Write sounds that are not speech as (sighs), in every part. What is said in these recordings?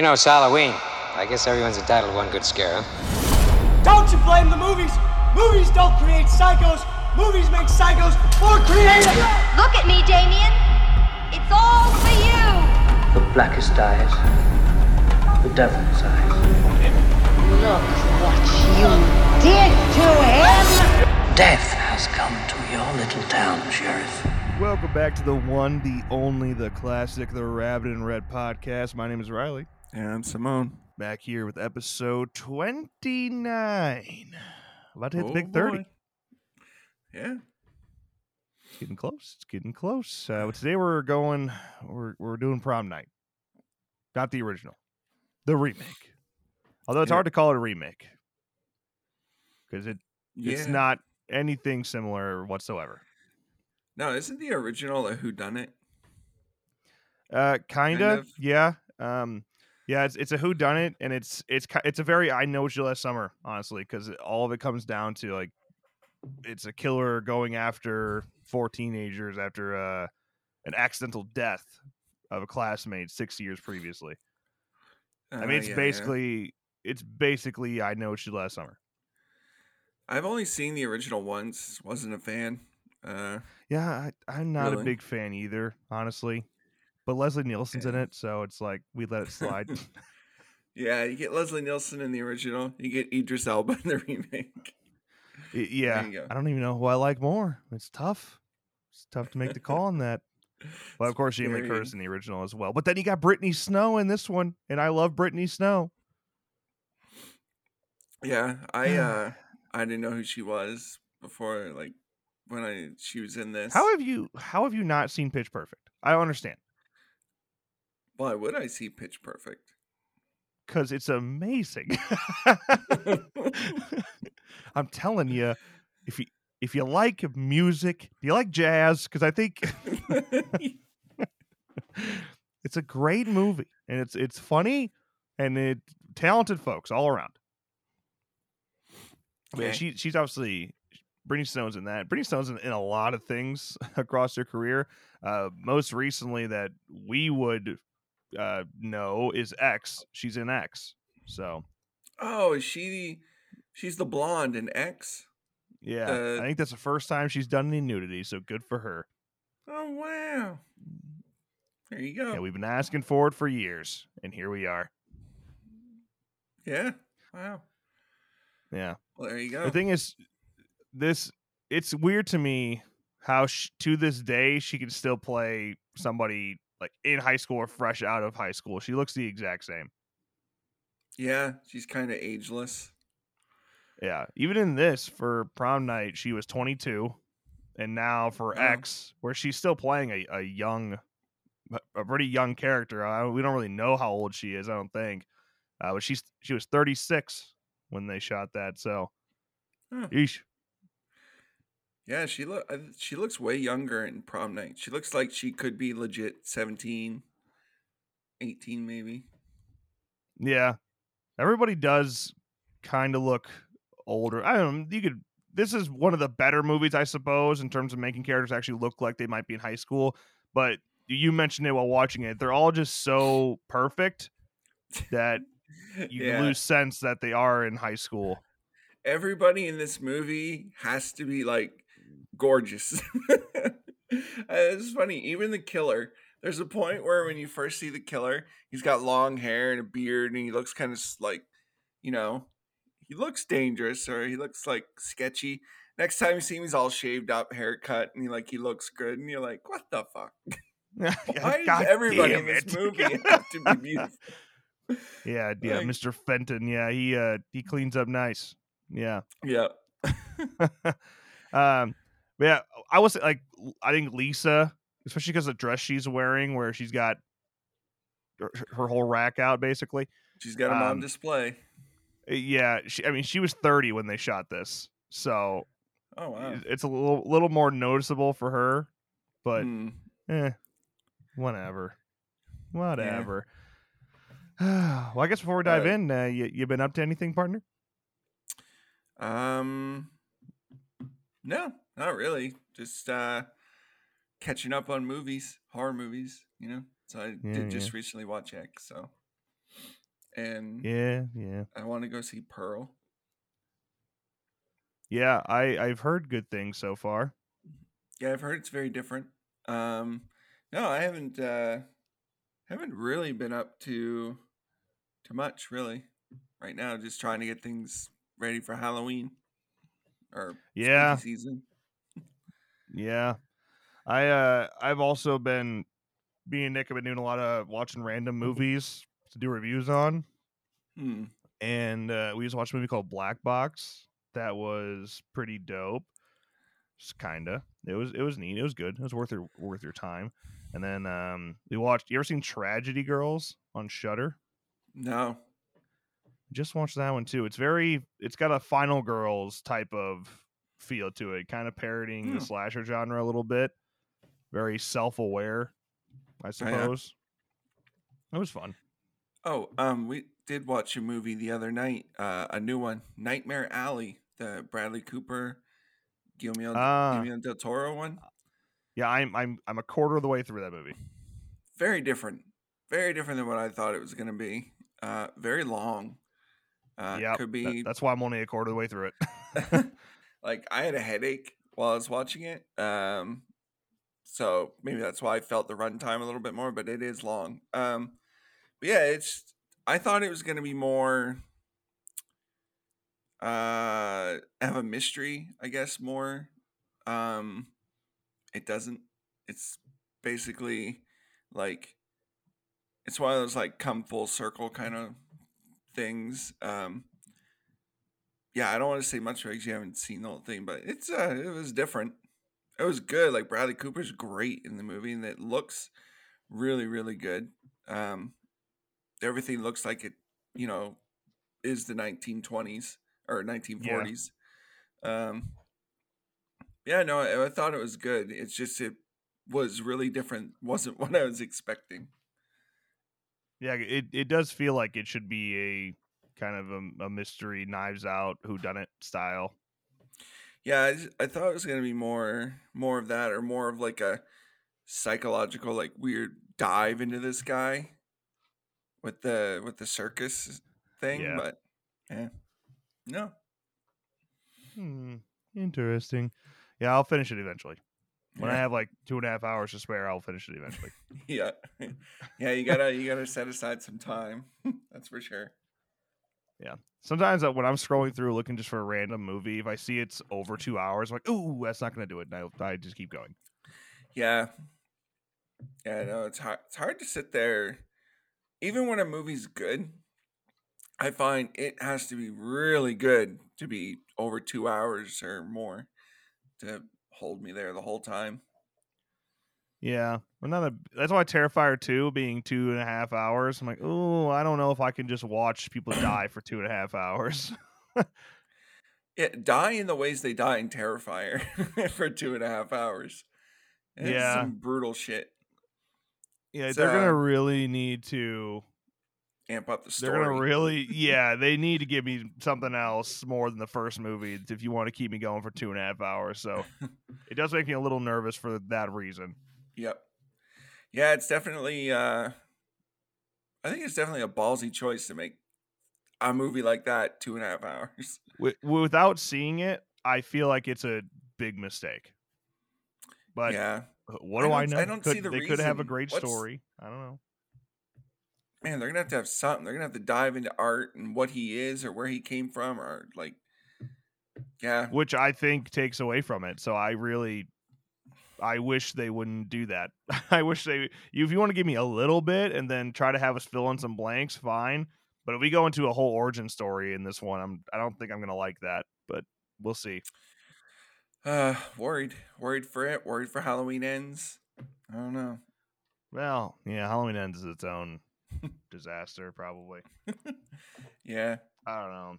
You know, it's Halloween. I guess everyone's entitled to one good scare, huh? Don't you blame the movies. Movies don't create psychos. Movies make psychos more creative. Look at me, Damien. It's all for you. The blackest eyes, the devil's eyes. Look what you did to him. Death has come to your little town, Sheriff. Welcome back to the one, the only, the classic, the Rabbit in Red podcast. My name is Riley. And I'm Seamone. Back here with episode 29. About to hit the Oh, big 30. boy. Yeah. It's getting close. It's getting close. Uh, but today we're going, we're, we're doing prom night. Not the original, the remake. Although it's Yeah. hard to call it a remake because it, Yeah. it's not anything similar whatsoever. No, isn't the original a Who Done It? Uh, kinda, of. yeah. Um, yeah, it's it's a who done it, and it's it's it's a very I know what you last summer, honestly, because all of it comes down to like it's a killer going after four teenagers after uh an accidental death of a classmate six years previously. I mean, it's basically it's basically I know what you last summer. I've only seen the original once. Wasn't a fan. Uh, Yeah, I, I'm not a big fan either, honestly. But Leslie Nielsen's in it, so it's like we let it slide. (laughs) yeah, you get Leslie Nielsen in the original. You get Idris Elba in the (laughs) remake. Yeah. I don't even know who I like more. It's tough. It's tough to make the call on that. Well, of (laughs) course, Jamie Curtis in the original as well. But then you got Brittany Snow in this one, and I love Brittany Snow. Yeah, I (sighs) uh, I didn't know who she was before. Like when I she was in this. How have you? How have you not seen Pitch Perfect? I don't understand Why would I see Pitch Perfect? because it's amazing. (laughs) (laughs) I'm telling you, if you if you like music, do you like jazz? Because I think (laughs) it's a great movie and it's it's funny and it talented folks all around. Yeah, Okay. she she's obviously Brittany Snow's in that. Brittany Snow's in, in a lot of things across her career. Uh, most recently that we would uh, know is X. She's in X. So oh, is she the? She's the blonde in X. yeah, Uh, I think that's the first time she's done any nudity. So good for her. Oh wow. There you go. Yeah, we've been asking for it for years, and here we are. Yeah. Wow. Yeah. Well, there you go. The thing is, this it's weird to me how sh- to this day she can still play somebody like in high school or fresh out of high school. She looks the exact same. yeah, she's kind of ageless. Yeah, even in this for prom night, she was 22, and now for Oh. X, where she's still playing a, a young, a pretty young character. I, we don't really know how old she is. I don't think, uh, but she's she was 36 when they shot that. So, Huh. Yeah, she look. uh, She looks way younger in prom night. She looks like she could be legit 17, 18 maybe. Yeah, everybody does kind of look older. I don't. know, You could. This is one of the better movies, I suppose, in terms of making characters actually look like they might be in high school. But you mentioned it while watching it; they're all just so perfect that (laughs) you yeah. lose sense that they are in high school. Everybody in this movie has to be like gorgeous. (laughs) Uh, it's funny. Even the killer. There's a point where when you first see the killer, he's got long hair and a beard, and he looks kind of like, you know, he looks dangerous or he looks like sketchy. Next time you see him, he's all shaved up, haircut, and he like he looks good, and you're like, what the fuck? (laughs) (laughs) Why God does everybody in this movie have to be beautiful? yeah, yeah, Like- Mr. Fenton. Yeah, he uh he cleans up nice. Yeah. yeah. um, yeah, I was like, I think Lisa, especially because the dress she's wearing, where she's got her, her whole rack out, basically. She's got them Um, on display. Uh, Yeah, she, I mean, she was 30 when they shot this, so Oh wow. it's a little little more noticeable for her. But Hmm. eh, whatever, whatever. (sighs) well, I guess before we dive Uh, in, uh, you you been up to anything, partner? Um, no, not really. Just uh, catching up on movies, horror movies. You know, so I Yeah, did just recently watch X. So and Yeah, yeah, I want to go see Pearl. yeah. I I've heard good things so far. Yeah, I've heard it's very different. Um, no, I haven't. Uh, haven't really been up to too much really right now. Just trying to get things ready for Halloween or Yeah. season. Yeah. I uh I've also been me and Nick have been doing a lot of watching random movies to do reviews on. Hmm. And uh we just watched a movie called Black Box that was pretty dope. Just kinda. It was it was neat. It was good. It was worth your worth your time. And then um we watched you ever seen Tragedy Girls on Shudder? No. Just watched that one too. It's very it's got a Final Girls type of feel to it, kind of parodying Hmm. the slasher genre a little bit. Very self-aware, I yeah. suppose. It was fun. Oh, um, we did watch a movie the other night, uh, a new one, Nightmare Alley, the Bradley Cooper, Guillermo, Ah. Guillermo del Toro one. Yeah, I'm I'm I'm a quarter of the way through that movie. Very different, very different than what I thought it was going to be. Uh, very long. Uh, yeah, could be that's why I'm only a quarter of the way through it. (laughs) (laughs) like I had a headache while I was watching it. Um, so maybe that's why I felt the runtime a little bit more, but it is long. Um, but yeah, it's. I thought it was going to be more. Uh, have a mystery, I guess more. Um, it doesn't. It's basically like. It's one of those like come full circle kind of things. Um, yeah, I don't want to say much because you haven't seen the whole thing, but it's uh, it was different. It was good. Like Bradley Cooper's great in the movie, and it looks really, really good. Um, everything looks like it, you know, is the 1920s or 1940s. Um, yeah, no, I, I thought it was good. It's just it was really different. (laughs) wasn't what I was expecting. yeah, it it does feel like it should be a kind of a, a mystery, Knives Out, Who Done It style. Yeah, I, just- I thought it was gonna be more more of that, or more of like a psychological, like weird dive into this guy with the with the circus thing. Yeah. But yeah, no, Hmm, interesting. Yeah, I'll finish it eventually. When I have like two and a half hours to spare, I'll finish it eventually. (laughs) yeah, (laughs) yeah. You gotta you gotta set aside some time. (laughs) That's for sure. Sometimes uh, when I'm scrolling through looking just for a random movie, if I see it's over two hours, I'm like, ooh, that's not going to do it. And I, I just keep going. Yeah, yeah. No, it's hard. It's hard to sit there, even when a movie's good. I find it has to be really good to be over two hours or more to hold me there the whole time. Yeah, I'm not a. That's why Terrifier two being two and a half hours. I'm like, oh, I don't know if I can just watch people die for two and a half hours. (laughs) Yeah, die in the ways they die in Terrifier (laughs) for two and a half hours. It's Yeah. some brutal shit. yeah, It's, they're gonna really need to. Amp up the story. They're gonna really, (laughs) yeah, they need to give me something else more than the first movie if you want to keep me going for two and a half hours. So it does make me a little nervous for that reason. Yep. Yeah, it's definitely. uh I think it's definitely a ballsy choice to make a movie like that two and a half hours. (laughs) Without seeing it, I feel like it's a big mistake. But yeah, what I do I don't- know? I don't Could- see the they could have a great What's- story. I don't know. man, they're gonna have to have something. They're gonna have to dive into art and what he is or where he came from or like. Yeah, Which I think takes away from it. So I really, I wish they wouldn't do that. (laughs) I wish they, if you want to give me a little bit and then try to have us fill in some blanks, fine. But if we go into a whole origin story in this one, I'm, I don't think I'm gonna like that. But we'll see. uh, worried, worried for it. Worried for Halloween ends. I don't know. Well, yeah, Halloween ends is its own (laughs) disaster, probably. Yeah, I don't know.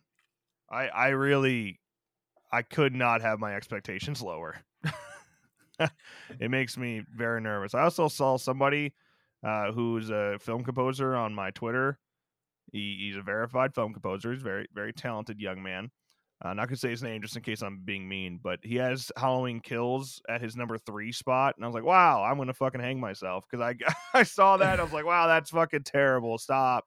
I I really I could not have my expectations lower. (laughs) it makes me very nervous. I also saw somebody uh, who's a film composer on my Twitter. He, he's a verified film composer. He's a very very talented young man. I'm not gonna say his name just in case I'm being mean, but he has Halloween Kills at his number three spot, and I was like, wow, I'm gonna fucking hang myself because I (laughs) I saw that. I was like, wow, that's fucking terrible. Stop.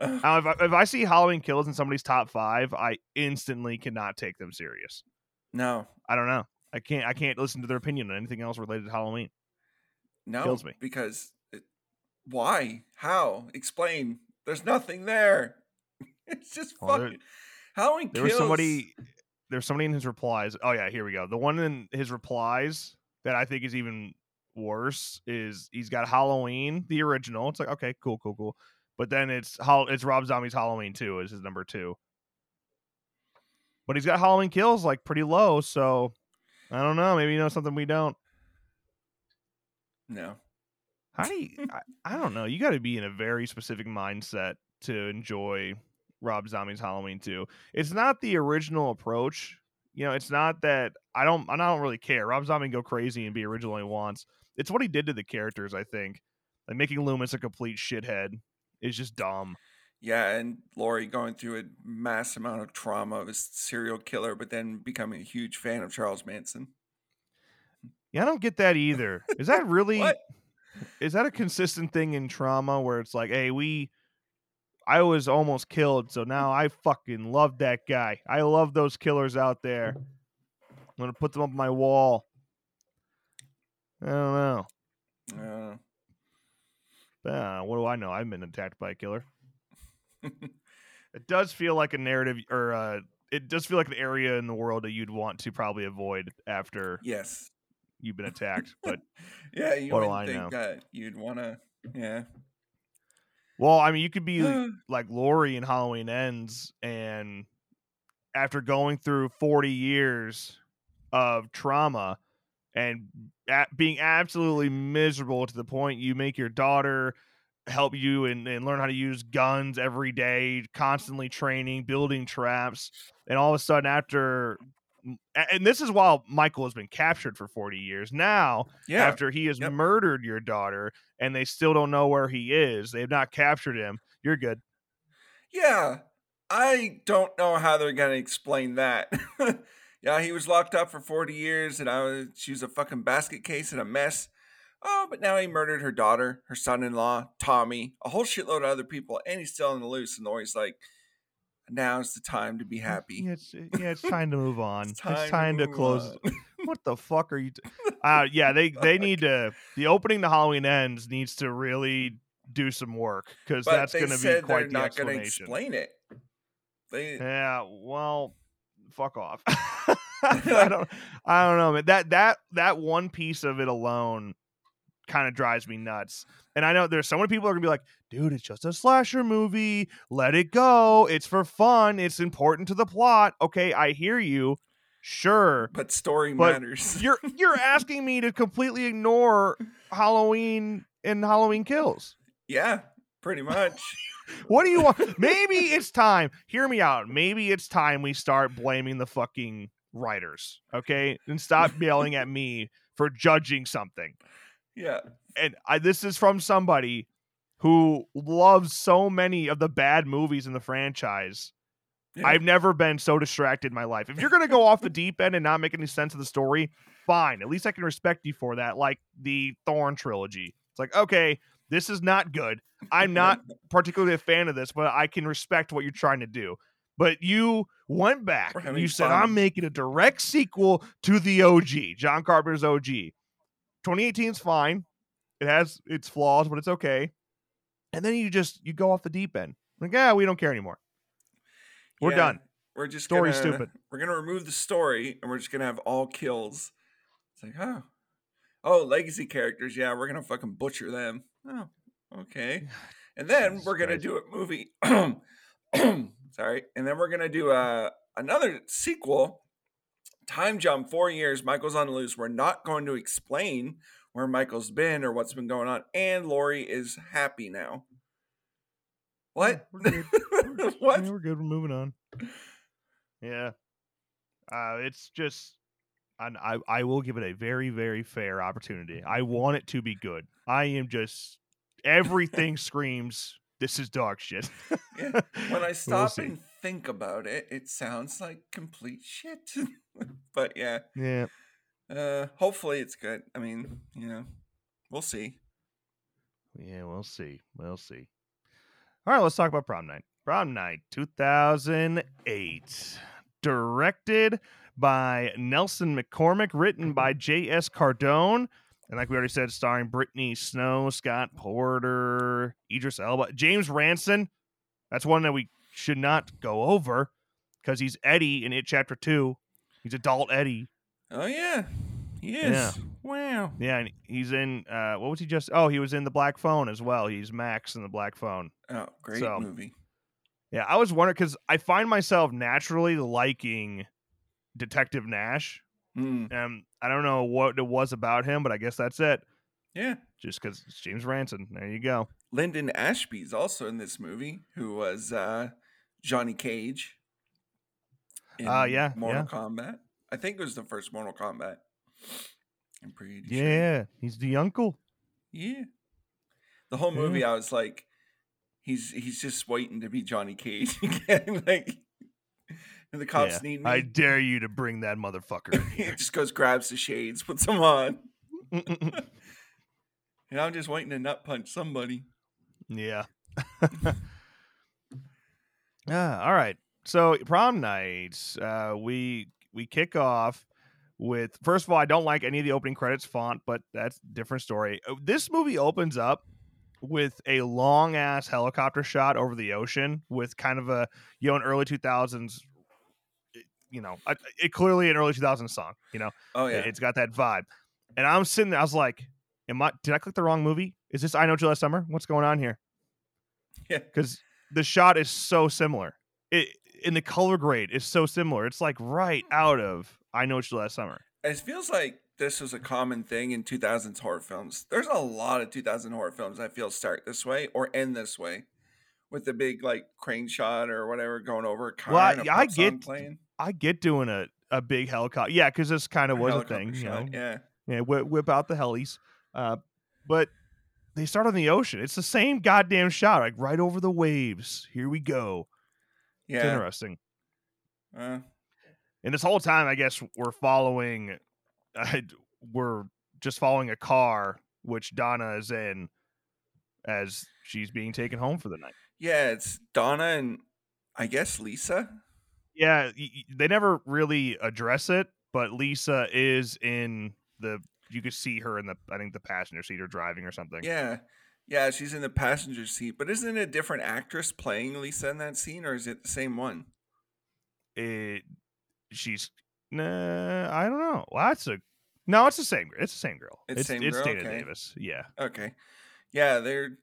Now, if I, if I see Halloween Kills in somebody's top five, I instantly cannot take them serious. no, I don't know. I can't. I can't listen to their opinion on anything else related to Halloween. no, Kills me. because it, why? How? Explain. There's nothing there. (laughs) It's just Well, there- fucking. Halloween There kills. was somebody. There's somebody in his replies. Oh yeah, here we go. The one in his replies that I think is even worse is he's got Halloween, the original. It's like okay, cool, cool, cool. But then it's it's Rob Zombie's Halloween two is his number two. But he's got Halloween kills like pretty low, so I don't know. Maybe you know something we don't. No. How do you? (laughs) I, I don't know. You got to be in a very specific mindset to enjoy Rob Zombie's Halloween 2. It's not the original approach. You know, it's not that I don't. I don't really care. Rob Zombie can go crazy and be original he wants. It's what he did to the characters. I think, like making Loomis a complete shithead is just dumb. Yeah, and Laurie going through a mass amount of trauma of a serial killer, but then becoming a huge fan of Charles Manson. Yeah, I don't get that either. Is that (laughs) really? is that a consistent thing in trauma where it's like, hey, we I was almost killed, so now I fucking love that guy. I love those killers out there. I'm gonna put them up on my wall. I don't know. Uh, Uh, what do I know? I've been attacked by a killer. It does feel like a narrative, or uh, it does feel like an area in the world that you'd want to probably avoid after yes. you've been attacked. But (laughs) Yeah, you What I think know? that you'd want to. Yeah. well, I mean, you could be (sighs) like Laurie in Halloween Ends, and after going through 40 years of trauma and being absolutely miserable to the point you make your daughter help you and, and learn how to use guns every day, constantly training, building traps, and all of a sudden, after and this is while Michael has been captured for 40 years. Now, Yeah. after he has Yep. murdered your daughter and they still don't know where he is, they've not captured him. You're good. Yeah. I don't know how they're going to explain that. (laughs) yeah, he was locked up for 40 years and I was, she was a fucking basket case and a mess. Oh, but now he murdered her daughter, her son in law, Tommy, a whole shitload of other people, and he's still on the loose. And Laurie's like, now's the time to be happy. Yeah, it's, yeah, it's time to move (laughs) on. It's It's time, to, move close. (laughs) what the fuck are you? T- (laughs) uh, yeah, they they need to. The opening to Halloween ends needs to really do some work because that's going to be quite they're the not going to explanation. explain it. They, Yeah, well, fuck off. I don't I don't know, man. That that that one piece of it alone kind of drives me nuts. And I know there's so many people are gonna be like, dude, it's just a slasher movie. Let it go. It's for fun. It's important to the plot. Okay, I hear you. Sure. but story But matters. You're (laughs) you're asking me to completely ignore Halloween and Halloween kills. yeah, pretty much. (laughs) What do you want? Maybe it's time. Hear me out. Maybe it's time we start blaming the fucking writers, okay? And stop yelling at me for judging something. Yeah. And I, this is from somebody who loves so many of the bad movies in the franchise. Yeah. I've never been so distracted in my life. If you're going to go off the deep end and not make any sense of the story, fine. At least I can respect you for that, like the Thorn trilogy. It's like, okay, this is not good. I'm not (laughs) particularly a fan of this, but I can respect what you're trying to do. But you went back. And You said, fun. I'm making a direct sequel to the OG, John Carpenter's OG. 2018 is fine. It has its flaws, but it's okay. And then you just you go off the deep end. Like, yeah, we don't care anymore. We're Yeah, done. We're just gonna, stupid. We're gonna remove the story, and we're just gonna have all kills. It's like, oh, oh, legacy characters. Yeah, we're gonna fucking butcher them. Oh, okay. (sighs) And then Jesus we're gonna Christ. do a movie. (clears throat) Sorry. And then we're gonna do a another sequel. Time jump four years. Michael's on the loose. We're not going to explain where Michael's been or what's been going on. And Laurie is happy now. What? we're good. (laughs) We're- what? yeah, we're good. We're moving on. Yeah. Uh, it's just, and I, I will give it a very, very fair opportunity. I want it to be good. I am just, everything (laughs) screams, this is dog shit. Yeah, (laughs) When I We'll stop see. and think about it, it sounds like complete shit. (laughs) but yeah, Yeah. uh, hopefully it's good. I mean, you know, we'll see. Yeah, we'll see. We'll see. All right, let's talk about Prom Night. Prom Night 2008. Directed by Nelson McCormick, written by J.S. Cardone. And like we already said, starring Brittany Snow, Scott Porter, Idris Elba, James Ransone. That's one that we should not go over because he's Eddie in It Chapter 2. He's adult Eddie. Oh yeah, he is. Yeah. Wow. Yeah, and he's in uh what was he just oh, he was in the Black Phone as well. He's Max in the Black Phone. Oh, great So- movie. Yeah, I was wondering because I find myself naturally liking Detective Nash. Mm, Um, I don't know what it was about him, but I guess that's it. yeah. Just because it's James Ransone. There you go. Linden Ashby's also in this movie, who was uh, Johnny Cage. Ah, yeah, Mortal yeah. Kombat. I think it was the first Mortal Kombat. I'm pretty sure. Yeah, he's the uncle. Yeah. The whole Yeah. movie, I was like, he's he's just waiting to be Johnny Cage (laughs) again. like, and the cops Yeah. need me. I dare you to bring that motherfucker in (laughs) he just goes, grabs the shades, puts them on, (laughs) and I'm just waiting to nut punch somebody. yeah. Ah, all right. So prom nights, uh, we we kick off with first of all, I don't like any of the opening credits font, but that's a different story. Uh, This movie opens up with a long ass helicopter shot over the ocean with kind of a you know an early 2000s you know a- it clearly an early 2000s song you know Oh yeah, It's got that vibe. And I'm sitting there, I was like, Am I did I click the wrong movie? Is this I Know You Last Summer? What's going on here? Yeah. Because the shot is so similar. It in the color grade is so similar. It's like right out of I Know What You Last Summer. it feels like this was a common thing in 2000s horror films. There's a lot of 2000 horror films I feel start this way or end this way, with the big like crane shot or whatever going over a car. Well, I- I get- playing. I get doing a, a big helicopter. Yeah, because this kind of was a thing, you know. Yeah, Yeah, whip, whip out the helis. Uh, but they start on the ocean. It's the same goddamn shot, like right over the waves. Here we go. It's yeah. interesting. Uh, And this whole time, I guess we're following, uh, we're just following a car which Donna is in as she's being taken home for the night. yeah, it's Donna and I guess Lisa. Yeah, they never really address it, but Lisa is in the. You could see her in the, I think the passenger seat or driving or something. Yeah. Yeah, she's in the passenger seat, but isn't it a different actress playing Lisa in that scene, or is it the same one? It, she's, nah, I don't know. Well, that's a, no, it's the same. It's the same girl. It's It's same it's girl? Dana Okay. Davis. Yeah. Okay. Yeah, they're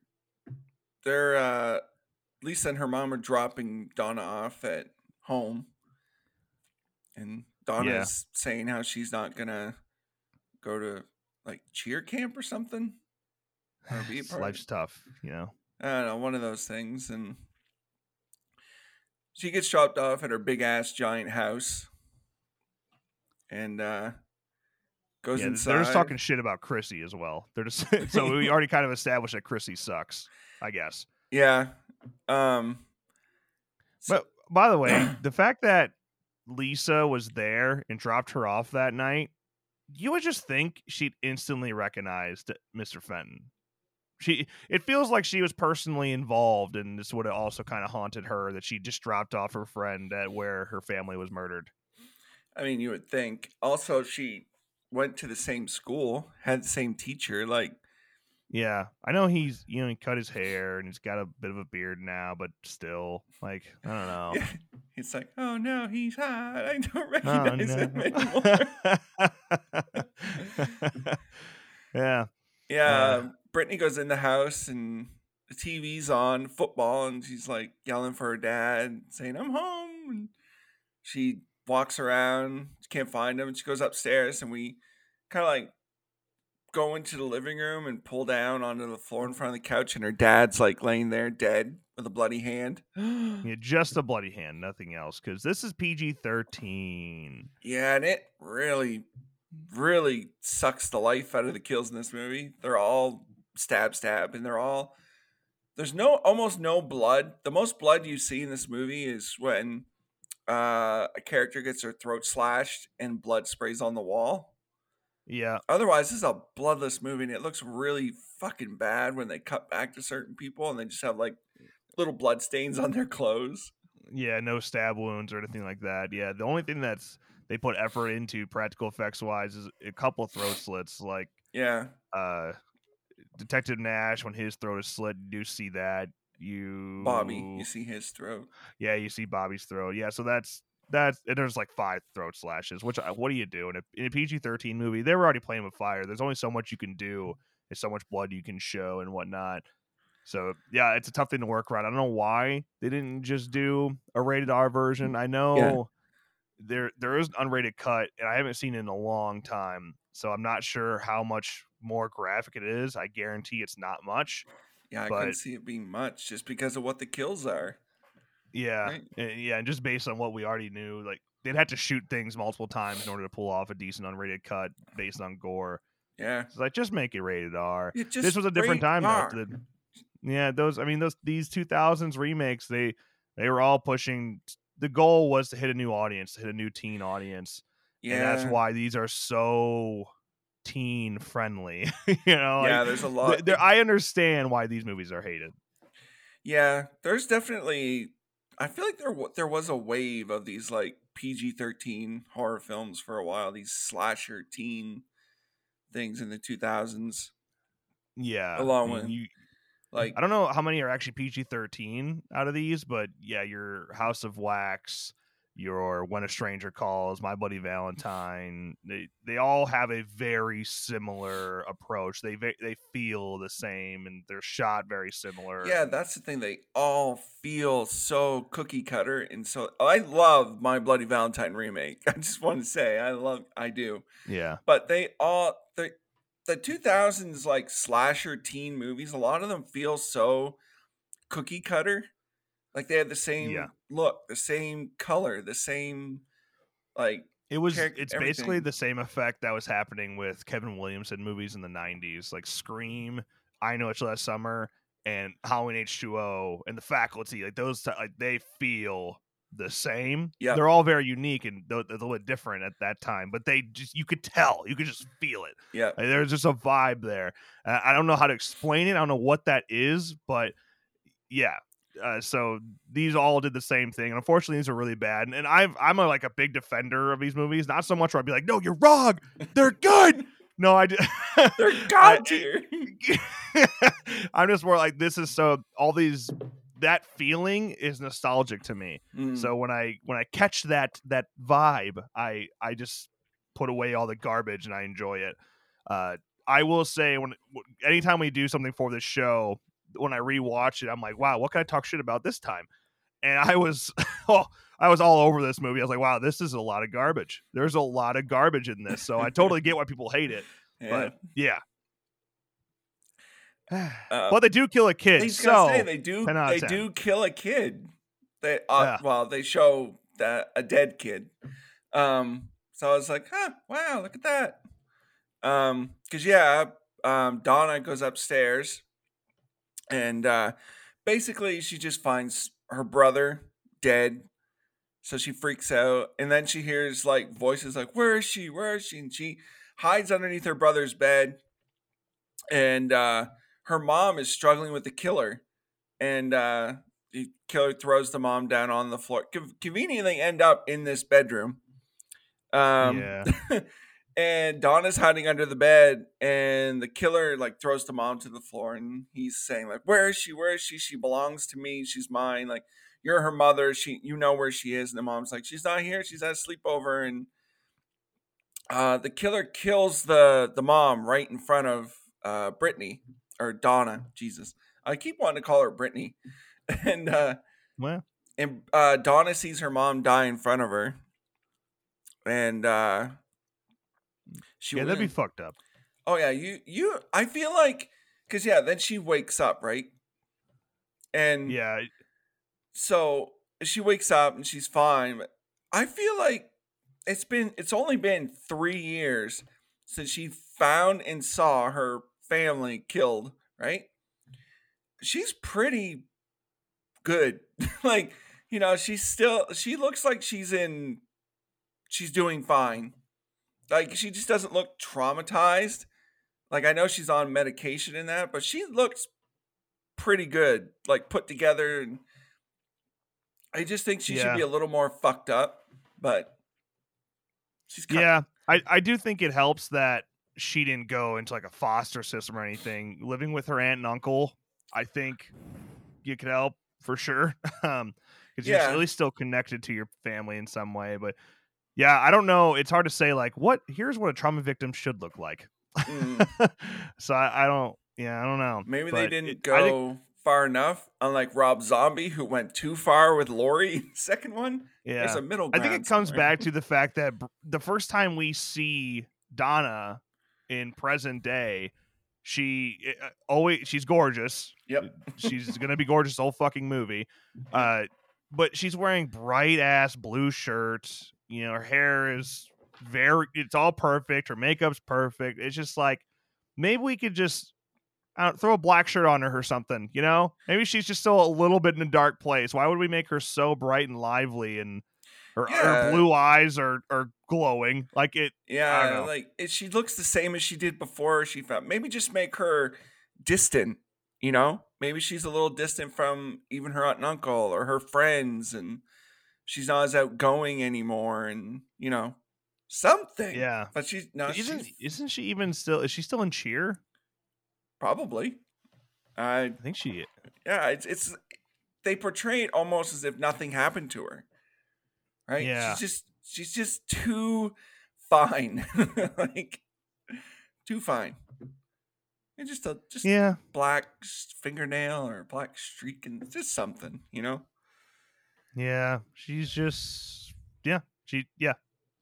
they're uh Lisa and her mom are dropping Donna off at home. And Donna's saying how she's not gonna go to like cheer camp or something. (sighs) Or be a It's- part of Life's tough, you know. I don't know, one of those things. And she gets dropped off at her big ass giant house. And uh goes Yeah, inside. they're just talking shit about Chrissy as well. They're just (laughs) so we (laughs) already kind of established that Chrissy sucks, I guess. Yeah. Um so- But by the way, (clears throat) the fact that Lisa was there and dropped her off that night, you would just think she'd instantly recognized Mr. Fenton. She it feels like she was personally involved and this would have also kind of haunted her that she just dropped off her friend at where her family was murdered. I mean, you would think. Also, she went to the same school, had the same teacher. Like, Yeah. I know he's you know, he cut his hair and he's got a bit of a beard now, but still, like, I don't (laughs) know. It's like, oh no, he's hot. I don't (laughs) Oh, recognize him (laughs) anymore. yeah. yeah, Uh. Brittany goes in the house and the TV's on football, and she's like yelling for her dad, saying, "I'm home." And she walks around, she can't find him, and she goes upstairs, and we kind of like go into the living room and pull down onto the floor in front of the couch, and her dad's like laying there dead with a bloody hand. (gasps) Yeah, just a bloody hand, nothing else. Because this is PG thirteen. Yeah, and it really, really sucks the life out of the kills in this movie. They're all stab, stab, and they're all. There's no almost no blood. The most blood you see in this movie is when uh, a character gets their throat slashed and blood sprays on the wall. Yeah, Otherwise, this is a bloodless movie, and it looks really fucking bad when they cut back to certain people and they just have like little blood stains on their clothes. Yeah, no stab wounds or anything like that. Yeah, the only thing that's they put effort into practical effects wise is a couple throat slits, like Yeah. uh Detective Nash when his throat is slit. You do see that. You Bobby, you see his throat. Yeah, you see Bobby's throat. Yeah, so that's that's and there's like five throat slashes. Which what do you do in a, in a PG thirteen movie? They were already playing with fire. There's only so much you can do. There's so much blood you can show and whatnot. So yeah, it's a tough thing to work around. I don't know why they didn't just do a rated R version. I know there there is an unrated cut, and I haven't seen it in a long time. So I'm not sure how much more graphic it is. I guarantee it's not much. Yeah, I But- couldn't see it being much just because of what the kills are. Yeah, Right. and- yeah, and just based on what we already knew, like they'd had to shoot things multiple times in order to pull off a decent unrated cut based on gore. Yeah. It's like just make it rated R. Yeah, this was a different time R. though. Yeah, those I mean those these 2000s remakes they they were all pushing. The goal was to hit a new audience, to hit a new teen audience, Yeah. and that's why these are so teen friendly. (laughs) you know, yeah, like, there's a lot. there- I understand why these movies are hated. Yeah, there's definitely. I feel like there there was a wave of these like PG-13 horror films for a while. These slasher teen things in the 2000s. Yeah, Along I mean, with- you, Like I don't know how many are actually PG thirteen out of these, but yeah, your House of Wax, your When a Stranger Calls, My Bloody Valentine, they they all have a very similar approach. They they feel the same and they're shot very similar. yeah, that's the thing. They all feel so cookie cutter, and so I love my Bloody Valentine remake. (laughs) I just want to say I love. I do. yeah, but they all the the 2000s like slasher teen movies a lot of them feel so cookie cutter like they had the same Yeah. look the same color the same like it was. It's basically the same effect that was happening with Kevin Williamson movies in the '90s, like Scream, I Know It's Last Summer, and Halloween H2O, and The Faculty. Like those, like they feel the same. Yeah. they're all very unique and they're, they're a little bit different at that time, but they just you could tell, you could just feel it. yeah Like, there's just a vibe there. Uh, I don't know how to explain it. I don't know what that is, but yeah. Uh, so these all did the same thing, and unfortunately, these are really bad. And, and I've I'm a, like a big defender of these movies. Not so much where I'd be like, "No, you're wrong. They're good." no, I. d- they're (laughs) I- god tier (laughs) I'm just more like this is so all these that feeling is nostalgic to me. Mm, So when I when I catch that that vibe, I I just put away all the garbage and I enjoy it. Uh, I will say when anytime we do something for this show, when I rewatch it, I'm like, wow, what can I talk shit about this time? And I was, (laughs) oh, I was all over this movie. I was like, wow, this is a lot of garbage. There's a lot of garbage in this, so I totally get why people hate it. (laughs) yeah. But yeah, Uh, but they do kill a kid. was So gonna say they do 10 out of they 10. do kill a kid they uh, Yeah. well they show that a dead kid um so i was like huh wow look at that um because yeah um donna goes upstairs and uh basically she just finds her brother dead so she freaks out and then she hears like voices like where is she where is she and she hides underneath her brother's bed and uh her mom is struggling with the killer and uh the killer throws the mom down on the floor Con- conveniently end up in this bedroom um yeah, (laughs) and Donna's hiding under the bed, and the killer like throws the mom to the floor, and he's saying like, "Where is she? Where is she? She belongs to me. She's mine. Like you're her mother. She, you know where she is." And the mom's like, "She's not here. She's at a sleepover." And uh, the killer kills the the mom right in front of uh, Brittany or Donna. Jesus, I keep wanting to call her Brittany, (laughs) and uh, well, and uh, Donna sees her mom die in front of her, and uh, she yeah, that'd be fucked up. Oh yeah, you you. I feel like because yeah, then she wakes up right, and Yeah, so she wakes up and she's fine. But I feel like it's been it's only been three years since she found and saw her family killed. Right? She's pretty good. (laughs) like you know, she's still she looks like she's in. She's doing fine. Like she just doesn't look traumatized. Like I know she's on medication in that, but she looks pretty good, like put together. And I just think she should be a little more fucked up, but she's Yeah, I, I do think it helps that she didn't go into like a foster system or anything. Living with her aunt and uncle, I think you could help for sure. (laughs) um, because you're Yeah. at least still connected to your family in some way. But yeah, I don't know. It's hard to say like what. Here's what a trauma victim should look like. Mm. (laughs) so I, I don't. Yeah, I don't know. Maybe they didn't it- go think- far enough, unlike Rob Zombie, who went too far with Laurie second one. yeah, There's a middle I think it comes somewhere. back to the fact that br- the first time we see Donna in present day, she uh, always she's gorgeous. Yep. She's gonna be gorgeous the whole fucking movie. Uh, but she's wearing bright ass blue shirts. You know, her hair is very it's all perfect. Her makeup's perfect. It's just like maybe we could just I don't, throw a black shirt on her or something. You know, maybe she's just still a little bit in a dark place. Why would we make her so bright and lively and her, Yeah. her blue eyes are are glowing like it? Yeah, know. like it, she looks the same as she did before she found. Maybe just make her distant. You know, maybe she's a little distant from even her aunt and uncle or her friends, and she's not as outgoing anymore. And you know, something. Yeah. but she's no, isn't she's isn't she even still? Is she still in cheer? probably. I I think she. yeah, it's it's they portray it almost as if nothing happened to her. Right? Yeah. She's just she's just too fine. (laughs) like too fine. And just a just Yeah. black fingernail or black streak and just something, you know? Yeah, she's just yeah, she yeah,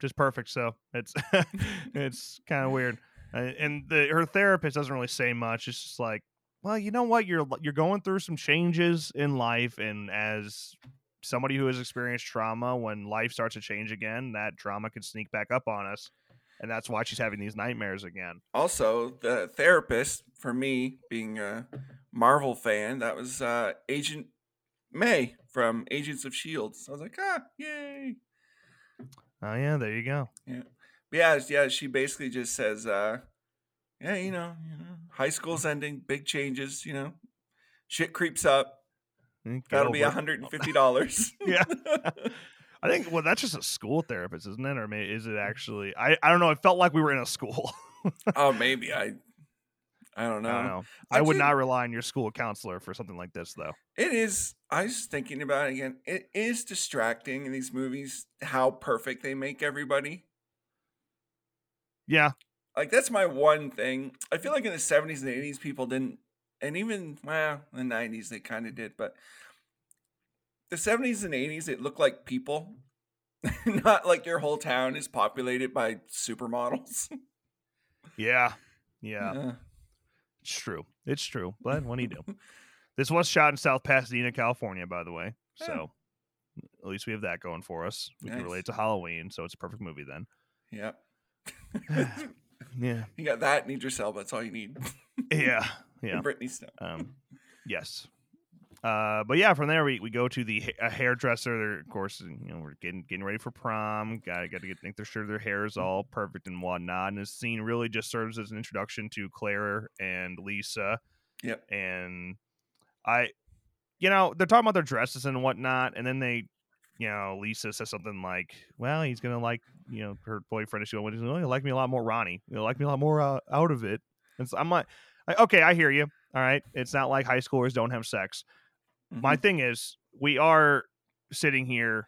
just perfect. So it's (laughs) it's kind of weird, Uh, and the her therapist doesn't really say much. It's just like, well, you know what, you're you're going through some changes in life, and as somebody who has experienced trauma, when life starts to change again, that trauma can sneak back up on us, and that's why she's having these nightmares again. Also, the therapist, for me, being a Marvel fan, that was uh Agent May from Agents of Shield. So I was like, ah, yay. Oh yeah, there you go. But yeah, yeah, she basically just says, uh, yeah, you know, you know, high school's ending, big changes, you know, shit creeps up. Mm, That'll be hundred and fifty dollars. (laughs) Yeah. (laughs) I think well, that's just a school therapist, isn't it? Or maybe is it actually? I I don't know. It felt like we were in a school. (laughs) oh, maybe I, I don't know. I don't know. I I, would did- not rely on your school counselor for something like this, though. It is. I was thinking about it again. It is distracting in these movies how perfect they make everybody. Yeah, Like that's my one thing. I feel like in the seventies and eighties, people didn't, and even well, in the nineties they kind of did, but the seventies and eighties, it looked like people, (laughs) not like your whole town is populated by supermodels. yeah, (laughs) yeah. Yeah. It's true. It's true. But what do you do? this was shot in South Pasadena, California, by the way. Yeah. (laughs) So at least we have that going for us. We Nice. can relate to Halloween, so it's a perfect movie then. (sighs) yeah. Yeah, you got that and Idris Elba. That's all you need. yeah, yeah. And Brittany Snow. Um, (laughs) yes. Uh, but yeah, from there we, we go to the ha- a hairdresser. They're, of course, you know, we're getting getting ready for prom. Got got to get make sure their hair is all perfect and whatnot. And this scene really just serves as an introduction to Claire and Lisa. Yep. And I, you know, they're talking about their dresses and whatnot, and then they, you know, Lisa says something like, "Well, he's gonna like, you know, her boyfriend is going, oh, he'll like me a lot more, Ronnie. He'll like me a lot more uh, out of it." And so I'm like, I- okay, I hear you. All right, it's not like high schoolers don't have sex. My Mhm. thing is, we are sitting here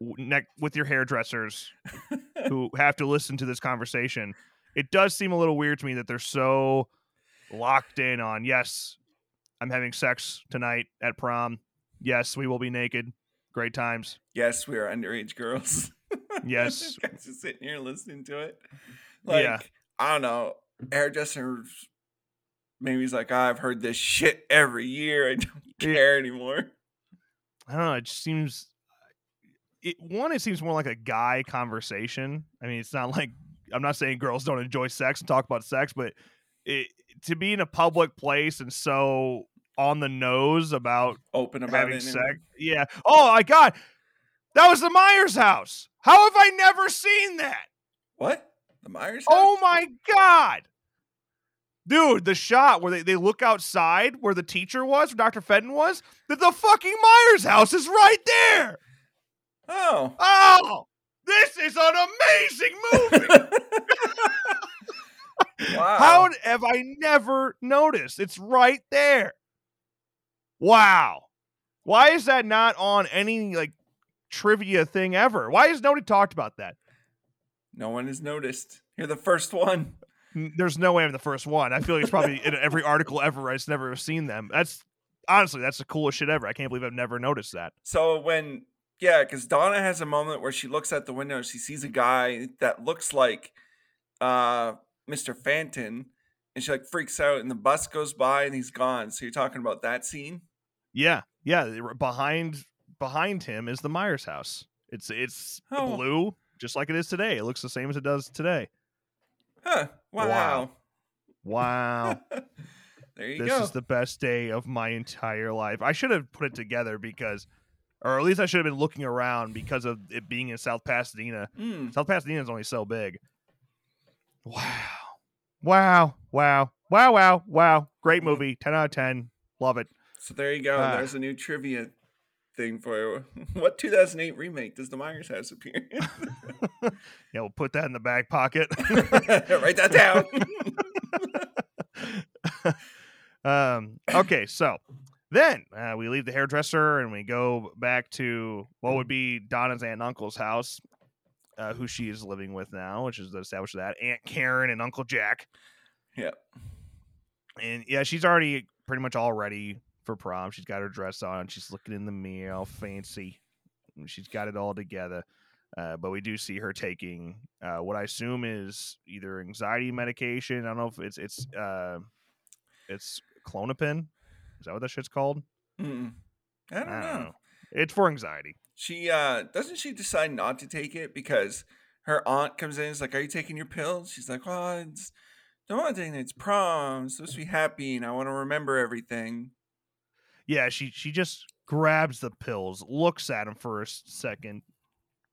neck with your hairdressers (laughs) who have to listen to this conversation. It does seem a little weird to me that they're so locked in on yes, I'm having sex tonight at prom. Yes, we will be naked. Great times. yes, we are underage girls. (laughs) Yes. Guys are sitting here listening to it. Like, Yeah. I don't know. Hairdressers, maybe he's like, I've heard this shit every year. I don't (laughs) care anymore. I don't know. It just seems. It, one, it seems more like a guy conversation. I mean, it's not like I'm not saying girls don't enjoy sex and talk about sex, but it, to be in a public place and so on the nose about Open about having sex. Yeah. Oh my god, that was the Myers house. How have I never seen that? What? The Myers? Oh my god, Dude, the shot where they, they look outside where the teacher was, where Dr. Fenton was, that the fucking Myers house is right there. Oh. Oh, this is an amazing movie. (laughs) (laughs) wow. How have I never noticed? It's right there. Wow. Why is that not on any like trivia thing ever? Why has nobody talked about that? no one has noticed. You're the first one. There's no way I'm the first one. I feel like it's probably in every article ever. I've never seen them. That's honestly, that's the coolest shit ever. I can't believe I've never noticed that. So when yeah, because Donna has a moment where she looks out the window, she sees a guy that looks like uh Mr. Fenton, and she like freaks out, and the bus goes by and he's gone. So you're talking about that scene? Yeah, yeah. Behind behind him is the Myers house. It's it's Oh. blue, just like it is today. It looks the same as it does today. Huh. Wow. Wow. (laughs) there you this go. This is the best day of my entire life. I should have put it together because, or at least I should have been looking around because of it being in South Pasadena. Mm. South Pasadena is only so big. Wow. Wow. Wow. Wow. Wow. Wow. Great movie. 10 out of 10. Love it. So there you go. Ah. There's a new trivia thing for. (laughs) What 2008 remake does the Myers house appear in? (laughs) Yeah, we'll put that in the back pocket. (laughs) Write that down. um, okay, so then uh, we leave the hairdresser and we go back to what would be Donna's aunt and uncle's house, uh, who she is living with now, which is established that Aunt Karen and Uncle Jack. Yeah. And yeah, she's already pretty much all ready for prom. She's got her dress on. She's looking in the mirror, all fancy. She's got it all together. Uh, but we do see her taking uh, what I assume is either anxiety medication. I don't know if it's it's uh, it's Klonopin. Is that what that shit's called? Mm. I don't know. It's for anxiety. She uh doesn't she decide not to take it because her aunt comes in and is like, Are you taking your pills? She's like, Oh, it's don't want to take it. It's prom. I'm supposed to be happy and I want to remember everything. Yeah, she she just grabs the pills, looks at him for a second,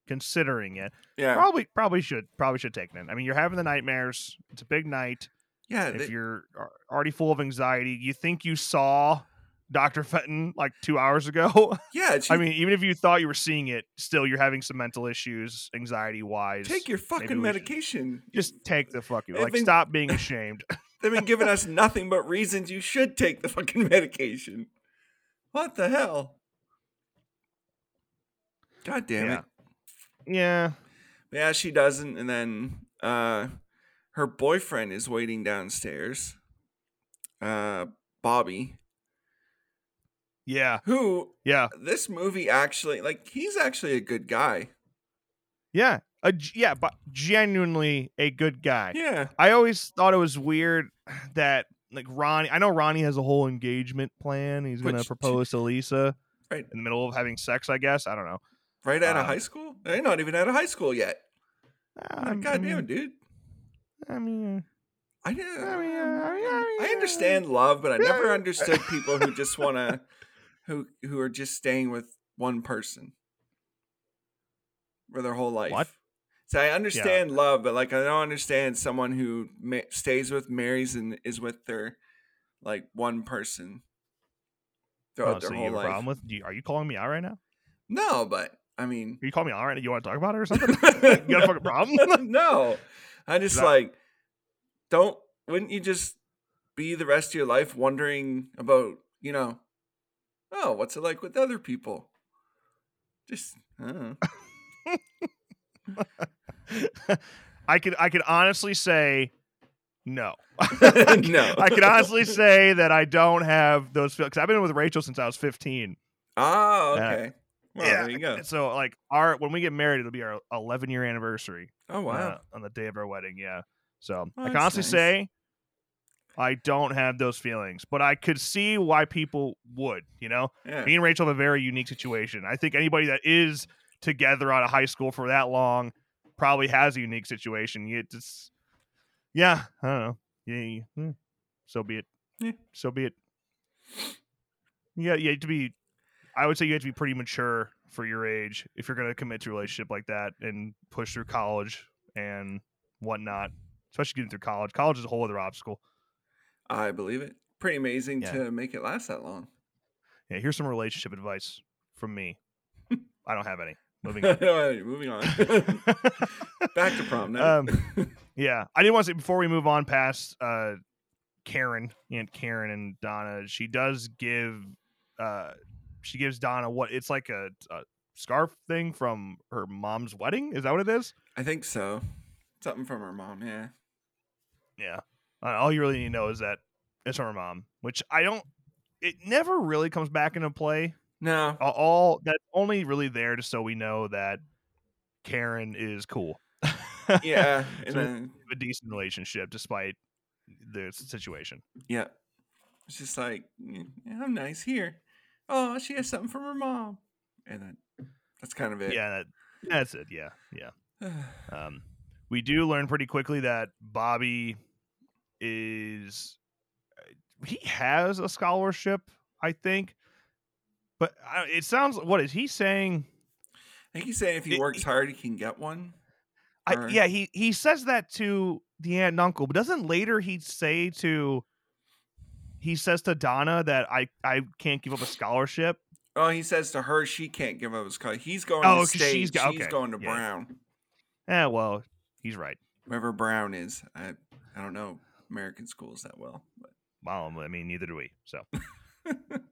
considering it. Yeah. Probably probably should probably should take it. I mean, you're having the nightmares. It's a big night. Yeah. if they- you're already full of anxiety, you think you saw Dr. Fenton like two hours ago. (laughs) yeah. She, I mean, even if you thought you were seeing it, still you're having some mental issues, anxiety wise. take your fucking medication. Just take the fucking They've like. been- Stop being ashamed. (laughs) They've been giving (laughs) us nothing but reasons you should take the fucking medication. What the hell? God damn Yeah. it. yeah, Yeah, she doesn't. And then uh her boyfriend is waiting downstairs. Uh Bobby. yeah, Who yeah, this movie actually like he's actually a good guy. yeah. A, yeah, but genuinely a good guy. Yeah. I always thought it was weird (sighs) that like Ronnie. I know Ronnie has a whole engagement plan. He's gonna propose to Lisa Right. in the middle of having sex. I guess I don't know. Right out of Um, high school? They're not even out of high school yet. Um, God damn, mean, dude. I mean, I, I mean, I mean, I understand love, but I never understood people who just want to, who who are just staying with one person for their whole life. What? So I understand love, but like I don't understand someone who ma- stays with, marries, and is with their like one person throughout Oh, their so you whole a life. problem with? you- Are you calling me out right now? No, but I mean, Are you calling me out right now? You want to talk about it or something? (laughs) you got a fucking problem? (laughs) no, I just That- like don't. Wouldn't you just be the rest of your life wondering about you know? Oh, what's it like with other people? Just I don't know. (laughs) (laughs) I could I could honestly say no. (laughs) No. (laughs) I could honestly say that I don't have those feelings. I've been with Rachel since I was 15. Oh, okay. Well, yeah. there you go. So like our when we get married, it'll be our 11 year anniversary. Oh wow. uh, on the day of our wedding. Yeah. So Oh, I can honestly nice. say I don't have those feelings, but I could see why people would. You know, yeah. me and Rachel have a very unique situation. I think anybody that is together out of high school for that long probably has a unique situation. You just, yeah, I don't know. Yeah, yeah, hmm, so be it. Yeah. So be it. Yeah, you have to be. I would say you have to be pretty mature for your age if you're going to commit to a relationship like that and push through college and whatnot. Especially getting through college. College is a whole other obstacle. I believe it. Pretty amazing Yeah. to make it last that long. Yeah, here's some relationship advice from me. (laughs) I don't have any. Moving on. (laughs) Moving on. (laughs) Back to prom night. Um, (laughs) yeah, I didn't want to say before we move on past uh, Karen, Aunt Karen and Donna. She does give, uh, she gives Donna what it's like a, a scarf thing from her mom's wedding. Is that what it is? I think so. Something from her mom, yeah. Yeah. Uh, all you really need to know is that it's from her mom, which I don't. It never really comes back into play. No. All- that's only really there just so we know that Karen is cool. Yeah. (laughs) And So- then a decent relationship despite the situation. yeah. It's just like, "Mm, yeah, I'm nice here. Oh, she has something from her mom. And then that's kind of it. Yeah, that, that's it. Yeah, yeah. (sighs) Um, we do learn pretty quickly that Bobby is he has a scholarship, I think, but I, it sounds. What is he saying? I think he's saying if he It- works hard, he can get one. I, Or- yeah, he he says that to the aunt and uncle, but doesn't later he say to he says to Donna that I I can't give up a scholarship. Oh, he says to her she can't give up his car. He's going Oh, to state. she's She's, okay. going to Yeah. Brown. Yeah, well, he's right. Wherever Brown is. I I don't know American schools that well. But Well, I mean, neither do we. So (laughs)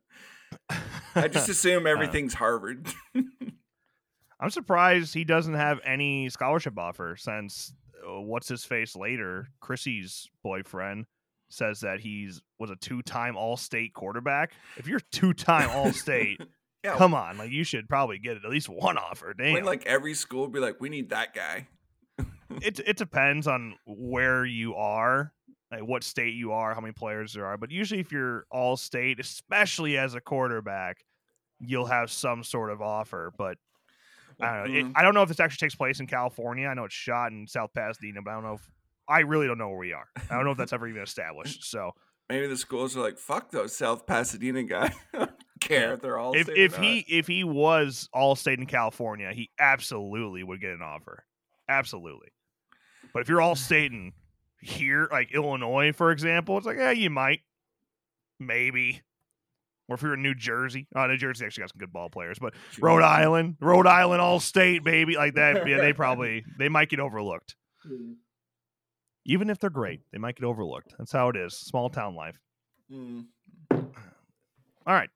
I just assume (laughs) everything's Harvard. (laughs) I'm surprised he doesn't have any scholarship offer since uh, what's his face later, Chrissy's boyfriend says that he's was a two-time all-state quarterback. If you're two-time all-state, (laughs) yeah. come on, like you should probably get at least one offer. Damn. when like every school would be like, we need that guy. it it depends on where you are, like what state you are, how many players there are. But usually, if you're all state, especially as a quarterback, you'll have some sort of offer. But I don't know. It, Mhm. I don't know if this actually takes place in California. I know it's shot in South Pasadena, but I don't know if I really don't know where we are. I don't know if that's ever even established. So Maybe the schools are like, fuck those South Pasadena guys. (laughs) Care if they're all if state if he if he was all state in California, he absolutely would get an offer. Absolutely. But if you're all state in here, like Illinois, for example, it's like, yeah, you might. Maybe. Or if you're in New Jersey. Oh, New Jersey actually got some good ball players, but Rhode Island, Rhode Island all state, baby. Like that. (laughs) Yeah, they probably they might get overlooked. Even if they're great, they might get overlooked. That's how it is. Small town life. Mm. All right.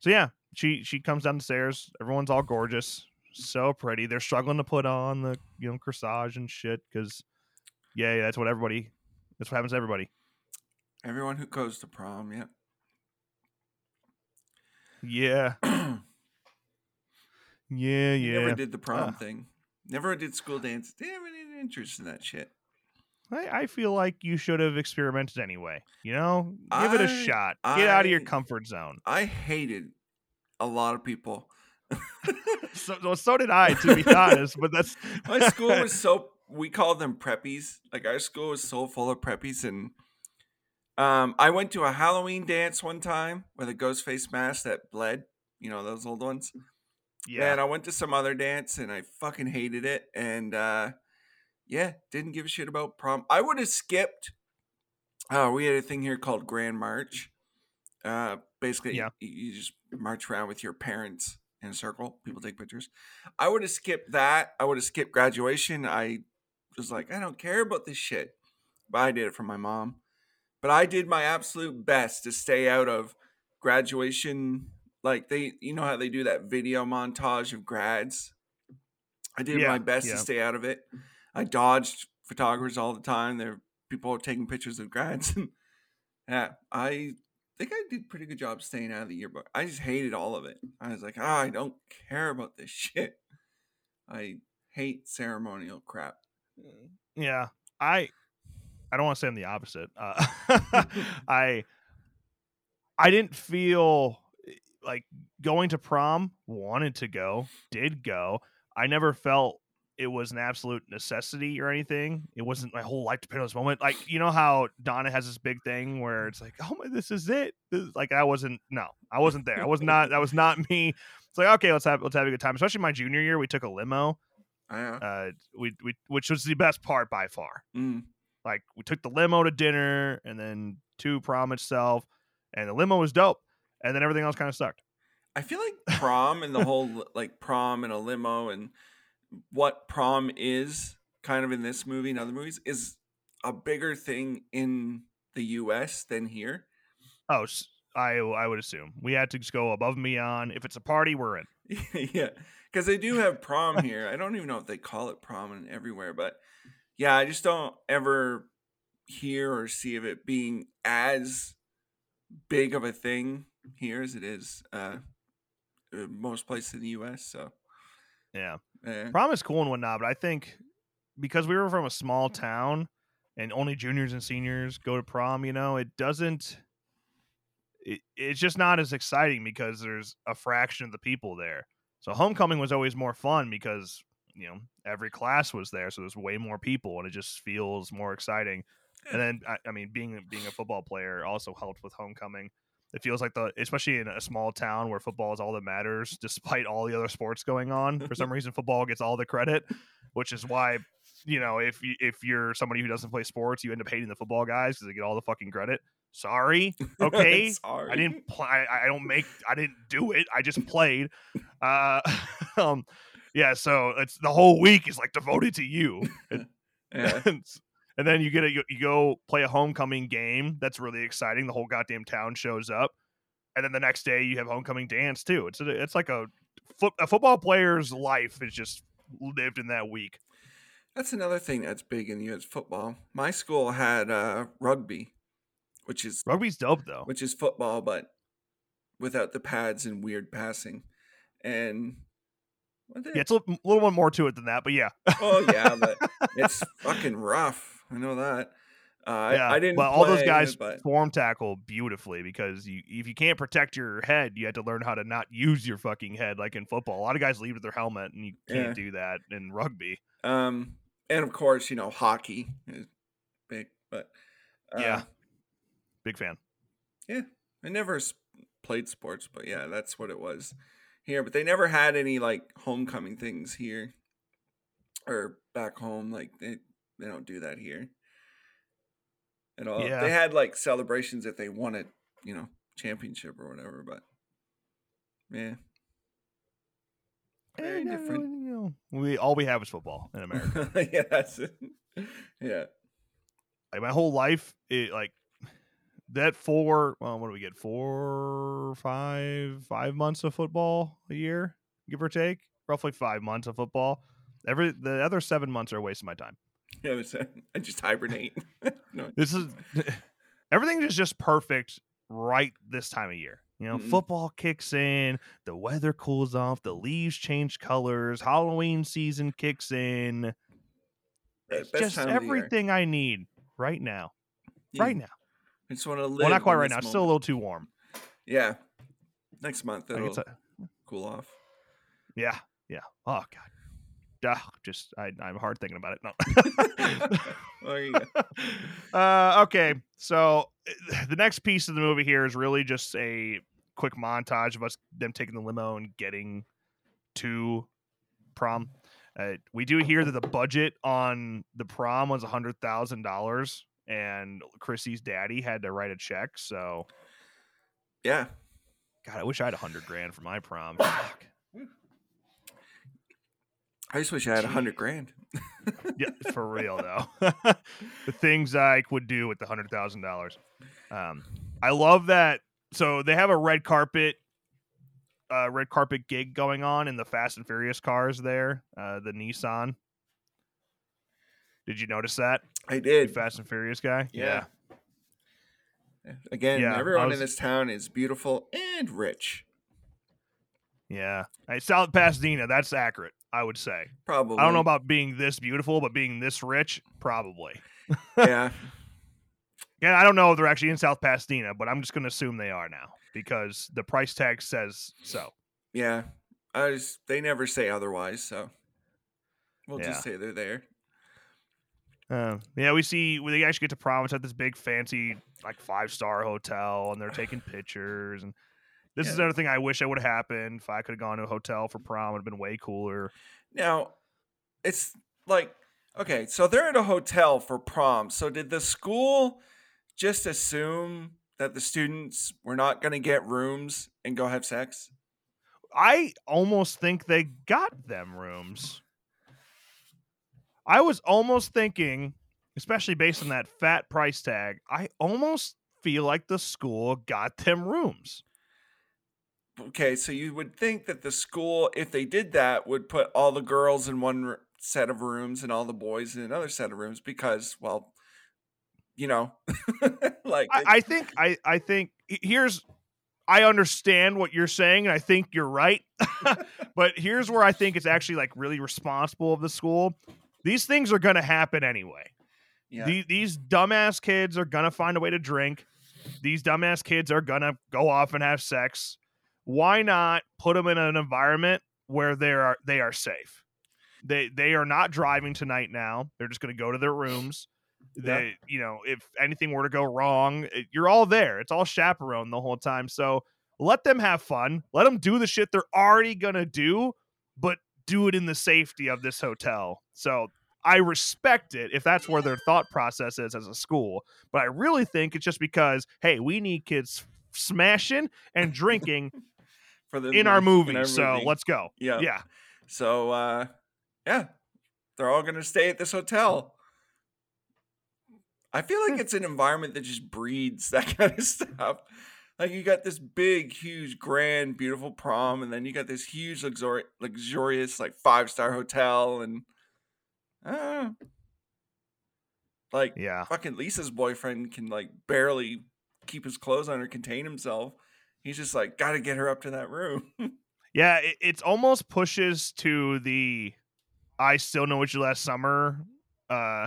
So yeah, she she comes down the stairs. Everyone's all gorgeous, so pretty. They're struggling to put on the you know corsage and shit because yeah, that's what everybody. That's what happens to everybody. Everyone who goes to prom, yeah. (clears throat) Yeah, yeah, yeah. Never did the prom Uh. thing. Never did school dance. Didn't have any interest in that shit. I, I feel like you should have experimented anyway. You know, give it a shot. Get out of your comfort zone. I hated a lot of people. (laughs) So, so, so did I, to be (laughs) honest. But that's My school was so we call them preppies. Like our school was so full of preppies and um I went to a Halloween dance one time with a ghost face mask that bled. You know, those old ones. yeah. And I went to some other dance and I fucking hated it. And uh yeah, didn't give a shit about prom. I would have skipped. Uh, we had a thing here called Grand March. Uh, basically, Yeah. you, you just march around with your parents in a circle. People take pictures. I would have skipped that. I would have skipped graduation. I was like, I don't care about this shit. But I did it for my mom. But I did my absolute best to stay out of graduation. Like they, you know how they do that video montage of grads. I did Yeah, my best yeah. to stay out of it. I dodged photographers all the time. There, people were taking pictures of grads. (laughs) yeah, I think I did a pretty good job staying out of the yearbook. I just hated all of it. I was like, ah, I don't care about this (laughs) shit. I hate ceremonial crap. Yeah, I I don't want to say I'm the opposite. Uh, (laughs) (laughs) I I didn't feel eh, like going to prom. Wanted to go, did go. I never felt it was an absolute necessity or anything. It wasn't my whole life depended on this moment. Like you know how Donna has this big thing where it's like, oh my, this is it. This is, like I wasn't. No, I wasn't there. I was not. That was not (laughs) me. It's like okay, let's have let's have a good time. Especially my junior year, we took a limo I, uh, we, we which was the best part by far mm, Like we took the limo to dinner and then to prom itself, and the limo was dope, and then everything else kind of sucked. I feel like prom and the whole (laughs) like prom and a limo and what prom is kind of in this movie and other movies is a bigger thing in the US than here. Oh, I I would assume we had to just go above and beyond. If it's a party, we're in. (laughs) yeah, because they do have prom here. I don't even know if they call it prom in everywhere, but yeah, I just don't ever hear or see of it being as big of a thing here as it is uh, uh, most places in the U.S. So, Yeah. eh. prom is cool and whatnot, but I think because we were from a small town and only juniors and seniors go to prom, you know, it doesn't. It, it's just not as exciting because there's a fraction of the people there. So homecoming was always more fun because you know every class was there, so there's way more people, and it just feels more exciting. And eh. then I, I mean, being being a football player also helped with homecoming. It feels like the, especially in a small town where football is all that matters, (laughs) despite all the other sports going on. For some reason, football gets all the credit, which is why, you know, if you if you're somebody who doesn't play sports, you end up hating the football guys because they get all the fucking credit. Sorry, (laughs) okay, Sorry. I didn't play. I I don't make. I didn't do it. I just played. Uh, (laughs) um, yeah. So it's the whole week is like devoted to you. And- (laughs) Yeah. and then you get a you, you go play a homecoming game that's really exciting. The whole goddamn town shows up, and then the next day you have homecoming dance too. It's a, it's like a foot a football player's life is just lived in that week. That's another thing that's big in the U.S. football. My school had uh, rugby, which is Rugby's dope though. which is football, but without the pads and weird passing. And Yeah, it's a little, little bit more to it than that, but yeah, oh yeah, but (laughs) it's fucking rough. I know that. Uh, yeah. I, I didn't. But all those guys but form tackle beautifully because you if you can't protect your head, you have to learn how to not use your fucking head like in football. A lot of guys leave with their helmet, and you can't Yeah. do that in rugby. um, and of course, you know, hockey is big, but uh, Yeah. Big fan. yeah. I never played sports, but yeah, that's what it was here. But they never had any like homecoming things here or back home. Like they they don't do that here at all. Yeah. They had like celebrations if they won a you know championship or whatever, but yeah, very Eh, different. You know, we all we have is football in (laughs) America. yeah, that's it. Yeah, like my whole life, it like that four. Well, what do we get? Four, five, five months of football a year, give or take. Roughly five months of football. Every the other seven months are a waste of my time. yeah. I just hibernate. (laughs) no, This is (laughs) everything is just perfect right this time of year. You know, Mhm. football kicks in, the weather cools off, the leaves change colors, Halloween season kicks in. Best just time of the year. everything I need right now. Yeah, Right now. I just want to live. Well, not quite right now. It's still a little too warm. Yeah, next month it'll a- cool off. yeah, yeah. Oh god. Duh, just I, I'm hard thinking about it. No. (laughs) There you go. (laughs) uh, okay, so the next piece of the movie here is really just a quick montage of us them taking the limo and getting to prom. Uh, we do hear that the budget on the prom was a hundred thousand dollars, and Chrissy's daddy had to write a check. So, Yeah, God, I wish I had a hundred grand for my prom. (sighs) Fuck. I just wish I had a hundred grand. (laughs) yeah, for real though. (laughs) the things I would do with the hundred thousand dollars. Um, I love that. So they have a red carpet, uh, red carpet gig going on in the Fast and Furious cars. There, uh, the Nissan. Did you notice that? I You did. Fast and Furious guy. Yeah. Again, Yeah, everyone was- in this town is beautiful and rich. yeah. Hey, South Pasadena. That's accurate. I would say. Probably. I don't know about being this beautiful, but being this rich, probably. (laughs) yeah, Yeah, I don't know if they're actually in South Pasadena, but I'm just going to assume they are now because the price tag says so. yeah. I just they never say otherwise, so we'll Yeah. just say they're there. Uh, yeah, we see we they actually get to prom. It's at this big fancy like five star hotel, and they're taking pictures. And this is another thing I wish I would have happened. If I could have gone to a hotel for prom, it would have been way cooler. Now, it's like Okay, so they're at a hotel for prom. So did the school just assume that the students were not going to get rooms and go have sex? I almost think they got them rooms. I was almost thinking, especially based on that fat price tag, I almost feel like the school got them rooms. Okay, so you would think that the school, if they did that, would put all the girls in one set of rooms and all the boys in another set of rooms because, well, you know, (laughs) like I, I think I I think here's I understand what you're saying, and I think you're right. (laughs) but here's where I think it's actually like really responsible of the school. These things are gonna happen anyway. yeah. The- these dumbass kids are gonna find a way to drink. These dumbass kids are gonna go off and have sex. Why not put them in an environment where they are they are safe? They they are not driving tonight now. They're just gonna go to their rooms. They you know if anything were to go wrong, it- you're all there. It's all chaperone the whole time. So let them have fun. Let them do the shit they're already gonna do, but do it in the safety of this hotel. So I respect it if that's where their thought process is as a school. But I really think it's just because, hey, we need kids smashing and drinking (laughs) for the in our movie- movie. So let's go. yeah. Yeah. So, uh, yeah, they're all going to stay at this hotel. I feel Hmm. like it's an environment that just breeds (laughs) that kind of stuff. Like you got this big, huge, grand, beautiful prom, and then you got this huge, luxuri- luxurious, like five star hotel, and uh, (laughs) like Yeah. fucking Lisa's boyfriend can like barely keep his clothes on or contain himself. He's just like, gotta get her up to that room. (laughs) Yeah. It, it's almost pushes to the I still know what you last summer, uh,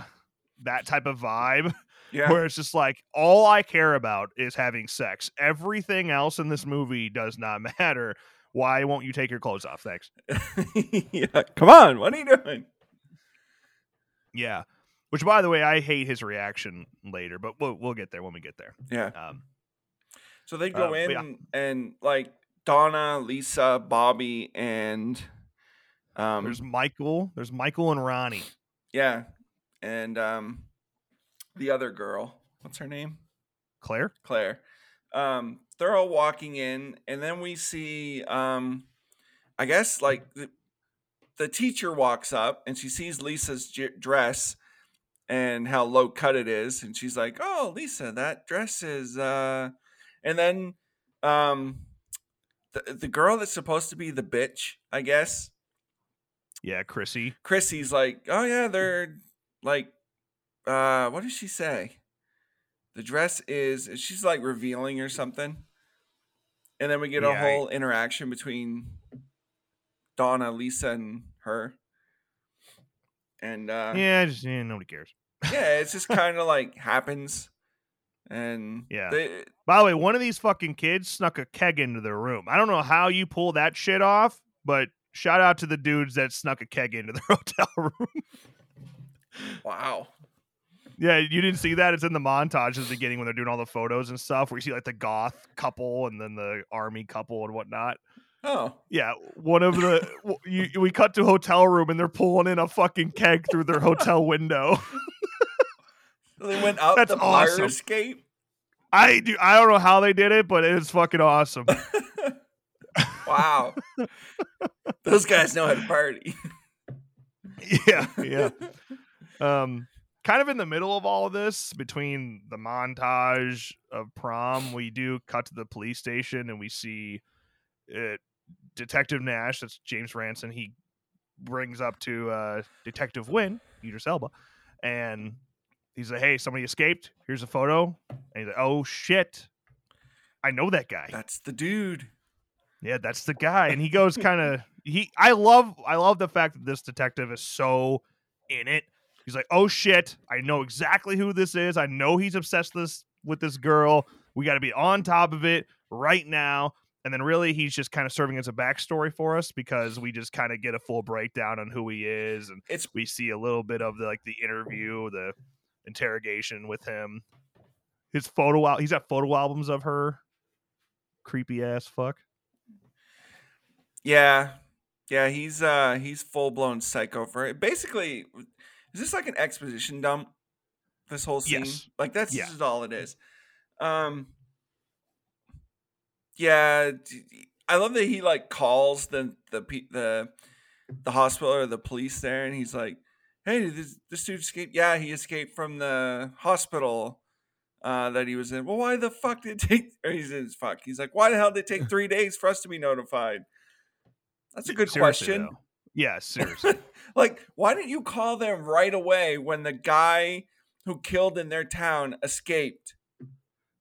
that type of vibe. (laughs) yeah, where it's just like all I care about is having sex. Everything else in this movie does not matter. Why won't you take your clothes off? Thanks. yeah. Come on, what are you doing? Yeah. Which, by the way, I hate his reaction later, but we'll we'll get there when we get there. Yeah. Um, So they go Uh, in yeah. and like Donna, Lisa, Bobby, and um, there's Michael. There's Michael and Ronnie. yeah, and um, the other girl. What's her name? Claire. Claire. Um, they're all walking in, and then we see, um, I guess, like the, teacher walks up and she sees Lisa's j- dress and how low cut it is, and she's like, "Oh, Lisa, that dress is," uh, and then, um, the the girl that's supposed to be the bitch, I guess, Yeah, Chrissy. Chrissy's like, "Oh yeah, they're like, uh, what does she say? The dress is she's like revealing or something." And then we get a Yeah, I- whole interaction between Donna, Lisa, and her. And uh, yeah, just yeah, nobody cares. Yeah, it's just (laughs) kind of like happens. And Yeah. they, By the way, one of these fucking kids snuck a keg into their room. I don't know how you pull that shit off, but shout out to the dudes that snuck a keg into (laughs) their hotel room. wow. Yeah, you didn't see that. It's in the montage at the beginning when they're doing all the photos and stuff, where you see like the goth couple and then the army couple and whatnot. Oh, Yeah, one of the (laughs) you, we cut to hotel room and they're pulling in a fucking keg through their hotel window. so they went out That's the fire awesome. escape. I do. I don't know how they did it, but it's fucking awesome. (laughs) Wow. (laughs) Those guys know how to party. yeah, yeah. Um, kind of in the middle of all of this, between the montage of prom, we do cut to the police station and we see it, Detective Nash. That's James Ransone. He brings up to uh, Detective Winn, Idris Elba, and he's like, "Hey, somebody escaped. Here's a photo." And he's like, "Oh shit, I know that guy." That's the dude. Yeah, that's the guy. And he goes kind of he I love I love the fact that this detective is so in it. He's like, "Oh shit, I know exactly who this is. I know he's obsessed with this with this girl. We got to be on top of it right now." And then really he's just kind of serving as a backstory for us because we just kind of get a full breakdown on who he is and It's we see a little bit of the like the interview, the interrogation with him. His photo he's got photo albums of her. Creepy ass fuck. Yeah. Yeah, he's uh he's full blown psycho for it. Basically Is this like an exposition dump? This whole scene, Yes. like that's Yeah. just all it is. Um, yeah, I love that he like calls the the the the hospital or the police there, and he's like, "Hey, did this this dude escaped. Yeah, he escaped from the hospital." Uh, that he was in. Well, why the fuck did it take? Or (laughs) he's in fuck. He's like, why the hell did it take (laughs) three days for us to be notified? That's a good Seriously, question. though. Yeah, seriously. (laughs) like, why didn't you call them right away when the guy who killed in their town escaped?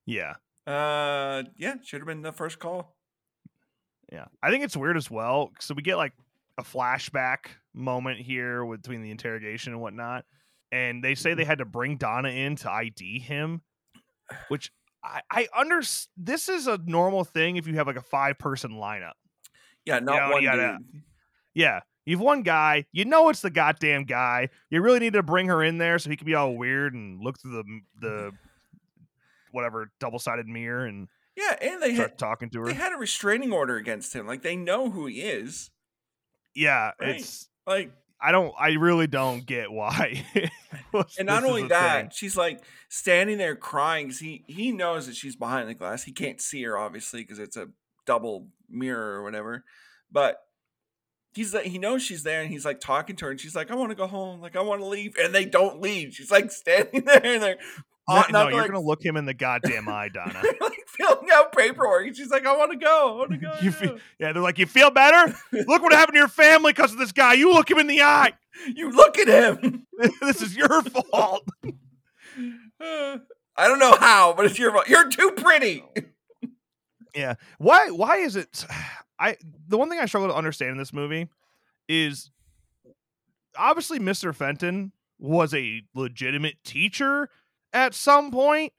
yeah. Uh, yeah, should have been the first call. Yeah, I think it's weird as well. So we get like a flashback moment here between the interrogation and whatnot, and they say they had to bring Donna in to ID him, which I, I under this is a normal thing if you have like a five person lineup. Yeah, not know, one you gotta-. Yeah, you've one guy, you know it's the goddamn guy. You really need to bring her in there so he can be all weird and look through the the whatever double sided mirror and Yeah, and they start had talking to her. they had a restraining order against him. Like they know who he is. yeah, Right. it's Like, I don't. I really don't get why. (laughs) And not only that, thing. she's like standing there crying because he he knows that she's behind the glass. He can't see her obviously because it's a double mirror or whatever. But he's like he knows she's there and he's like talking to her and she's like, I want to go home, like I want to leave, and they don't leave. She's like standing (laughs) there and they're No, no, you're like, gonna look him in the goddamn eye, (laughs) Donna. like filling out paperwork. And she's like, I want to go, I want to go. You feel, yeah, they're like, you feel better? Look what happened to your family because of this guy. You look him in the eye. (laughs) you look at him. (laughs) this is your fault. Uh, I don't know how, but it's your fault. You're too pretty. Yeah. Why? Why is it? (sighs) I the one thing I struggle to understand in this movie is obviously Mr. Fenton was a legitimate teacher at some point.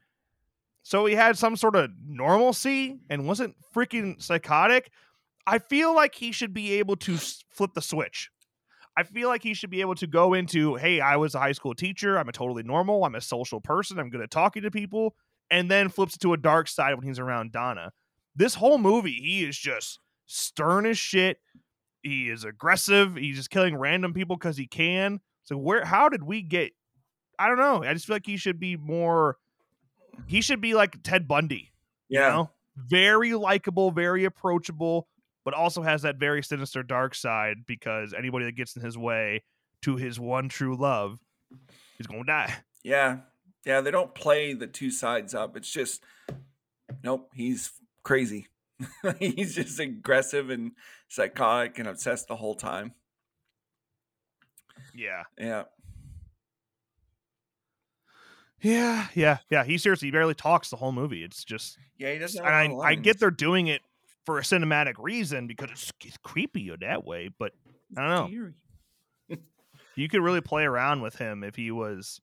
So he had some sort of normalcy and wasn't freaking psychotic. I feel like he should be able to flip the switch. I feel like he should be able to go into, hey, I was a high school teacher. I'm a totally normal. I'm a social person. I'm good at talking to people. And then flips to a dark side when he's around Donna. This whole movie, he is just stern as shit. He is aggressive. He's just killing random people because he can. So where? How did we get? I don't know. I just feel like he should be more. He should be like Ted Bundy. You know, very likable, very approachable, but also has that very sinister dark side because anybody that gets in his way to his one true love is going to die. Yeah. Yeah, they don't play the two sides up. It's just nope, he's crazy. (laughs) he's just aggressive and psychotic and obsessed the whole time. Yeah. Yeah. Yeah, yeah, yeah. He seriously he barely talks the whole movie. It's just, Yeah, he doesn't and have I, a lot of I get they're doing it for a cinematic reason because it's, it's creepy that way. But I don't know. (laughs) You could really play around with him if he was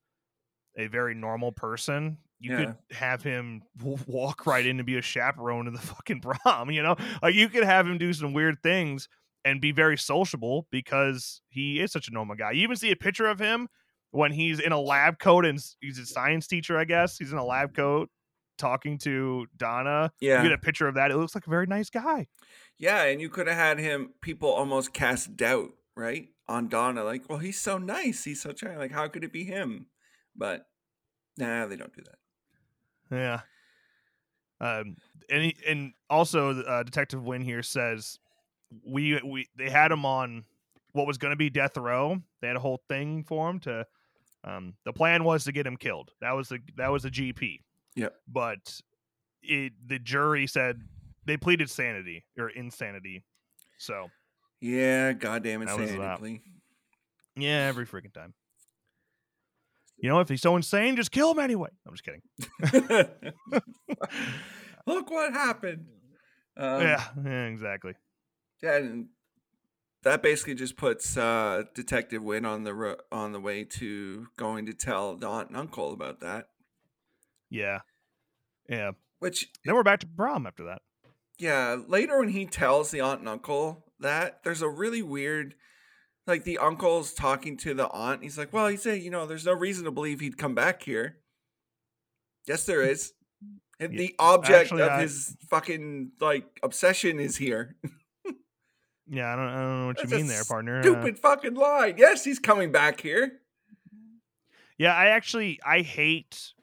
a very normal person. You Yeah. could have him walk right in and be a chaperone to the (laughs) fucking prom. You know, like you could have him do some weird things and be very sociable because he is such a normal guy. You even see a picture of him when he's in a lab coat and he's a science teacher, I guess. He's in a lab coat talking to Donna. Yeah. You get a picture of that. It looks like a very nice guy. Yeah, and you could have had him people almost cast doubt, right? On Donna, like, well, he's so nice, he's so charming. Like, how could it be him? But nah, they don't do that. Yeah. Um, and he, and also uh, Detective Winn here says we we they had him on what was going to be death row. They had a whole thing for him to. Um, the plan was to get him killed. That was the that was the GP. Yep. But it the jury said they pleaded sanity or insanity. So Yeah, goddamn insanity yeah, every freaking time. You know, if he's so insane, just kill him anyway. I'm just kidding. (laughs) Look what happened. Um, yeah, yeah, exactly. Yeah, and that basically just puts uh, Detective Winn on the ro- on the way to going to tell the aunt and uncle about that. Yeah, yeah. Which, Then we're back to prom after that. yeah, later when he tells the aunt and uncle that, there's a really weird, like the uncle's talking to the aunt. He's like, "Well, he said, you know, there's no reason to believe he'd come back here." Yes, there is. And Yeah, the object actually, of I- his fucking like obsession is here. (laughs) Yeah, I don't, I don't know what That's you mean there, partner. Uh, Stupid fucking line. Yes, he's coming back here. Yeah, I actually I hate.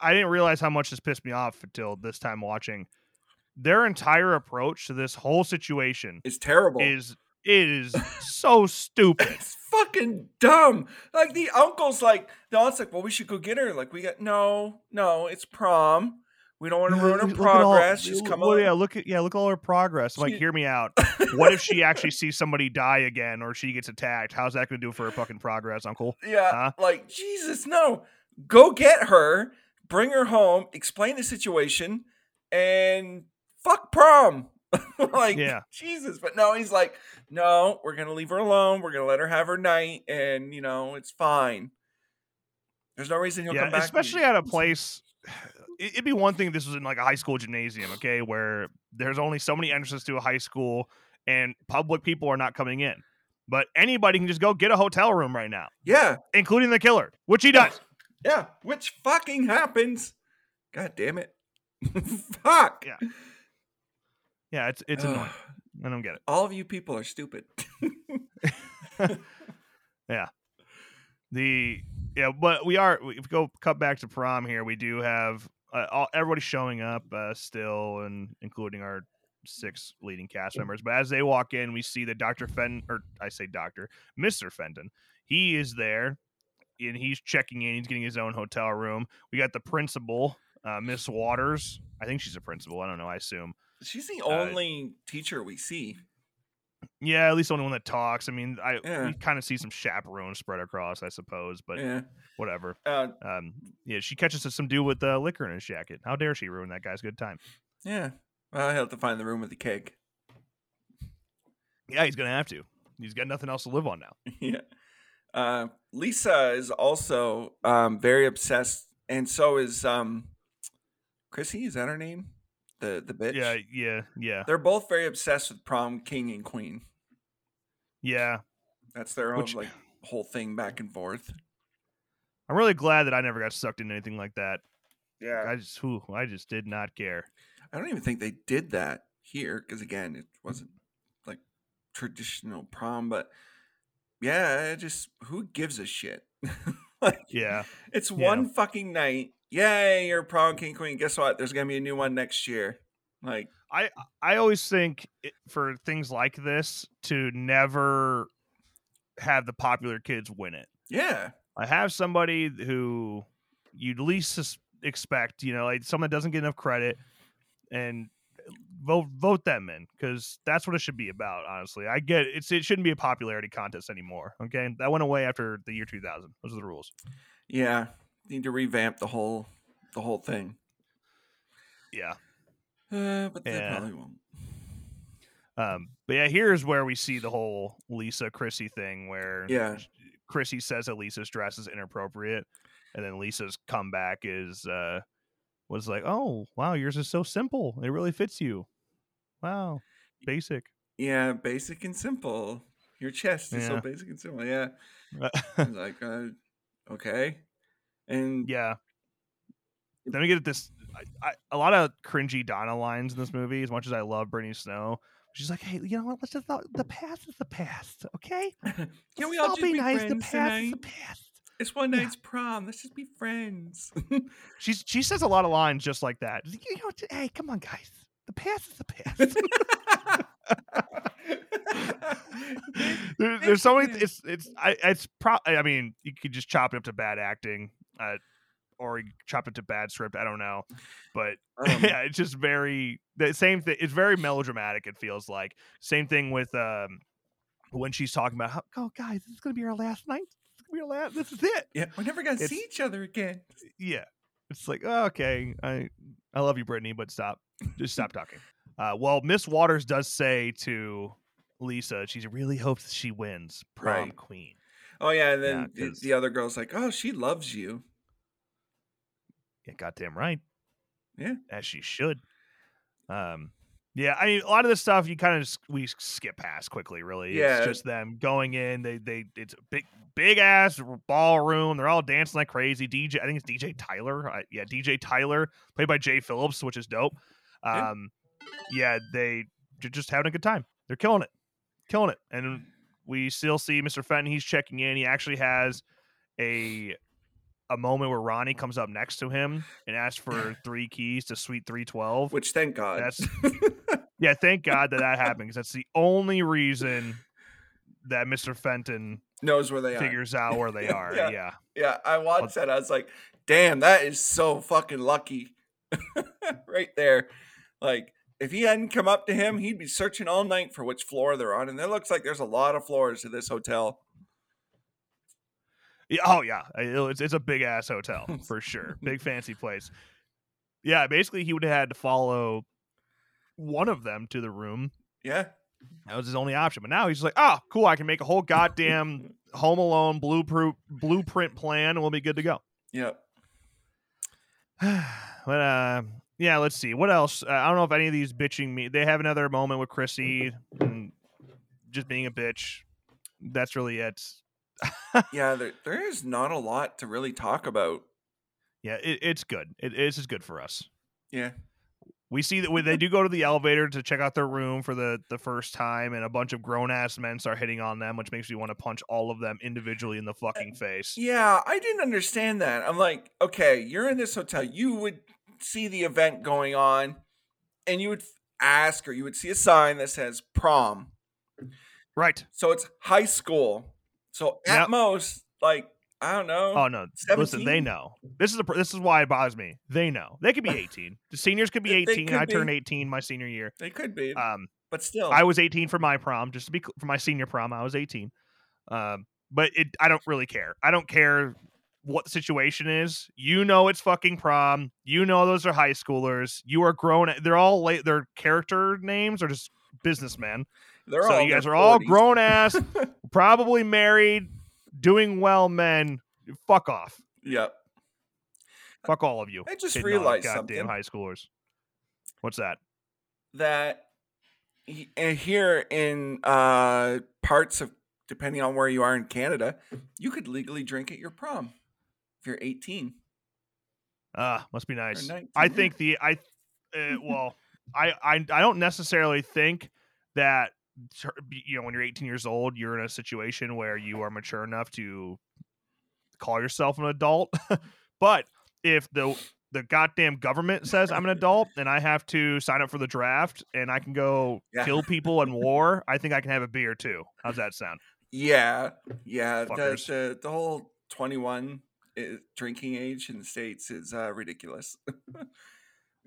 I didn't realize how much this pissed me off until this time watching. Their entire approach to this whole situation is terrible. is it is so stupid. (laughs) it's fucking dumb. Like the uncle's like, the aunt's like, well, we should go get her. Like we got no, no, it's prom. We don't want to ruin her Look at all- progress. She's come well, on. yeah, look at yeah, look at all her progress. I'm like, hear me out. (laughs) What if she actually sees somebody die again, or she gets attacked? How's that going to do for her fucking progress, Uncle? Yeah, Huh? like Jesus, no. Go get her, bring her home, explain the situation, and fuck prom. (laughs) like Yeah. Jesus, but no, he's like, no, we're gonna leave her alone. We're gonna let her have her night, and you know it's fine. There's no reason he'll yeah, come back. especially at a place. It- It'd be one thing if this was in like a high school gymnasium, (sighs) okay, where there's only so many entrances to a high school and public people are not coming in. But anybody can just go get a hotel room right now, Yeah, including the killer, which he does. yeah, which fucking happens. God damn it. (laughs) Fuck. Yeah. Yeah, it's it's annoying. (sighs) I don't get it. All of you people are stupid. (laughs) Yeah. The yeah, but we are. If we go cut back to prom here. We do have uh, all, everybody showing up uh, still, and including our six leading cast members. But as they walk in, we see that Doctor Fenton, or I say Doctor Mister Fenton, he is there, and he's checking in. He's getting his own hotel room. We got the principal, uh, Miss Waters. I think she's a principal. I don't know. I assume. She's the Uh, only teacher we see. Yeah, at least the only one that talks. I mean, I Yeah. kind of see some chaperones spread across, I suppose, but yeah. whatever. Uh, Um, yeah, she catches some dude with uh, liquor in his jacket. How dare she ruin that guy's good time? yeah. Well, I have to find the room with the keg. Yeah, he's gonna have to. He's got nothing else to live on now. (laughs) yeah. Uh, Lisa is also um, very obsessed, and so is um, Chrissy. Is that her name? The the bitch. Yeah, yeah, yeah, They're both very obsessed with prom king and queen. yeah. That's their own Which- like whole thing back and forth. I'm really glad that I never got sucked into anything like that. Yeah. I just, whew, I just did not care. I don't even think they did that here because again, it wasn't like traditional prom, but yeah, just who gives a shit? (laughs) like, Yeah, it's Yeah. one fucking night. Yay, you're prom king queen. Guess what? There's gonna be a new one next year. Like, I, I always think it, for things like this to never have the popular kids win it. yeah, I have somebody who you'd least sus- expect, you know, like someone that doesn't get enough credit, and uh, vote vote them in because that's what it should be about. Honestly, I get it. it's it shouldn't be a popularity contest anymore. Okay, that went away after the year 2000. Those are the rules. yeah. Need to revamp the whole the whole thing. Yeah. Uh, but they Yeah. probably won't. Um, but yeah, here's where we see the whole Lisa Chrissy thing where Yeah. Chrissy says that Lisa's dress is inappropriate, and then Lisa's comeback is uh was like, "Oh, wow, yours is so simple. It really fits you. Wow, basic." Yeah, basic and simple. Your chest is so basic and simple. Yeah. (laughs) Like, uh, okay. And yeah. Then we get this I, I, a lot of cringy Donna lines in this movie. As much as I love Brittany Snow, she's like, "Hey, you know what? Let's just not, the past is the past, okay? (laughs) can Let's we all just be be nice. The past tonight? is the past." It's one Yeah. night's prom. Let's just be friends. (laughs) She's she says a lot of lines just like that. You know, hey, come on, guys. The past is the past. (laughs) there, there's so many. It's it's I it's pro. I mean, you could just chop it up to bad acting, uh, or you could chop it to bad script. I don't know, but (laughs) Um, yeah, it's just very the same thing. It's very melodramatic. It feels like same thing with um when she's talking about how oh guys, this is gonna be our last night. This is gonna be our last. This is it. yeah, we're never gonna It's- see each other again. Yeah, it's like oh, okay, I I love you, Brittany, but stop, just stop talking. Uh, well, Miss Waters does say to Lisa, she really hopes she wins prom Right. queen. Oh yeah, and then Yeah, the, the other girl's like, "Oh, she loves you." Yeah, goddamn right. Yeah. as she should. Um, yeah, I mean, a lot of this stuff you kind of we skip past quickly. Really, Yeah. it's just them going in. They they it's a big big ass ballroom. They're all dancing like crazy. DJ, I think it's DJ Tyler. I, yeah, DJ Tyler, played by Jay Phillips, which is dope. Yeah. Um, yeah, they they're just having a good time. They're killing it, killing it. And we still see Mr. Fenton. He's checking in. He actually has a a moment where Ronnie comes up next to him and asks for (laughs) three keys to Suite 312. Which thank God. That's (laughs) yeah, thank God that that happened because that's the only reason that Mr. Fenton knows where they are. figures out where they (laughs) are. Yeah. yeah. Yeah, I watched that. I was like, damn, that is so fucking lucky. right there. Like, if he hadn't come up to him, he'd be searching all night for which floor they're on. And it looks like there's a lot of floors to this hotel. Yeah, oh yeah, it's it's a big ass hotel (laughs) for sure, big fancy place. Yeah, basically he would have had to follow one of them to the room. Yeah. That was his only option. But now he's like, oh, cool, I can make a whole goddamn (laughs) Home Alone blueprint blueprint plan, and we'll be good to go. Yep. (sighs) but uh, yeah, let's see what else. Uh, I don't know if any of these bitching me. They have another moment with Chrissy and just being a bitch. That's really it. Yeah, there, there is not a lot to really talk about. Yeah, it, it's good. It, this is good for us. Yeah. We see that when they (laughs) do go to the elevator to check out their room for the the first time, and a bunch of grown ass men start hitting on them, which makes me want to punch all of them individually in the uh, fucking face. Yeah, I didn't understand that. I'm like, okay, you're in this hotel. You would see the event going on, and you would ask, or you would see a sign that says prom. Right. So it's high school. So at Yep. most, like, I don't know. Oh no! Listen, they know. This is a, this is why it bothers me. They know. They could be (laughs) 18. The seniors could be 18. could I turned 18 my senior year. They could be, Um, but still. I was 18 for my prom. Just to be for my senior prom, I was 18. Um, but it, I don't really care. I don't care what the situation is. You know, it's fucking prom. You know, those are high schoolers. You are grown. They're all late. Their character names are just businessmen. They're so all you guys are all grown ass, (laughs) probably married, doing well, men. Fuck off. Yep. Fuck all of you. I just on realized goddamn something. high schoolers. What's that? That uh, here in uh, parts of, depending on where you are in Canada, you could legally drink at your prom if you're 18. Ah, must be nice. I think the I, uh, well, (laughs) I, I I don't necessarily think that you know when you're 18 years old you're in a situation where you are mature enough to call yourself an adult. (laughs) but if the the goddamn government says I'm an adult and I have to sign up for the draft and I can go Yeah. kill people in war, I think I can have a beer too. How's that sound? Yeah, yeah. The, the the whole 21 drinking age in the states is uh, ridiculous. (laughs)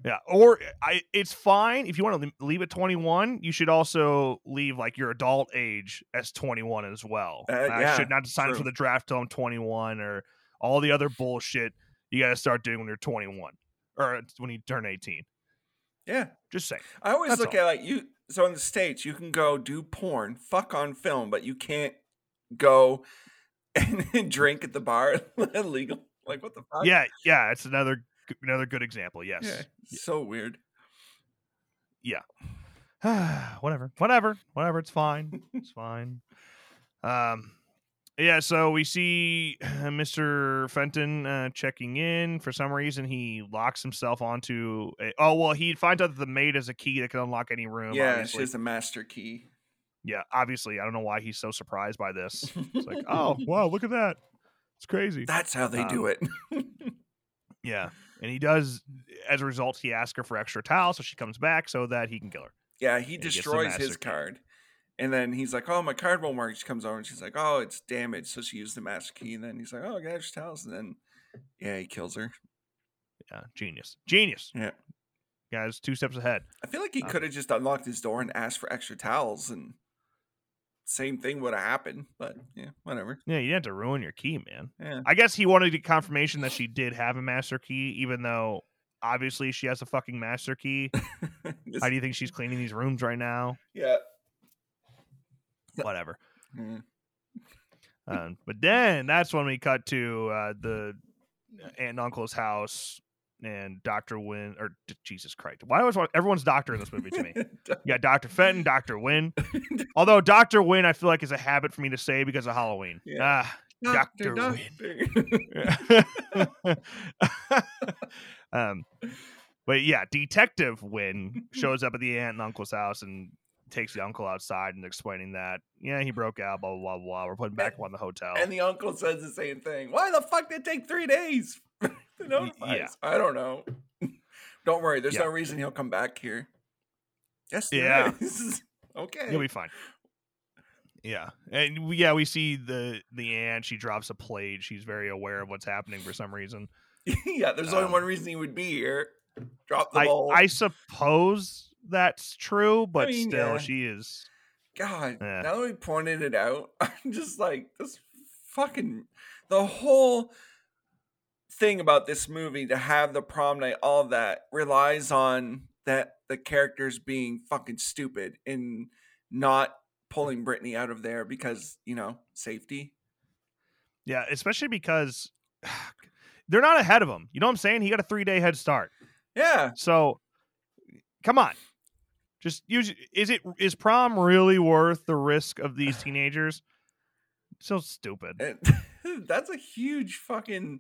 Yeah, or I it's fine if you want to leave at 21, you should also leave like your adult age as 21 as well. Uh, I should not sign up for the draft till I'm 21 or all the other bullshit you got to start doing when you're 21 or when you turn 18. yeah, Just saying. I always That's look all. at like you. So in the states, you can go do porn, fuck on film, but you can't go (laughs) and drink at the bar (laughs) illegal. Like what the fuck? Yeah, yeah, it's another another good example. Yes. yeah. So weird. Yeah. (sighs) whatever, whatever, whatever. It's fine. (laughs) It's fine. Um, yeah. So we see (sighs) Mr. Fenton uh, checking in. For some reason, he locks himself onto. A, oh well, he finds out that the maid has a key that can unlock any room. yeah, obviously. she has a master key. yeah. Obviously, I don't know why he's so surprised by this. (laughs) It's like, oh wow, look at that. It's crazy. That's how they do Um, it. (laughs) Yeah. And he does. As a result, he asks her for extra towels, so she comes back so that he can kill her. yeah, he the destroys master his key. card. And then he's like, "Oh, my card won't work." She comes over and she's like, "Oh, it's damaged." So she used the master key, and then he's like, "Oh, I got extra towels." And then, yeah, he kills her. Yeah, genius, genius. Yeah. Guys, two steps ahead. I feel like he Uh, could have just unlocked his door and asked for extra towels, and same thing would have happened. But yeah, whatever. Yeah, you didn't have to ruin your key, man. Yeah, I guess he wanted the confirmation that she did have a master key, even though obviously she has a fucking master key. (laughs) How do you think she's cleaning these rooms right now? yeah. Whatever. Mm. Um, but then that's when we cut to uh, the aunt and uncle's house and Doctor Wynn or d- Jesus Christ. Why want everyone's doctor in this movie to me? (laughs) yeah, Doctor Fenton, Doctor Wynn. (laughs) Although Doctor Wynn, I feel like is a habit for me to say because of Halloween. Yeah. Ah, Dr. Wynn. (laughs) um, but yeah, Detective Winn shows up at the aunt and uncle's house and takes the uncle outside and explaining that yeah he broke out blah blah blah. blah. We're putting back on the hotel. And the uncle says the same thing. Why the fuck did it take three days (laughs) to notify yeah. us? I don't know. (laughs) don't worry, there's Yeah. no reason he'll come back here. Yes, there Yeah. is. (laughs) okay. He'll be fine. Yeah, and we, yeah, we see the the aunt. She drops a plate. She's very aware of what's happening for some reason. yeah, there's Um, only one reason he would be here. Drop the I ball. I suppose that's true, but mean, still, yeah. she is. God, Yeah. now that we pointed it out, (laughs) I'm just like this fucking the whole thing about this movie to have the prom night, all that relies on that the characters being fucking stupid and not pulling Brittany out of there because you know safety. Yeah, especially because (sighs) they're not ahead of him. You know what I'm saying? He got a three day head start. Yeah, So, come on, just use. Is it is prom really worth the risk of these (sighs) teenagers? So stupid. and (laughs) that's a huge fucking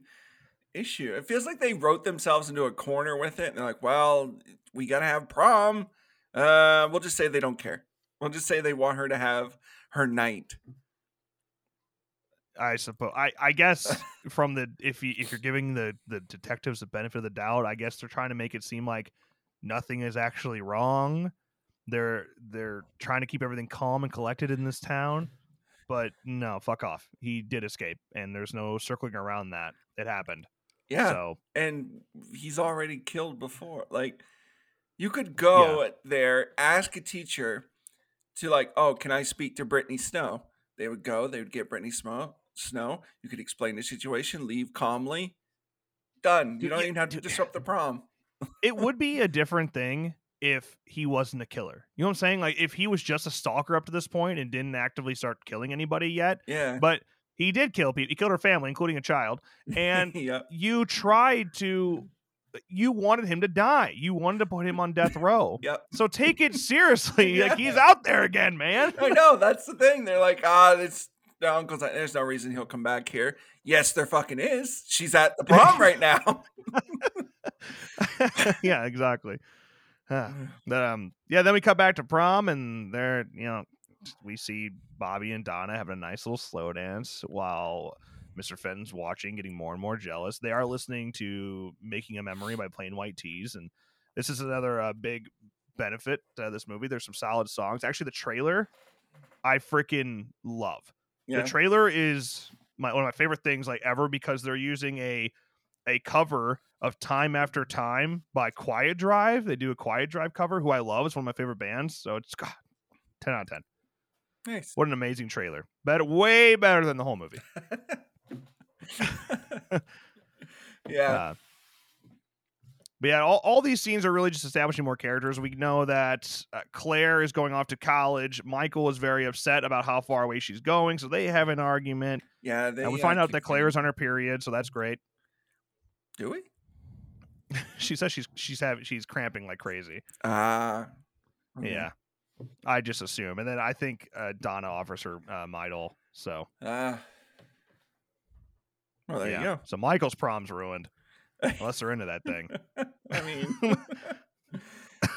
issue. It feels like they wrote themselves into a corner with it. And they're like, well, we got to have prom. Uh, we'll just say they don't care. We'll just say they want her to have her night. I suppose. I I guess (laughs) from the if you if you're giving the the detectives the benefit of the doubt, I guess they're trying to make it seem like nothing is actually wrong. They're they're trying to keep everything calm and collected in this town. But no, fuck off. He did escape, and there's no circling around that. It happened. Yeah. So And he's already killed before. Like, you could go there, ask a teacher to, like, oh, can I speak to Brittany Snow? They would go, they would get Brittany Snow. Snow. You could explain the situation, leave calmly. Done. You Dude, don't yeah, even have to dude. disrupt the (laughs) prom. it would be a different thing if he wasn't a killer. You know what I'm saying? Like if he was just a stalker up to this point and didn't actively start killing anybody yet, Yeah. but he did kill people. He killed her family, including a child. (laughs) And yeah. you tried to, you wanted him to die. You wanted to put him on death row. Yep. So take it (laughs) seriously. Like he's out there again, man. I know that's the thing. They're like, ah, it's the uncle's like, there's no reason he'll come back here. Yes, there fucking is. She's at the prom right now. (laughs) yeah, exactly. But, um, yeah. Then we cut back to prom, and there, you know, we see Bobby and Donna having a nice little slow dance while Mr. Fenton's watching, getting more and more jealous. They are listening to "Making a Memory" by Plain White T's, and this is another uh, big benefit to this movie. There's some solid songs. Actually, the trailer I freaking love. Yeah. The trailer is my one of my favorite things like ever because they're using a a cover of Time After Time by Quiet Drive. They do a Quiet Drive cover, who I love. It's one of my favorite bands. So it's God, ten out of ten. nice. What an amazing trailer! Better, way better than the whole movie. (laughs) yeah. Uh, but yeah, all, all these scenes are really just establishing more characters. We know that uh, Claire is going off to college. Michael is very upset about how far away she's going, so they have an argument. yeah. They, and we uh, find out that Claire is on her period, so that's great. Do we? (laughs) she says she's she's having she's cramping like crazy. Ah. okay. Yeah, I just assume, and then I think uh, Donna offers her uh, Midol. So Ah. well, there yeah, you go. so Michael's prom's ruined (laughs) unless they're into that thing. (laughs) I mean,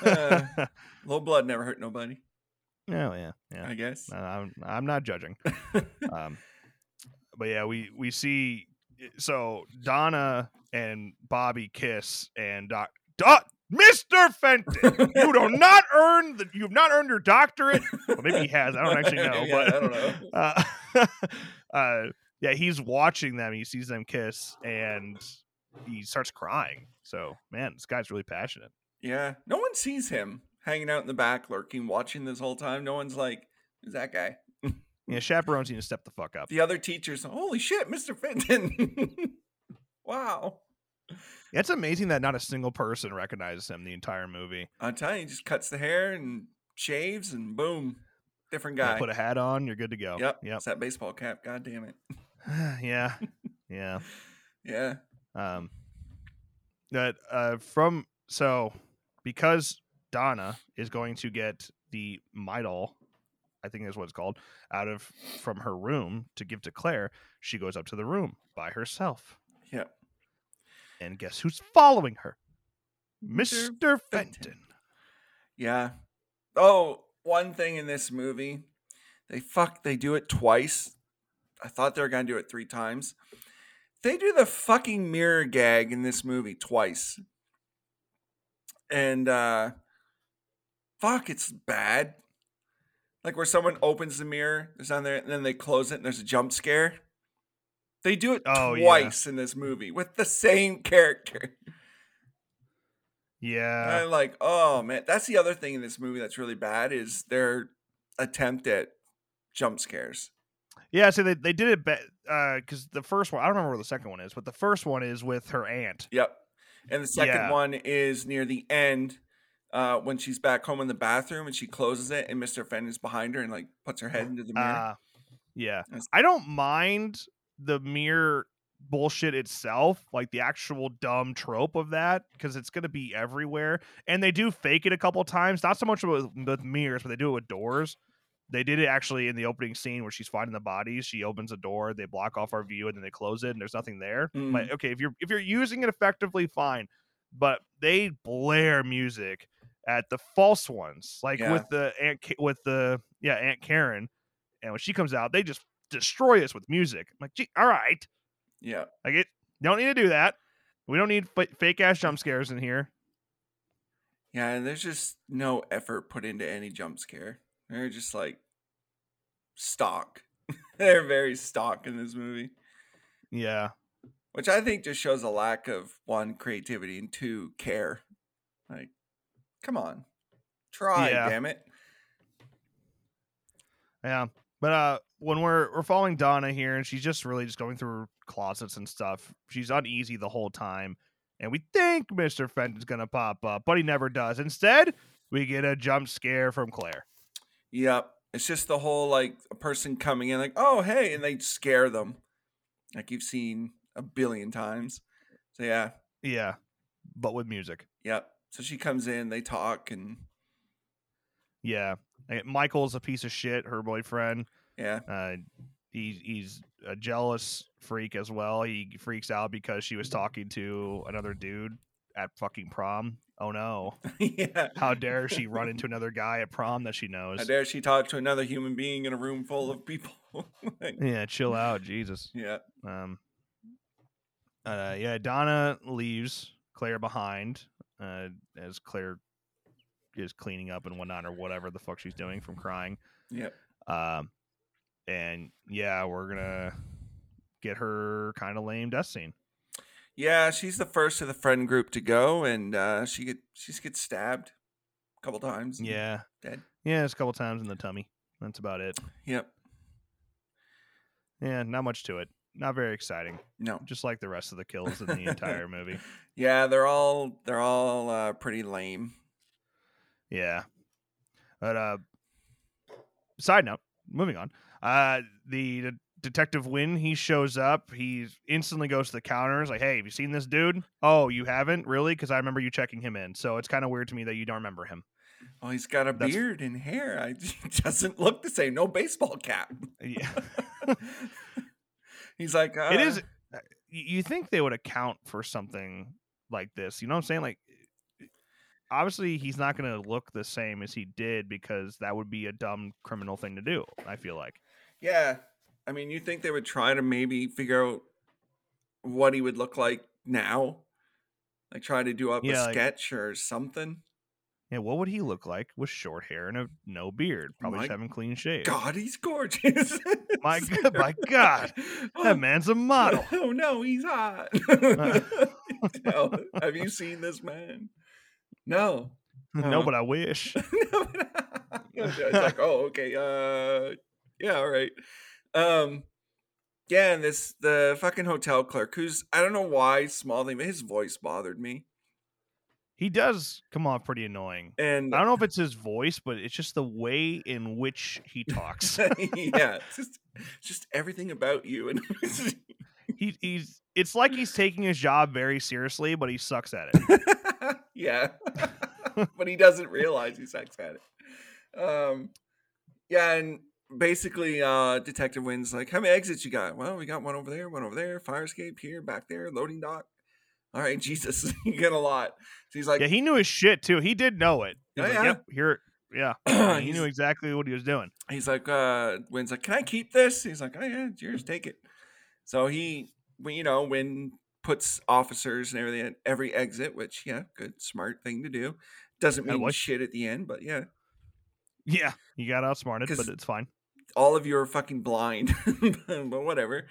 uh, low blood never hurt nobody. Oh yeah, yeah. I guess. Uh, I'm I'm not judging. um, but yeah, we we see so Donna and Bobby kiss, and Doc, Doc Mr. Fenton, you do (laughs) not earn the you've not earned your doctorate. Well, maybe he has. I don't actually (laughs) know, Yeah, but I don't know. Uh, (laughs) uh, yeah, he's watching them. He sees them kiss, and he starts crying. So man, this guy's really passionate. Yeah. No one sees him hanging out in the back, lurking, watching this whole time. No one's like, who's that guy? Yeah, chaperones need to step the fuck up. The other teachers, holy shit, Mr. Fenton. (laughs) wow. It's amazing that not a single person recognizes him the entire movie. I'm telling you, he just cuts the hair and shaves and boom. Different You guy. put a hat on, you're good to go. Yep. Yep. It's that baseball cap. God damn it. (sighs) yeah. (laughs) Yeah. Yeah. Um that uh from so because Donna is going to get the Midol, I think is what it's called, out of from her room to give to Claire, she goes up to the room by herself. Yep. And guess who's following her? Mr. Mr. Fenton. Fenton. Yeah. Oh, one thing in this movie. They fuck. They do it twice. I thought they were gonna do it three times. They do the fucking mirror gag in this movie twice, and uh fuck, it's bad. Like where someone opens the mirror, there's on there, and then they close it, and there's a jump scare. They do it Oh, yeah. twice in this movie with the same character. And Yeah. I'm like, oh man, that's the other thing in this movie that's really bad is their attempt at jump scares. Yeah, so they, they did it because uh, the first one, I don't remember where the second one is, but the first one is with her aunt. Yep. And the second Yeah. one is near the end uh, when she's back home in the bathroom and she closes it and Mr. Fenn is behind her and like puts her head into the mirror. Uh, yeah. I don't mind the mirror bullshit itself, like the actual dumb trope of that, because it's going to be everywhere. And they do fake it a couple times, not so much with, with mirrors, but they do it with doors. They did it actually in the opening scene where she's finding the bodies. She opens a door, they block off our view, and then they close it, and there's nothing there. Mm. Like, okay, if you're if you're using it effectively, fine. But they blare music at the false ones, like Yeah. with the aunt with the yeah Aunt Karen, and when she comes out, they just destroy us with music. I'm like, gee, all right, yeah. like it. Don't need to do that. We don't need f- fake ass jump scares in here. Yeah, and there's just no effort put into any jump scare. They're just like stock. (laughs) They're very stock in this movie, Yeah, which I think just shows a lack of one creativity and two care. Like, come on, try, Yeah. damn it. yeah. But uh, when we're we're following Donna here, and she's just really just going through closets and stuff. She's uneasy the whole time, and we think Mister Fenton's gonna pop up, but he never does. Instead, we get a jump scare from Claire. Yep. It's just the whole like a person coming in like, oh hey, and they scare them. Like you've seen a billion times. So yeah. Yeah, but with music. Yep. So she comes in, they talk and Yeah, Michael's a piece of shit. Her boyfriend. yeah. Uh, he's he's a jealous freak as well. He freaks out because she was talking to another dude at fucking prom. Oh no! (laughs) yeah. How dare she run into another guy at prom that she knows? How dare she talk to another human being in a room full of people? (laughs) Like, Yeah, chill out, Jesus. yeah. Um. Uh, yeah, Donna leaves Claire behind. Uh, as Claire is cleaning up and whatnot, or whatever the fuck she's doing from crying. Yep. Um, and yeah, we're gonna get her kind of lame death scene. Yeah, she's the first of the friend group to go and uh she get she just gets stabbed a couple times. and Yeah, Dead. yeah, it's a couple times in the tummy. That's about it. Yep. Yeah, not much to it. Not very exciting. No. Just like the rest of the kills in the (laughs) entire movie. Yeah, they're all they're all uh pretty lame. Yeah. But uh side note, moving on. Uh the, the detective Winn, he shows up, he instantly goes to the counter, is like, Hey, have you seen this dude? Oh, you haven't? Really? Because I remember you checking him in. So it's kind of weird to me that you don't remember him. Oh, he's got a That's- beard and hair. I (laughs) doesn't look the same. No baseball cap. Yeah. (laughs) he's like uh, it is you think they would account for something like this you know what i'm saying like obviously he's not going to look the same as he did because that would be a dumb criminal thing to do i feel like Yeah. I mean, you think they would try to maybe figure out what he would look like now? Like try to do up Yeah, a like- sketch or something? Yeah what would he look like with short hair and a no beard probably My just having clean shave God, he's gorgeous. My (laughs) God- my God. that man's a model (laughs) Oh no, he's hot. (laughs) No. Have you seen this man? No. no Uh, but i wish no, it's like, oh, okay, uh, yeah, all right. Um, yeah, and this the fucking hotel clerk, who's I don't know why small thing, but his voice bothered me, he does come off pretty annoying and i don't know if it's his voice but it's just the way in which he talks (laughs) yeah, (laughs) it's just just everything about you, and (laughs) he, he's it's like he's taking his job very seriously but he sucks at it yeah, but he doesn't realize he sucks at it. Um, yeah, and basically, uh, Detective Winn's like, "How many exits you got?" Well, we got one over there, one over there, fire escape here, back there, loading dock. All right, Jesus, (laughs) you get a lot. So he's like, yeah, he knew his shit too. He did know it. He was Yeah, like, yeah. Yep, here Yeah, (clears throat) he knew exactly what he was doing. he's like, uh, Winn's like, can I keep this? He's like, oh yeah, it's yours, take it. So he, you know, Winn puts officers and everything at every exit, which yeah, good, smart thing to do. Doesn't mean shit at the end, but yeah, Yeah, you got outsmarted, but it's fine. all of you are fucking blind, (laughs) but whatever.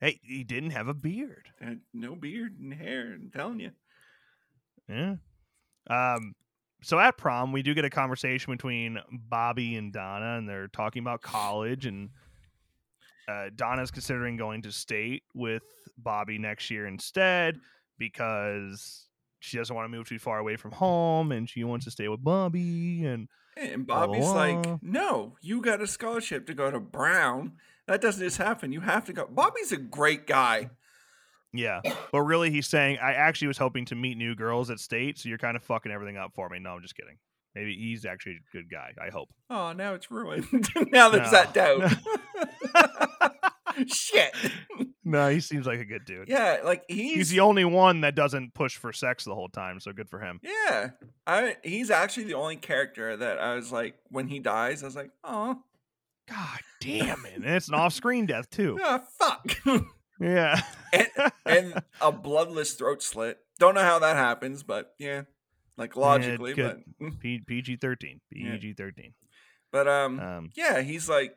Hey, he didn't have a beard. And no beard and hair. I'm telling you. Yeah. Um. So at prom, we do get a conversation between Bobby and Donna, and they're talking about college. And uh, Donna's considering going to state with Bobby next year instead because she doesn't want to move too far away from home, and she wants to stay with Bobby. And And Blah, blah, Bobby's blah. like, no, you got a scholarship to go to Brown. That doesn't just happen. You have to go. Bobby's a great guy. yeah, but really, he's saying, I actually was hoping to meet new girls at state, so you're kind of fucking everything up for me. No, I'm just kidding. Maybe he's actually a good guy. I hope. Oh, now it's ruined. (laughs) now there's that doubt. (laughs) Shit. no, he seems like a good dude. Yeah, like he's, he's the only one that doesn't push for sex the whole time, so good for him. yeah. I he's actually the only character that I was like when he dies, I was like, oh, God damn it. And it's an off screen death too. (laughs) ah, fuck. (laughs) Yeah. and, (laughs) and a bloodless throat slit. Don't know how that happens, but yeah, like logically, but. P- PG thirteen. PG thirteen. but um, Um yeah, he's like,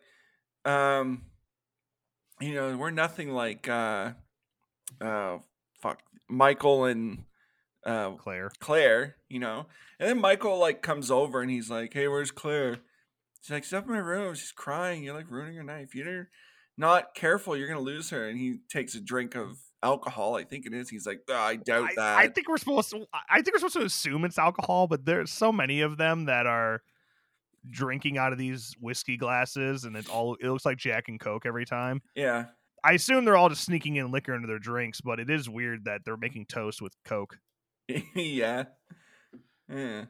um, you know, we're nothing like uh, uh, fuck, Michael and uh Claire. Claire, you know, and then Michael like comes over and he's like, hey, where's Claire? She's like, she's up in my room. She's crying. You're like ruining her night. If you're not careful, you're gonna lose her. And he takes a drink of alcohol. I think it is. He's like, "Ah, I doubt I, that. I think we're supposed to I think we're supposed to assume it's alcohol, but there's so many of them that are drinking out of these whiskey glasses and it's all it looks like Jack and Coke every time. yeah. I assume they're all just sneaking in liquor into their drinks, but it is weird that they're making toast with Coke. (laughs) yeah. Yeah.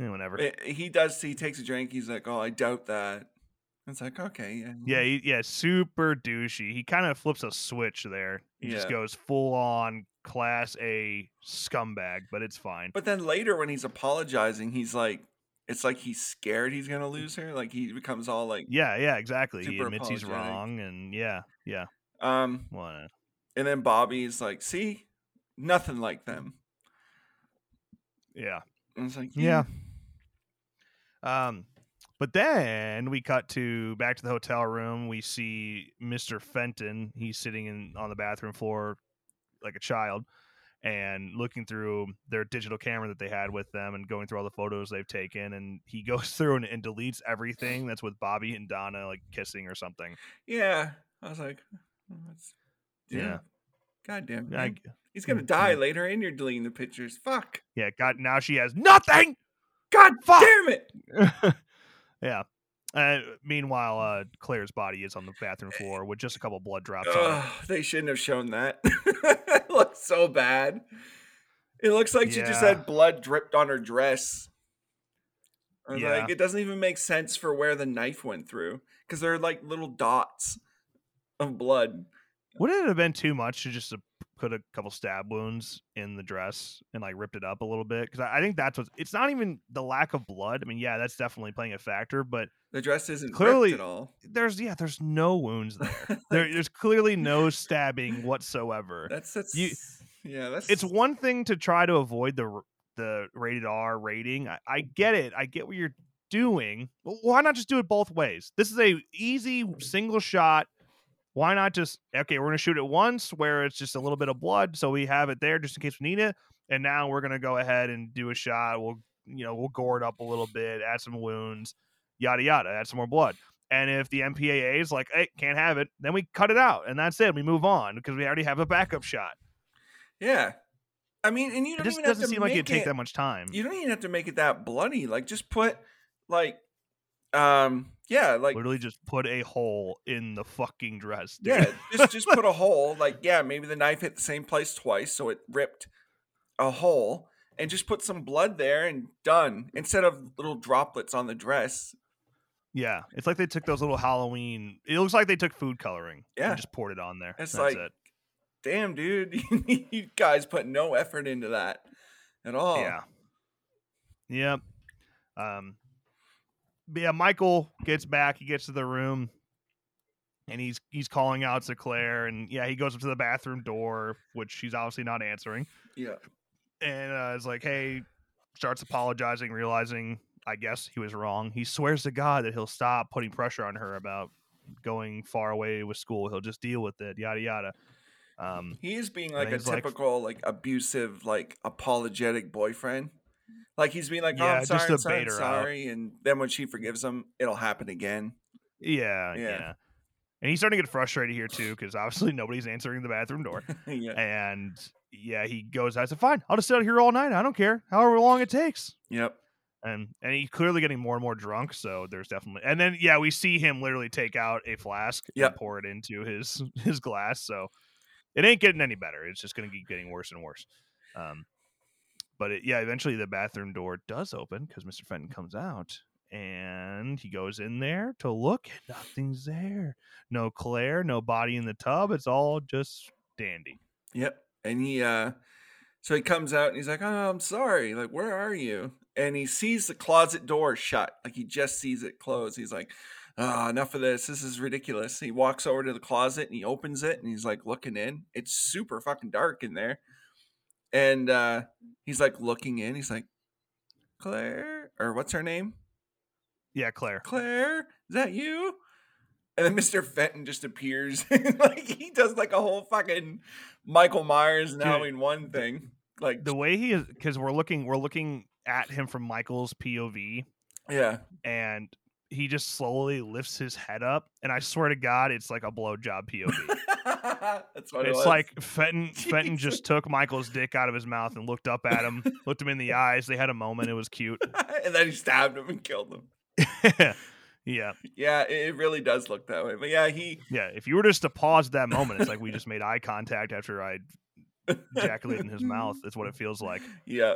Eh, whatever. Eh, He does. He takes a drink. He's like, "Oh, I doubt that." It's like, okay, yeah, Yeah, he, yeah, super douchey. He kind of flips a switch there. He just goes full on class A scumbag, but it's fine. But then later, when he's apologizing, he's like, "It's like he's scared he's gonna lose her." Like he becomes all like, yeah, yeah, exactly. He admits he's wrong, and yeah, yeah. um. Well, And then Bobby's like, "See, nothing like them." yeah, And it's like, yeah. Um, but then we cut to back to the hotel room. We see Mister Fenton. He's sitting in on the bathroom floor like a child. And looking through their digital camera that they had with them and going through all the photos they've taken. And he (laughs) goes through and, and deletes everything that's with Bobby and Donna like kissing or something. yeah. I was like, that's, yeah. Yeah. God damn. I. He's gonna die yeah. later, and you're deleting the pictures. Fuck. yeah, God, now she has nothing. God Fuck. damn it. (laughs) yeah. Uh, meanwhile, uh, Claire's body is on the bathroom floor with just a couple blood drops on it. Ugh, they shouldn't have shown that. (laughs) it looks so bad. It looks like she just had blood dripped on her dress. Yeah. like, it doesn't even make sense for where the knife went through because they're like little dots of blood. Wouldn't it have been too much to just put a couple stab wounds in the dress and like ripped it up a little bit? Because I, I think that's what it's not even the lack of blood. I mean, yeah, that's definitely playing a factor, but The dress isn't Clearly- at all. there's yeah, there's no wounds there. (laughs) there there's clearly no stabbing whatsoever. That's that's You- yeah. That's It's one thing to try to avoid the the rated R rating. I, I get it. I get what you're doing. Why not just do it both ways? This is a easy single shot. Why not just okay? We're gonna shoot it once where it's just a little bit of blood, so we have it there just in case we need it. And now we're gonna go ahead and do a shot. We'll you know we'll gore it up a little bit, add some wounds, yada yada, add some more blood. And if the MPAA is like, hey, can't have it, then we cut it out, and that's it. We move on because we already have a backup shot. yeah. I mean, and you don't just even doesn't to seem like it'd take it- that much time. You don't even have to make it that bloody. Like, just put like, um, yeah, like literally just put a hole in the fucking dress. Dude. Yeah, just just put a (laughs) hole. Like, yeah, maybe the knife hit the same place twice, so it ripped a hole, and just put some blood there and done. Instead of little droplets on the dress. yeah. It's like they took those little Halloween. It looks like they took food coloring. Yeah. and just poured it on there. It's That's like- it. Damn, dude, (laughs) you guys put no effort into that at all. Yeah. Yep. Um, yeah, Michael gets back. He gets to the room, and he's he's calling out to Claire, and yeah, he goes up to the bathroom door, which she's obviously not answering, Yeah. and uh, is like, "Hey," starts apologizing, realizing I guess he was wrong. He swears to God that he'll stop putting pressure on her about going far away with school. He'll just deal with it. Yada yada. Um, He is being like a he's like- typical, like, abusive, like apologetic boyfriend. Like he's being like, "Oh, Yeah, I'm sorry, just I'm sorry, I'm her out. sorry," and then when she forgives him, it'll happen again. yeah, Yeah. yeah. And he's starting to get frustrated here too, because obviously (laughs) nobody's answering the bathroom door. (laughs) yeah. And yeah, he goes, I said, fine, I'll just sit out here all night. I don't care. However long it takes. Yep. And and he's clearly getting more and more drunk. So there's definitely and then yeah, we see him literally take out a flask Yep. and pour it into his (laughs) his glass. So it ain't getting any better. It's just gonna keep getting worse and worse. Um but it, yeah, eventually the bathroom door does open because Mr. Fenton comes out and he goes in there to look nothing's there. No Claire, no body in the tub. It's all just dandy. Yep. And he uh so he comes out and he's like, Oh, I'm sorry. Like, where are you? And he sees the closet door shut. Like he just sees it close. He's like, Oh, enough of this. This is ridiculous. He walks over to the closet and he opens it and he's like looking in. It's super fucking dark in there. And uh he's like looking in. He's like, Claire, or what's her name? Yeah, Claire. Claire, is that you? And then Mr. Fenton just appears. (laughs) like he does like a whole fucking Michael Myers and Dude, Halloween one thing. Like the way he is because we're looking we're looking at him from Michael's POV yeah. and he just slowly lifts his head up and I swear to God it's like a blowjob POV. (laughs) That's what it's was. like Fenton Fenton (laughs) just took Michael's dick out of his mouth and looked up at him, looked him in the eyes. They had a moment. It was cute. (laughs) and then he stabbed him and killed him. yeah. Yeah, it, it really does look that way. But yeah, he Yeah. If you were just to pause that moment, it's like we just made eye contact after I ejaculated in his mouth. That's what it feels like. Yeah.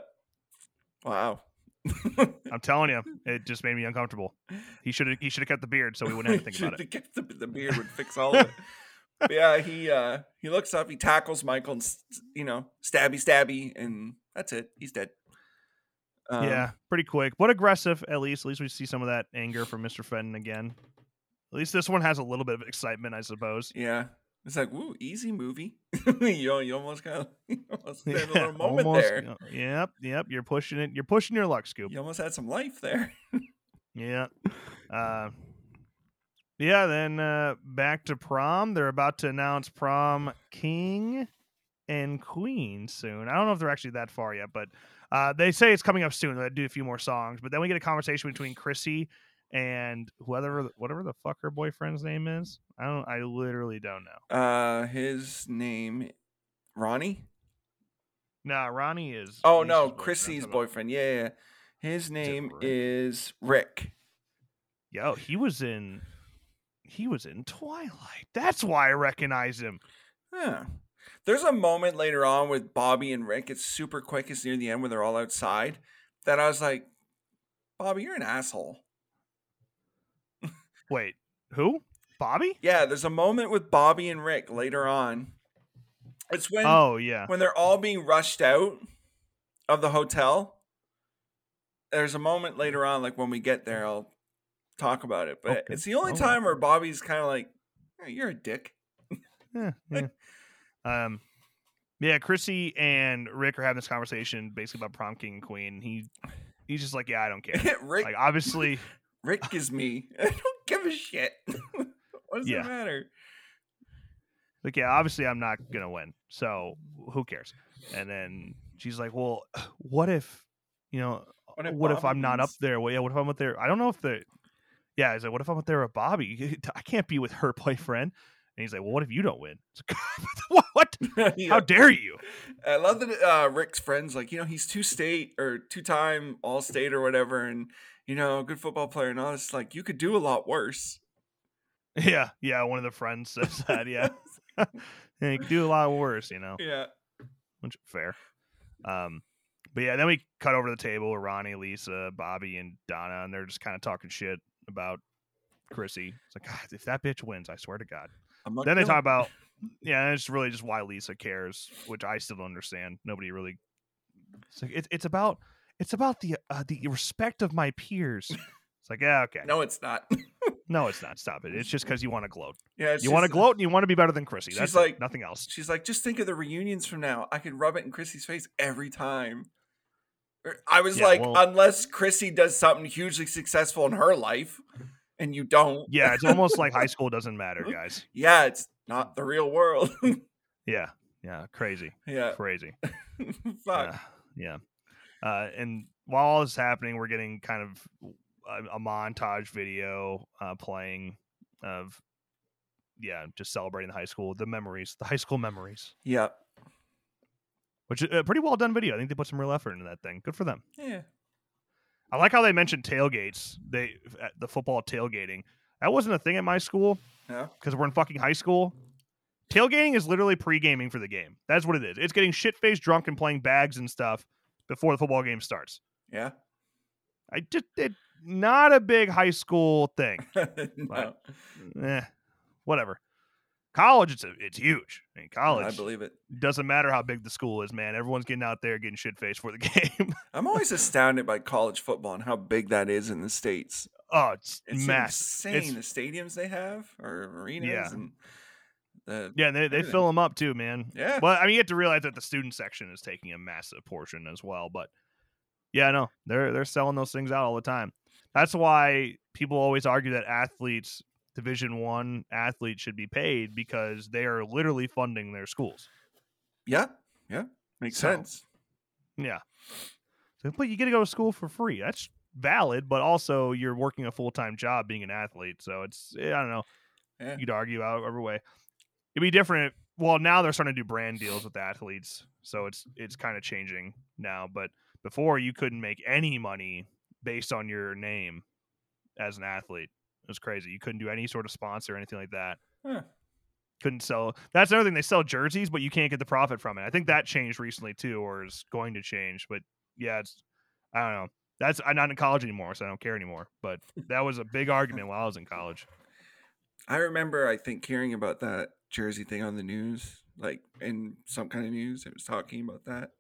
Wow. I'm telling you, it just made me uncomfortable. (laughs) He should have he should have kept the beard so we wouldn't have to think about it. The, the, the beard would fix all (laughs) of it. But yeah, he uh he looks up, he tackles Michael, and you know, stabby, stabby, and that's it. He's dead. Um, yeah, pretty quick, but aggressive. At least, at least we see some of that anger from Mister Fenton again. At least this one has a little bit of excitement, I suppose. yeah. It's like, woo, easy movie. (laughs) you, you almost got (laughs) you almost had a little moment almost- there. Yep, yep. You're pushing it. You're pushing your luck, Scoop. You almost had some life there. Yeah. Uh, yeah. Then uh, back to prom. They're about to announce prom king and queen soon. I don't know if they're actually that far yet, but uh, they say it's coming up soon. They do a few more songs, but then we get a conversation between Chrissy and whatever whatever the fuck her boyfriend's name is. I don't. I literally don't know. Uh his name Ronnie? Nah, Ronnie is. Oh Lisa's no, boyfriend. Chrissy's boyfriend. Yeah, yeah. His name is Rick. Yo, he was in. He was in Twilight. That's why I recognize him. Yeah. There's a moment later on with Bobby and Rick. It's super quick. It's near the end where they're all outside. That I was like, Bobby, you're an asshole. Wait, who? Bobby? Yeah, there's a moment with Bobby and Rick later on. It's when Oh yeah. when they're all being rushed out of the hotel. There's a moment later on, like when we get there, I'll talk about it. But Okay. it's the only Oh. time where Bobby's kind of like, "Hey, "You're a dick." Yeah, (laughs) yeah. um, yeah. Chrissy and Rick are having this conversation basically about prom king and queen. He he's just like, yeah, I don't care. (laughs) Rick, Like obviously, (laughs) Rick is me. Give a shit. (laughs) what does Yeah. it matter? like yeah, obviously I'm not gonna win. So who cares? And then she's like, well, (sighs) what if you know? What if, Bobby I'm not up there? Well, yeah. What if I'm up there? I don't know if the yeah. Is like, what if I'm up there with Bobby? (laughs) I can't be with her (laughs) boyfriend. And he's like, well, what if you don't win? Like, what? Yeah. How dare you? I love that uh, Rick's friends like you know he's two state or two time all state or whatever, and you know a good football player and all this. Like you could do a lot worse. Yeah, yeah. One of the friends says (laughs) that. (laughs) Yeah, you could do a lot worse, you know. Yeah. which fair. Um, but yeah, then we cut over to the table with Ronnie, Lisa, Bobby, and Donna, and they're just kind of talking shit about Chrissy. It's like, God, if that bitch wins, I swear to God. Then they talk about, (laughs) yeah, it's really just why Lisa cares, which I still don't understand. Nobody really. It's like it's it's about it's about the uh, the respect of my peers. It's like, yeah, okay. No, it's not. (laughs) No, it's not. Stop it. It's just because you want to gloat. yeah, it's You want to gloat and you want to be better than Chrissy. That's like- like nothing else. She's like, just think of the reunions from now. I could rub it in Chrissy's face every time. I was Yeah, like, well- unless Chrissy does something hugely successful in her life, and you don't. Yeah, it's almost like high (laughs) school doesn't matter, guys. Yeah, it's not the real world. (laughs) Yeah, yeah, crazy, yeah, crazy. fuck. Uh, yeah. Uh, and while all this is happening, we're getting kind of a, a montage video uh, playing of, yeah, just celebrating the high school, the memories, the high school memories, Yeah, which is a pretty well done video. I think they put some real effort into that thing. Good for them. yeah. I like how they mentioned tailgates. They the football tailgating. That wasn't a thing at my school Yeah. because we're in fucking high school. Tailgating is literally pre-gaming for the game. That's what it is. It's getting shit faced drunk and playing bags and stuff before the football game starts. Yeah. I just it not a big high school thing. (laughs) no, eh, whatever. College, it's a, it's huge. I mean, college I believe it. doesn't matter how big the school is, man. Everyone's getting out there getting shit faced for the (laughs) game. I'm always astounded by college football and how big that is in the states. oh, it's, It's massive. insane. It's- the stadiums they have or arenas Yeah. and the yeah, they, they fill them up too, man. yeah. Well, I mean, you have to realize that the student section is taking a massive portion as well. But yeah, no, they're they're selling those things out all the time. That's why people always argue that athletes, Division One athletes, should be paid because they are literally funding their schools. Yeah. Yeah. Makes So, sense. Yeah. So, but you get to go to school for free. That's valid, but also you're working a full time job being an athlete. So it's eh, I don't know. Yeah. You'd argue out every way. It'd be different. Well, now they're starting to do brand deals with athletes, so it's it's kind of changing now. But before, you couldn't make any money based on your name as an athlete. It was crazy. You couldn't do any sort of sponsor or anything like that. Huh. Couldn't sell. That's another thing. They sell jerseys, but you can't get the profit from it. I think that changed recently too, or is going to change. But yeah, it's I don't know. That's I'm not in college anymore, so I don't care anymore. But that was a big argument while I was in college. I remember, I think, hearing about that Jersey thing on the news, like in some kind of news. It was talking about that.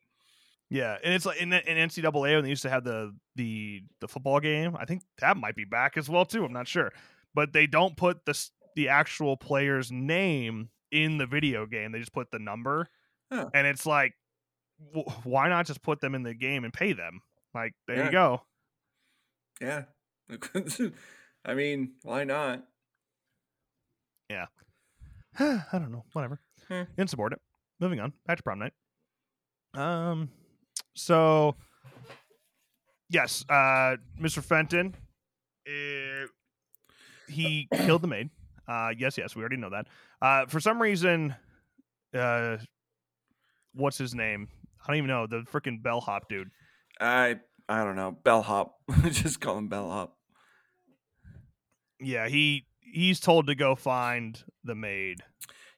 Yeah, and it's like in, in NCAA when they used to have the the the football game. I think that might be back as well too. I'm not sure, but they don't put the the actual player's name in the video game. They just put the number, Oh. and it's like, why not just put them in the game and pay them? Like there Yeah. you go. Yeah. (laughs) I mean, why not? (sighs) I don't know. Whatever. Hmm. Insubordinate. Moving on. Back to prom night. Um. So. Yes. Uh. Mr. Fenton. Uh, he (coughs) killed the maid. Uh. Yes. Yes. We already know that. Uh. For some reason. Uh. What's his name? I don't even know the freaking bellhop dude. I I don't know. Bellhop. (laughs) Just call him Bellhop. Yeah. He he's told to go find the maid.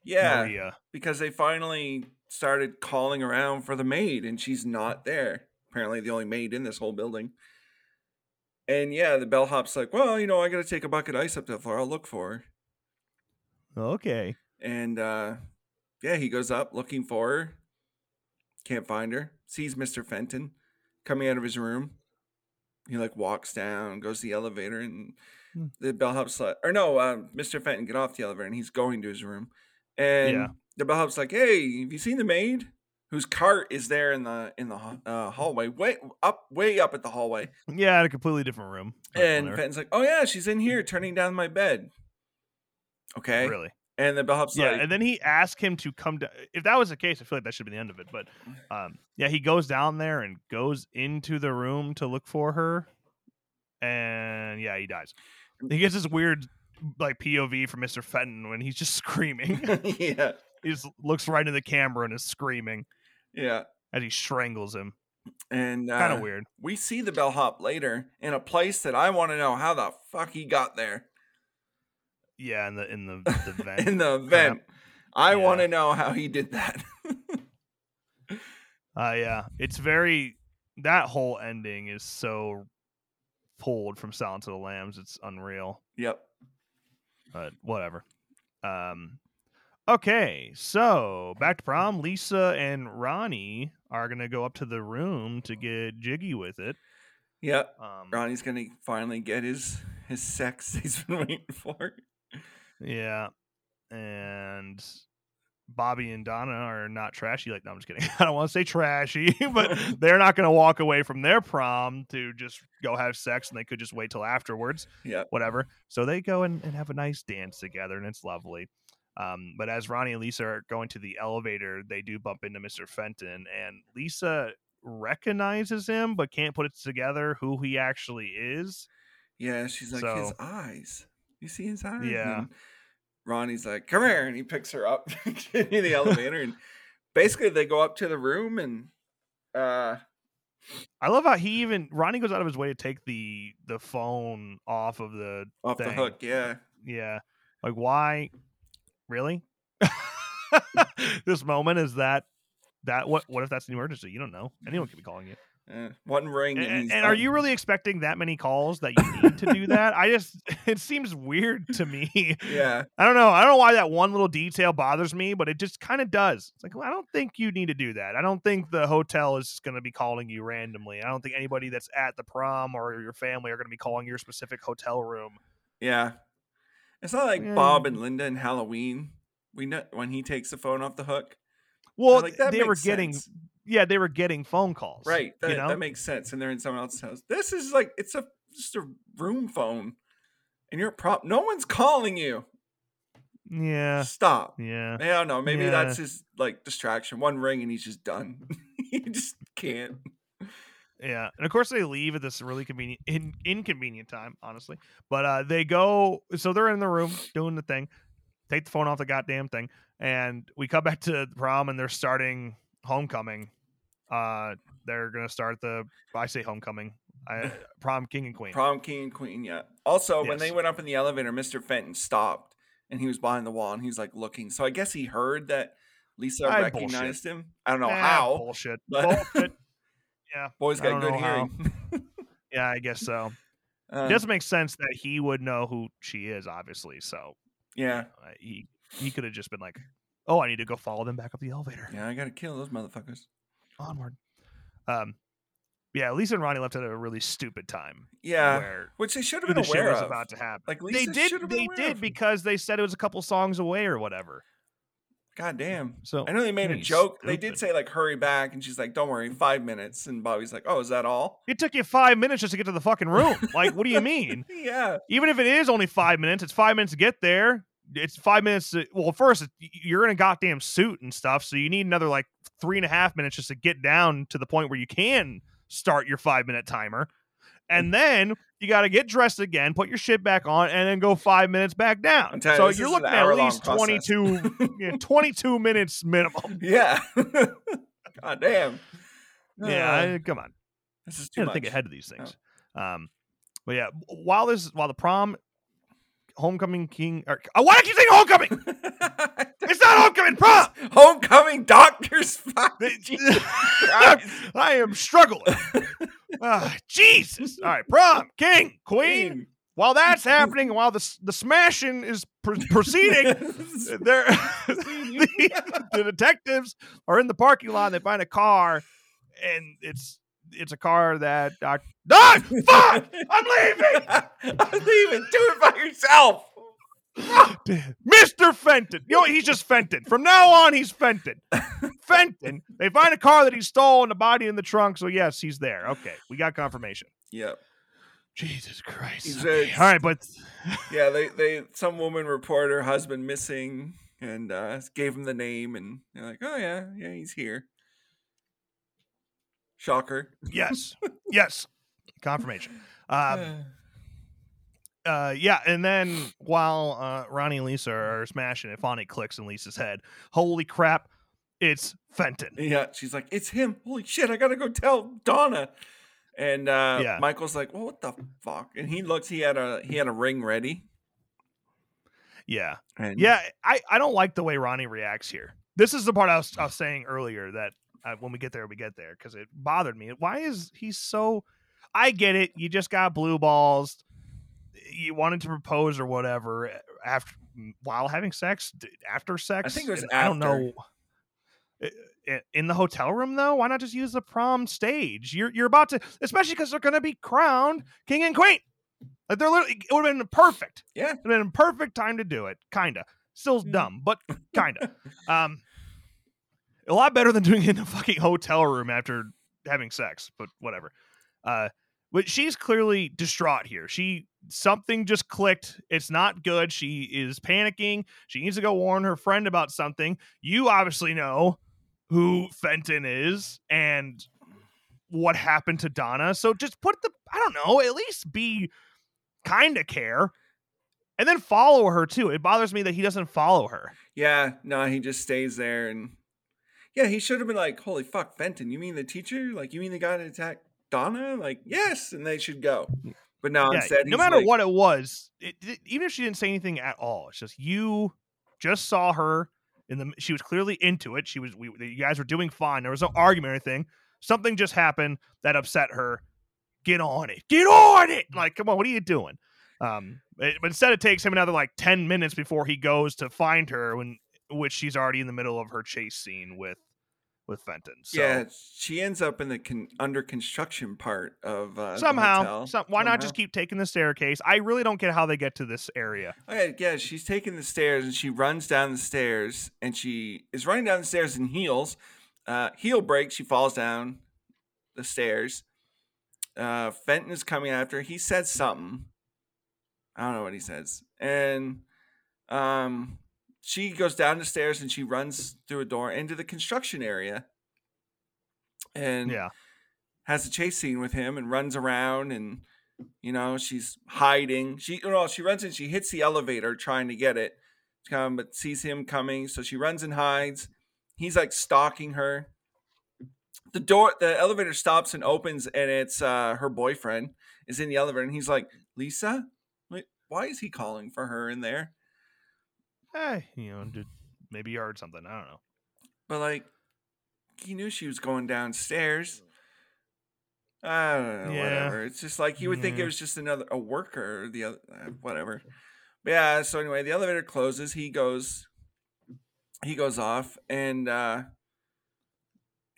Yeah, Maria. because they finally started calling around for the maid, and she's not there. Apparently, the only maid in this whole building. And yeah, the bellhop's like, "Well, you know, I got to take a bucket of ice up that far. I'll look for her." Okay. And uh yeah, he goes up looking for her. Can't find her. Sees Mr. Fenton coming out of his room. He like walks down, goes to the elevator, and. The bellhop's like, or no, uh, Mr. Fenton get off the elevator, and he's going to his room. And Yeah. the bellhop's like, "Hey, have you seen the maid?" Whose cart is there in the in the uh, hallway, way up, way up at the hallway. Yeah, in a completely different room. And whatever. Fenton's like, "Oh yeah, she's in here, turning down my bed." Okay, really. and the bellhop's yeah, like, and then he asked him to come down. If that was the case, I feel like that should be the end of it. But (sighs) um, yeah, he goes down there and goes into the room to look for her, and yeah, he dies. He gets this weird like POV from Mister Fenton when he's just (laughs) screaming. (laughs) yeah, he just looks right into the camera and is screaming yeah. as he strangles him. And uh, Kind of weird. We see the bellhop later in a place that I want to know how the fuck he got there Yeah, in the in the, (laughs) the vent. in the vent. I Yeah. want to know how he did that. Uh yeah, it's very that whole ending is so pulled from Silence of the Lambs. It's unreal. yep. but whatever. Um, Okay, so back to prom. Lisa and Ronnie are gonna go up to the room to get jiggy with it. Yep. Um, Ronnie's gonna finally get his his sex (laughs) he's been waiting for. Yeah, and Bobby and Donna are not trashy. Like, no, I'm just kidding. (laughs) I don't want to say trashy, (laughs) but (laughs) they're not going to walk away from their prom to just go have sex, and they could just wait till afterwards. Yeah. whatever. So they go and, and have a nice dance together, and it's lovely. Um, but as Ronnie and Lisa are going to the elevator, they do bump into Mr. Fenton, and Lisa recognizes him but can't put it together who he actually is. Yeah, she's like his eyes. You see his eyes? Yeah. And Ronnie's like, "Come here," and he picks her up (laughs) in the elevator, and basically they go up to the room, and uh, I love how he even Ronnie goes out of his way to take the the phone off of the off the hook. Yeah. Yeah. Like why? Really? (laughs) this moment is that that what what if that's an emergency? You don't know. Anyone could be calling you. Uh, one ring. And, And, and, are you really expecting that many calls that you need to do that? I just (laughs) it seems weird to me. (laughs) Yeah. (laughs) I don't know. I don't know why that one little detail bothers me, but it just kind of does. It's like, well, I don't think you need to do that. I don't think the hotel is going to be calling you randomly. I don't think anybody that's at the prom or your family are going to be calling your specific hotel room. Yeah. It's not like Yeah. Bob and Linda in Halloween. We know when he takes the phone off the hook. Well, like, they were makes getting sense. Yeah, they were getting phone calls. right. That, you know? that makes sense. And they're in someone else's house. This is like it's a just a room phone, and you're a prop. No one's calling you. yeah. Stop. Yeah. I don't know. Maybe Yeah. that's his like distraction. One ring and he's just done. (laughs) he just can't. Yeah, and of course they leave at this really convenient, in, inconvenient time, honestly. But uh, they go, so they're in the room doing the thing, take the phone off the goddamn thing, and we come back to the prom, and they're starting homecoming. Uh, they're gonna start the, I say homecoming, I, (laughs) prom king and queen. Prom king and queen. Yeah. Also, when they went up in the elevator, Mr. Fenton stopped and he was behind the wall and he was like looking. So I guess he heard that Lisa bullshit. recognized him. I don't know Ah, how. bullshit, but- (laughs) bullshit. Yeah, Boy's I got good hearing. (laughs) yeah, I guess so. Uh, it doesn't make sense that he would know who she is, obviously. So yeah. uh, he he could have just been like, "Oh, I need to go follow them back up the elevator." Yeah, I gotta kill those motherfuckers. onward. Um, yeah, Lisa and Ronnie left at a really stupid time. Yeah. Which they should have been aware was of. about to happen. Like they did. been They did of. because they said it was a couple songs away or whatever. God damn. So I know they made a joke. They did say like hurry back, and she's like, "Don't worry, five minutes." And Bobby's like, "Oh, is that all?" it took you five minutes just to get to the fucking room. like, what do you (laughs) mean? Yeah. Even if it is only five minutes, it's five minutes to get there. It's five minutes. To, well, first you're in a goddamn suit and stuff, so you need another like three and a half minutes just to get down to the point where you can start your five minute timer. And then you got to get dressed again, put your shit back on, and then go five minutes back down. So you, this you're looking at at least process. 22, yeah, 22 minutes minimum. (laughs) Yeah. (laughs) God damn. Yeah, Uh, come on. this is You too to much. think ahead of these things. Um, but yeah, while this, while the prom, homecoming king, or uh, why do I keep saying homecoming? (laughs) It's not homecoming, prom. Homecoming doctors. Fuck, They- Jesus Christ. (laughs) I am struggling. (laughs) Ah, Jesus. All right, prom, king, queen. Queen. While that's happening, while the the smashing is pr- proceeding, they're the, the detectives are in the parking lot. And they find a car, and it's it's a car that (laughs) Doc. Ah, fuck! I'm leaving, (laughs) I'm leaving. Do it by yourself. (laughs) Mr. Fenton. You know? He's just Fenton. From now on, he's Fenton. Fenton. They find a car that he stole and the body in the trunk. So yes, he's there. Okay, we got confirmation. Yep. Jesus Christ. Okay, a- All right, but Yeah, they they some woman reported her husband missing and uh gave him the name and they're like, Oh yeah, yeah, he's here. Shocker. yes, yes, confirmation. Um, (sighs) uh, yeah, and then while uh, Ronnie and Lisa are smashing it, finally clicks in Lisa's head. Holy crap, it's Fenton. yeah, she's like, It's him. Holy shit, I gotta go tell Donna. And uh Yeah. Michael's like, Well, what the fuck? And he looks, he had a he had a ring ready. Yeah, And yeah. I, I don't like the way Ronnie reacts here. This is the part I was, I was saying earlier that uh, when we get there, we get there because it bothered me. Why is he so? I get it. You just got blue balls. You wanted to propose or whatever after while having sex, after sex. I think it was I don't know. I- I- In the hotel room, though, why not just use the prom stage? You're you're about to, especially because they're going to be crowned king and queen. Like they're literally, it would have been perfect. Yeah. It would have been a perfect time to do it. Kinda. Still Mm. dumb, but kinda. (laughs) um, a lot better than doing it in a fucking hotel room after having sex, but whatever. Uh, but she's clearly distraught here. She something just clicked. It's not good. She is panicking. She needs to go warn her friend about something. You obviously know who Fenton is and what happened to Donna. So just put the I don't know, at least be kind of care. And then follow her too. It bothers me that he doesn't follow her. Yeah, no, he just stays there and yeah, he should have been like, "Holy fuck, Fenton! You mean the teacher? Like, you mean the guy that attacked Donna? Like, yes!" And they should go. But no, Yeah, instead, no matter like, what it was, it, it- even if she didn't say anything at all, it's just you just saw her in the. She was clearly into it. She was. We, you guys were doing fine. There was no argument or anything. Something just happened that upset her. Get on it. Get on it. Like, come on, what are you doing? Um, but but instead, it takes him another like ten minutes before he goes to find her, when which she's already in the middle of her chase scene with with Fenton. So Yeah, she ends up in the con- under construction part of uh, somehow, some, why not just keep taking the staircase? I really don't get how they get to this area. Okay, yeah, she's taking the stairs and she runs down the stairs and she is running down the stairs in heels. Uh, heel break. she falls down the stairs. Uh, Fenton is coming after. He says something. I don't know what he says. And um, she goes down the stairs and she runs through a door into the construction area. And Yeah. has a chase scene with him and runs around and you know she's hiding she well she runs and she hits the elevator trying to get it um, but sees him coming so she runs and hides he's like stalking her the door the elevator stops and opens and it's uh her boyfriend is in the elevator and he's like lisa Wait, why is he calling for her in there Hey, you know, maybe you heard something. I don't know. but like he knew she was going downstairs I don't know, Yeah. whatever. It's just like you would think it was just another a worker or the other, uh, whatever. But yeah. So anyway, the elevator closes. He goes, he goes off, and uh,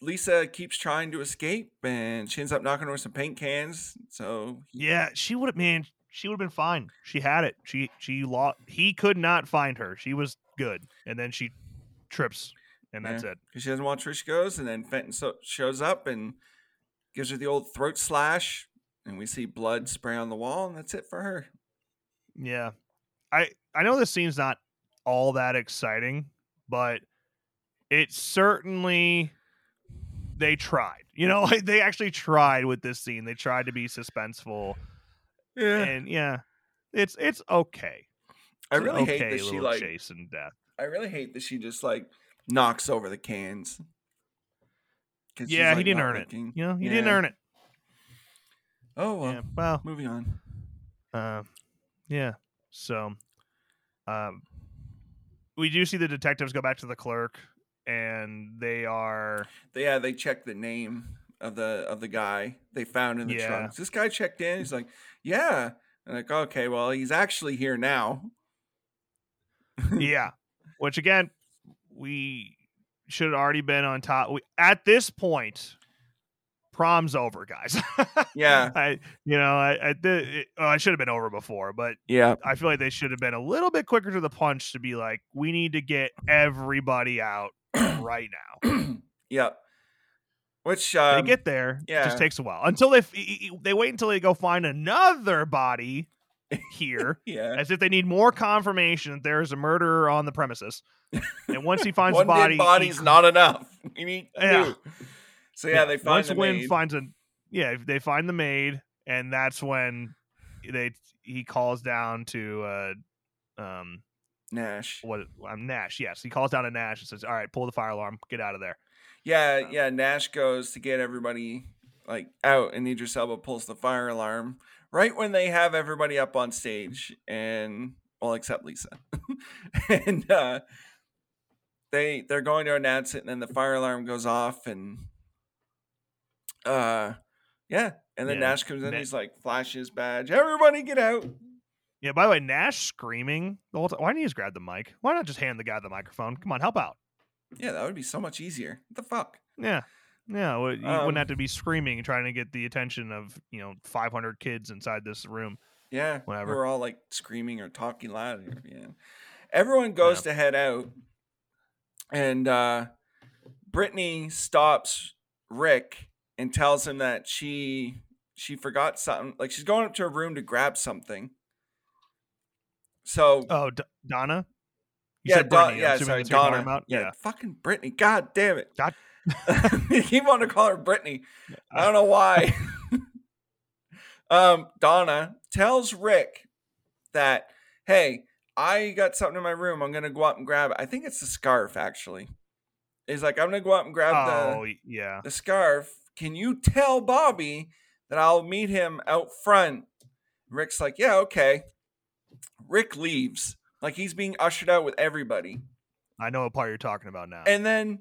Lisa keeps trying to escape, and she ends up knocking over some paint cans. So Yeah, she would have. Man, she would have been fine. She had it. She she lost. He could not find her. She was good, and then she trips, and that's Yeah. it. because she doesn't want Trish goes, and then Fenton so- shows up and gives her the old throat slash, and we see blood spray on the wall, and that's it for her. Yeah, I I know this scene's not all that exciting, but it certainly they tried. You know, (laughs) they actually tried with this scene. They tried to be suspenseful, Yeah, and yeah, it's it's okay. I It's really hate that she like chase and death. I really hate that she just like knocks over the cans. Yeah, he didn't earn looking. it. You know, he didn't earn it. Oh well, yeah. Well, moving on. Uh, yeah. So, um, we do see the detectives go back to the clerk, and they are They, yeah, they checked the name of the of the guy they found in the Yeah. trunk. This guy checked in. He's like, yeah. And like, okay, well, he's actually here now. (laughs) yeah. Which again, we should have already been on top. We, at this point, prom's over, guys. (laughs) Yeah. I, you know, I, I, it, oh, I should have been over before, but Yeah, I feel like they should have been a little bit quicker to the punch to be like, we need to get everybody out (clears throat) right now. (clears throat) yeah. Which they um, get there. It yeah. just takes a while until they f- they wait until they go find another body (laughs) here, yeah. as if they need more confirmation that there is a murderer on the premises. And once he (laughs) finds One the body, body's he- not enough. (laughs) We need Yeah. two. So yeah, they find once the Winn maid. finds a yeah, they find the maid, and that's when they he calls down to uh um Nash. what um, Nash. Yes, he calls down to Nash and says, "All right, pull the fire alarm, get out of there." Yeah, Um, yeah. Nash goes to get everybody like out, and Idris Elba pulls the fire alarm right when they have everybody up on stage, and well, except Lisa, (laughs) and uh, they they're going to announce it, and then the fire alarm goes off, and uh, yeah, and then Yeah, Nash comes in, he's like, flash his badge, everybody get out. Yeah. By the way, Nash screaming the whole time. Why didn't he just grab the mic? Why not just hand the guy the microphone? Come on, help out. Yeah, that would be so much easier. What the fuck? Yeah. Yeah, well, you Um, wouldn't have to be screaming and trying to get the attention of you know 500 kids inside this room. Yeah, Whatever. We're all like screaming or talking loud. Yeah. Everyone goes to head out, and uh, Brittany stops Rick and tells him that she she forgot something. Like she's going up to her room to grab something. So Oh, D- Donna. Yeah, said Brittany, yeah, sorry, that's who you're talking Donna. about? Yeah, fucking Brittany. God damn it. God- (laughs) you keep wanting to call her Brittany. I don't know why. (laughs) (laughs) um, Donna tells Rick that, hey, I got something in my room. I'm gonna go out and grab it. I think it's the scarf, actually. He's like, I'm gonna go out and grab Oh, the yeah. the scarf. Can you tell Bobby that I'll meet him out front? Rick's like, yeah, okay. Rick leaves. Like he's being ushered out with everybody. I know what part you're talking about now. And then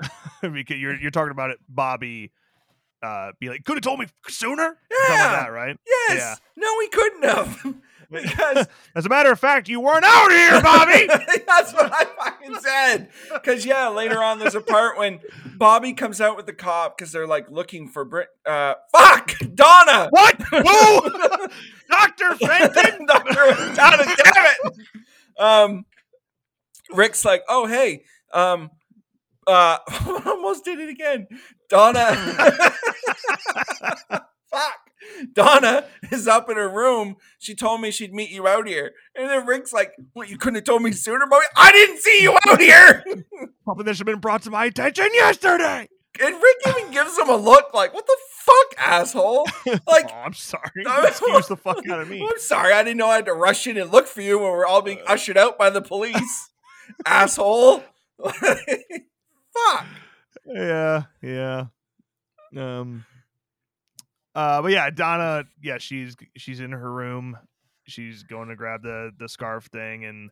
(laughs) because you're you're talking about it, Bobby. Uh, be like, could have told me sooner. Something like Yeah. that, right? Yes. Yeah. No, he couldn't have. (laughs) because (laughs) As a matter of fact, you weren't out here, Bobby. that's what I fucking said. Because yeah, later on there's a part when Bobby comes out with the cop because they're like looking for Brit. Uh, fuck, Donna. what? Who? Doctor Fenton. Doctor Donna, damn it. Um, Rick's like, oh hey, um, uh, (laughs) almost did it again. Donna. (laughs) Fuck. Donna is up in her room. She told me she'd meet you out here. And then Rick's like, What, you couldn't have told me sooner, Bobby? I didn't see you out here. Probably this should have been brought to my attention yesterday. And Rick even gives him a look like, What the fuck, asshole? (laughs) Like, oh, I'm sorry. (laughs) I'm- Excuse the fuck out of me. I'm sorry, I didn't know I had to rush in and look for you when we're all being ushered out by the police. (laughs) asshole. fuck. Yeah, yeah. Um. Uh, but yeah, Donna. Yeah, she's she's in her room. She's going to grab the the scarf thing, and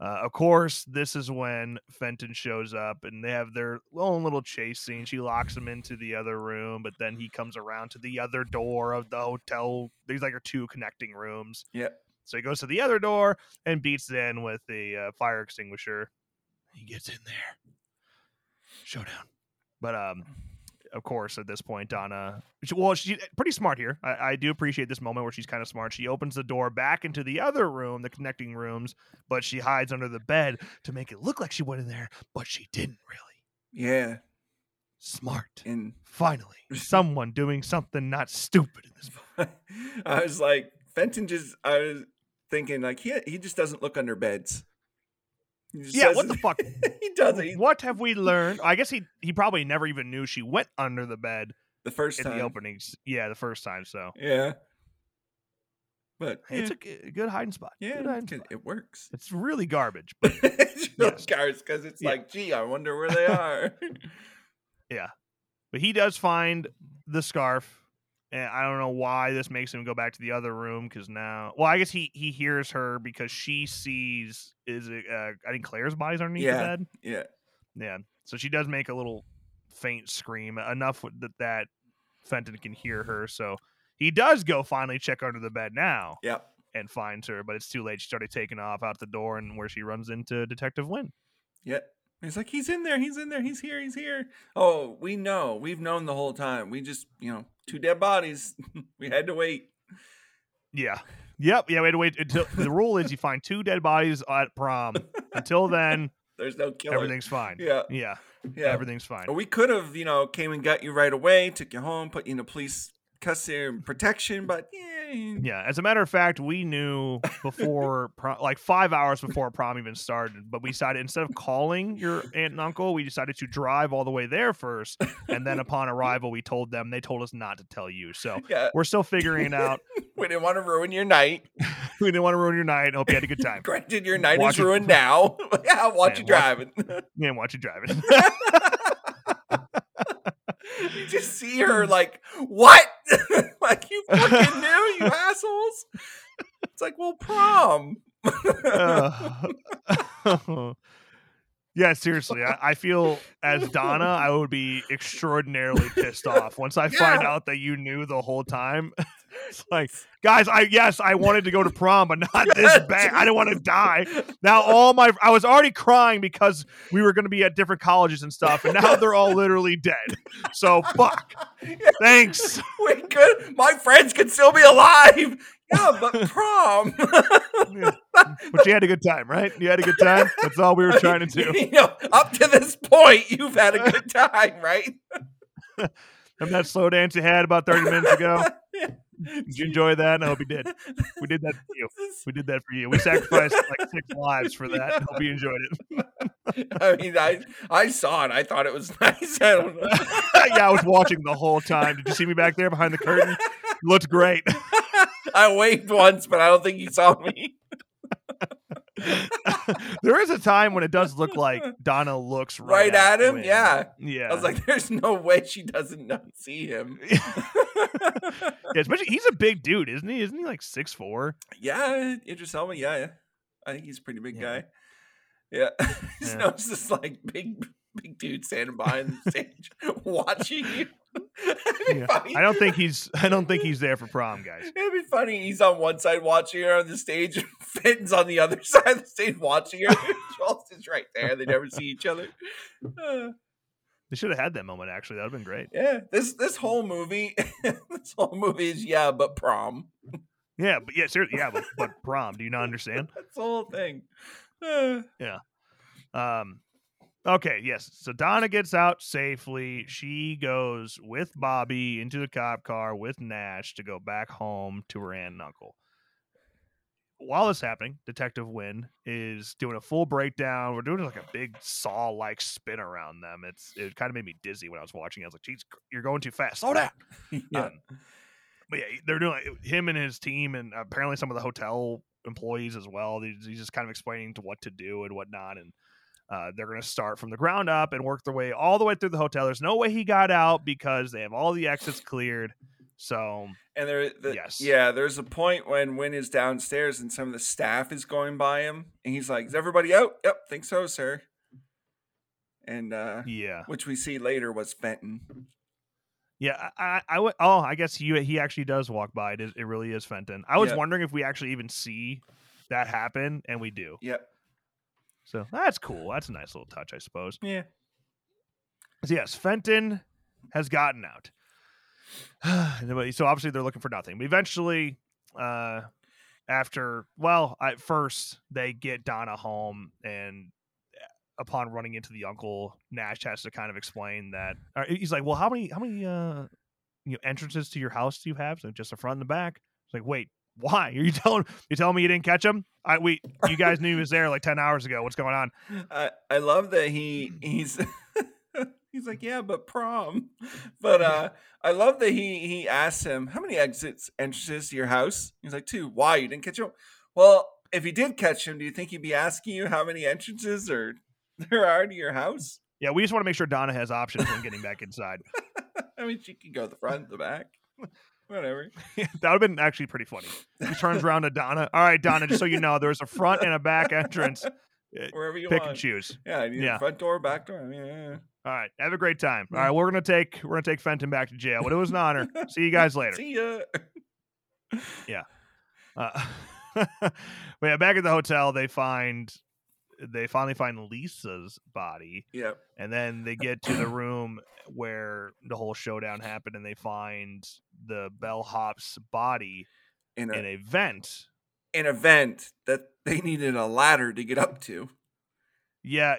uh, of course, this is when Fenton shows up, and they have their own little chase scene. She locks him into the other room, but then he comes around to the other door of the hotel. These like are two connecting rooms. Yep. So he goes to the other door and beats in with the uh, fire extinguisher. He gets in there. Showdown. But um, of course, at this point, Donna. She, well, she's pretty smart here. I, I do appreciate this moment where she's kind of smart. She opens the door back into the other room, the connecting rooms, but she hides under the bed to make it look like she went in there, but she didn't really. Yeah. Smart. And Finally, (laughs) someone doing something not stupid in this. (laughs) Moment. I was like, Fenton just, I was thinking, like, he, he just doesn't look under beds. Yeah, what the fuck? (laughs) he doesn't. He- What have we learned? I guess he he probably never even knew she went under the bed the first in time. the openings. Yeah, the first time. So Yeah. But it's yeah, a g- good hiding spot. yeah, hiding spot. it works. It's really garbage, (laughs) but it's really cars because it's Yeah. like, gee, I wonder where (laughs) they are. Yeah, but he does find the scarf. And I don't know why this makes him go back to the other room because now, well, I guess he he hears her because she sees is it uh, I think Claire's body's underneath Yeah. the bed. yeah. Yeah, so she does make a little faint scream enough that that Fenton can hear her. So he does go finally check under the bed now. Yep. and finds her, but it's too late. She started taking off out the door, and where she runs into Detective Winn. Yep. He's like, he's in there, he's in there, he's here, he's here. Oh, we know. We've known the whole time. We just, you know, two dead bodies. (laughs) we had to wait. Yeah. Yep. Yeah. We had to wait until the rule is you find two dead bodies at prom. Until then, (laughs) There's no killer. everything's fine. Yeah. Yeah. Yeah. Everything's fine. Or we could have, you know, came and got you right away, took you home, put you in a police custody and protection, but yeah. Yeah. As a matter of fact, we knew before, (laughs) prom, like five hours before prom even started, but we decided instead of calling your aunt and uncle, we decided to drive all the way there first. And then upon arrival, we told them, they told us not to tell you. So Yeah. we're still figuring it out. (laughs) We didn't want to ruin your night. (laughs) we didn't want to ruin your night. Hope you had a good time. Granted, your night Watch is it- ruined now. yeah, watch you watch- driving. Yeah, watch you driving. (laughs) you just see her like, what? (laughs) like you fucking (laughs) knew, you assholes. It's like, well, prom. Uh, yeah, seriously. I, I feel as Donna, I would be extraordinarily pissed off once I find out that you knew the whole time. It's (laughs) like, guys, I yes, I wanted to go to prom, but not (laughs) this bad. I didn't want to die. Now all my I was already crying because we were going to be at different colleges and stuff, and now they're all literally dead. So fuck. (laughs) Thanks. we could. My friends could still be alive. Yeah, but prom. But you had a good time, right? You had a good time. That's all we were trying to do. you know, up to this point, you've had a good time, right? And that slow dance you had about 30 minutes ago. Did you enjoy that? I hope you did. We did that for you. We did that for you. We sacrificed like six lives for that. I hope you enjoyed it. (laughs) I mean, I I saw it. I thought it was (laughs) nice. I don't know. (laughs) yeah, I was watching the whole time. Did you see me back there behind the curtain? You looked great. I waved once, but I don't think you saw me. (laughs) there is a time when it does look like (laughs) Donna looks right, Right at him, yeah. Yeah. I was like, (laughs) "There's no way she doesn't not see him." yeah, especially he's a big dude, isn't he? Isn't he like six four? yeah, Idris Elba. Yeah, yeah. I think he's a pretty big Yeah. guy. Yeah, just Yeah. noticed this like big, big dude standing behind the stage (laughs) watching you. (laughs) Yeah. I don't think he's I don't think he's there for prom, guys. (laughs) It'd be funny. He's on one side watching her on the stage, and Fenton's on the other side of the stage watching her. Charles is right there. They never see each other. Uh, They should have had that moment actually. That would have been great. yeah, this this whole movie, this whole movie is yeah, but prom. Yeah, but yeah, seriously, yeah, but, but prom, do you not understand? That's the whole thing. Uh, Um okay, yes. So Donna gets out safely. She goes with Bobby into the cop car with Nash to go back home to her aunt and uncle. While this is happening, Detective Winn is doing a full breakdown. We're doing like a big saw like spin around them. It's it kind of made me dizzy when I was watching. I was like, "Geez, you're going too fast. Slow down." (laughs) yeah. Um, but yeah, they're doing him and his team, and apparently some of the hotel employees as well. He's, he's just kind of explaining to what to do and whatnot, and uh, they're going to start from the ground up and work their way all the way through the hotel. There's no way he got out because they have all the exits cleared. So And there, the, Yes. yeah, there's a point when Winn is downstairs and some of the staff is going by him, and he's like, "Is everybody out?" Yep, think so, sir. And uh, yeah, which we see later was Fenton. yeah, I, I, I would. Oh, I guess he he actually does walk by. It, is, it really is Fenton. I was Yeah. wondering if we actually even see that happen, and we do. Yep. So that's cool. That's a nice little touch, I suppose. Yeah. So yes, Fenton has gotten out. (sighs) So obviously they're looking for nothing. But eventually, uh, after well, at first they get Donna home, and uh, upon running into the uncle, Nash has to kind of explain that he's like, "Well, how many how many uh you know entrances to your house do you have? So just the front and the back." It's like, wait. Why are you telling you telling me you didn't catch him? I we you guys knew he was there like ten hours ago. What's going on? (laughs) I I love that he he's (laughs) he's like yeah, but prom. (laughs) But uh, I love that he he asks him how many exits entrances to your house. He's like two. Why you didn't catch him? Well, if he did catch him, do you think he'd be asking you how many entrances or there are to your house? Yeah, we just want to make sure Donna has options when getting back inside. I mean, she could go the front, the back, whatever. (laughs) that would have been actually pretty funny. He turns (laughs) around to Donna. All right, Donna, just so you know, there's a front and a back entrance. (laughs) Wherever you Pick want. and choose. Yeah, Yeah. front door, back door. I mean, yeah. All right, have a great time. All right, we're gonna take we're gonna take Fenton back to jail, but it was an honor. See you guys later. See ya. Uh, but yeah, back at the hotel, they find they finally find Lisa's body, Yeah. and then they get to the room where the whole showdown happened, and they find the bellhop's body In a in a vent. an event that they needed a ladder to get up to. Yeah,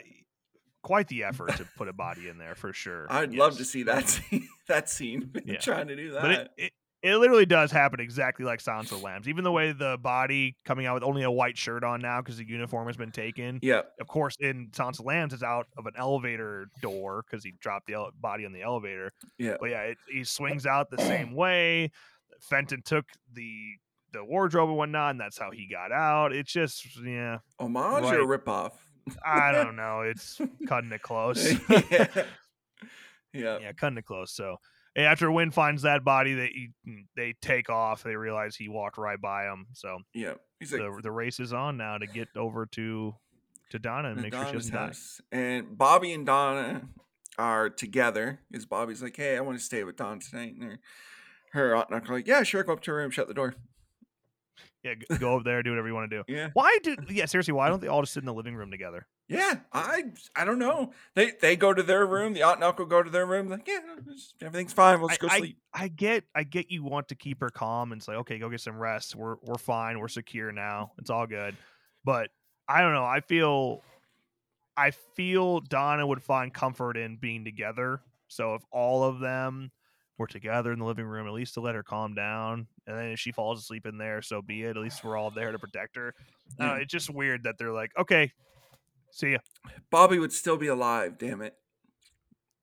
quite the effort to put a body in there for sure. I'd love to see that (laughs) scene. That scene. Yeah. trying to do that. But it, it, it literally does happen exactly like Silence of the Lambs. Even the way the body coming out with only a white shirt on now because the uniform has been taken. Yeah. Of course, in Silence of the Lambs, it's out of an elevator door because he dropped the ele- body on the elevator. Yeah. But yeah, it, he swings out the same way. Fenton took the the wardrobe and whatnot, and that's how he got out. It's just, yeah, Homage or ripoff? I don't (laughs) know. It's cutting it close. yeah. (laughs) yeah. yeah, cutting it close. So after Winn finds that body, they mm, they take off. They realize he walked right by them. So Yeah. He's like the the race is on now to get over to to Donna and "The make sure she Donna's doesn't die. And Bobby and Donna are together because Bobby's like, hey, I want to stay with Donna tonight. And her, her aunt and uncle are like, yeah, sure, go up to her room, shut the door. Yeah, go over there, do whatever you want to do. Yeah. Why do? Yeah, seriously, why don't they all just sit in the living room together? Yeah, I I don't know. They they go to their room. The aunt and uncle go to their room. Like, yeah, everything's fine. We'll just I- go I- sleep. I get, I get you want to keep her calm and say, okay, go get some rest. We're we're fine. We're secure now. It's all good. But I don't know. I feel, I feel Donna would find comfort in being together. So if all of them were together in the living room, at least to let her calm down, and then if she falls asleep in there, so be it. At least we're all there to protect her. Uh, it's just weird that they're like, okay, see ya. Bobby would still be alive. Damn it.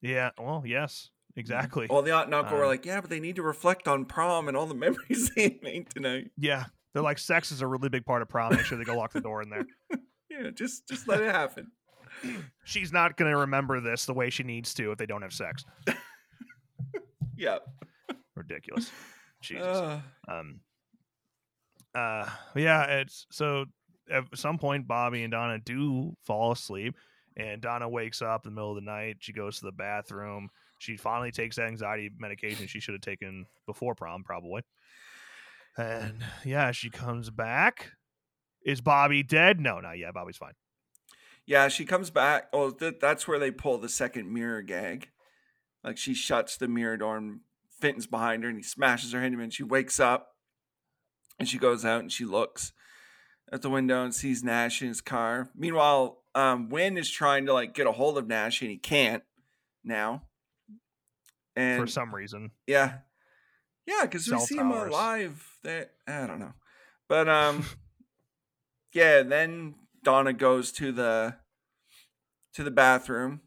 Yeah. Well, yes, exactly. Well, the aunt and uncle were Um, like, yeah, but they need to reflect on prom and all the (laughs) memories they made tonight. Yeah. They're like, sex is a really big part of prom. Make sure they go lock the door in there. (laughs) Yeah, just just let it happen. (clears throat) she's not going to remember this the way she needs to if they don't have sex. (laughs) Yeah. Ridiculous. Jesus. Uh, um. Uh. Yeah. It's so. At some point, Bobby and Donna do fall asleep, and Donna wakes up in the middle of the night. She goes to the bathroom. She finally takes that anxiety medication she should have taken before prom, probably. And yeah, she comes back. Is Bobby dead? No, not yet. Bobby's fine. yeah, she comes back. Oh, th- that's where they pull the second mirror gag. Like she shuts the mirror door and Fenton's behind her and he smashes her head and she wakes up and she goes out and she looks at the window and sees Nash in his car. Meanwhile, um, Winn is trying to like get a hold of Nash and he can't now. And for some reason. Yeah. Yeah, because we see him alive. That I don't know. But um (laughs) yeah, then Donna goes to the to the bathroom.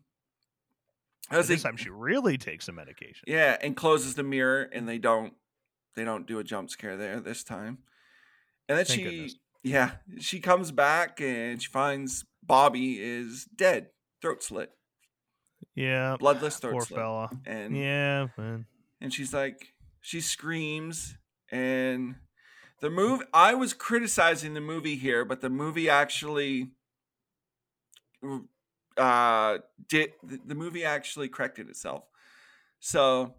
They, This time she really takes some medication. yeah, and closes the mirror and they don't they don't do a jump scare there this time. And then Thank she goodness. yeah, she comes back and she finds Bobby is dead, throat slit, Yeah. bloodless throat Poor slit. fella. And Yeah, man. and she's like she screams and the movie i was criticizing the movie here but the movie actually uh did the the movie actually corrected itself so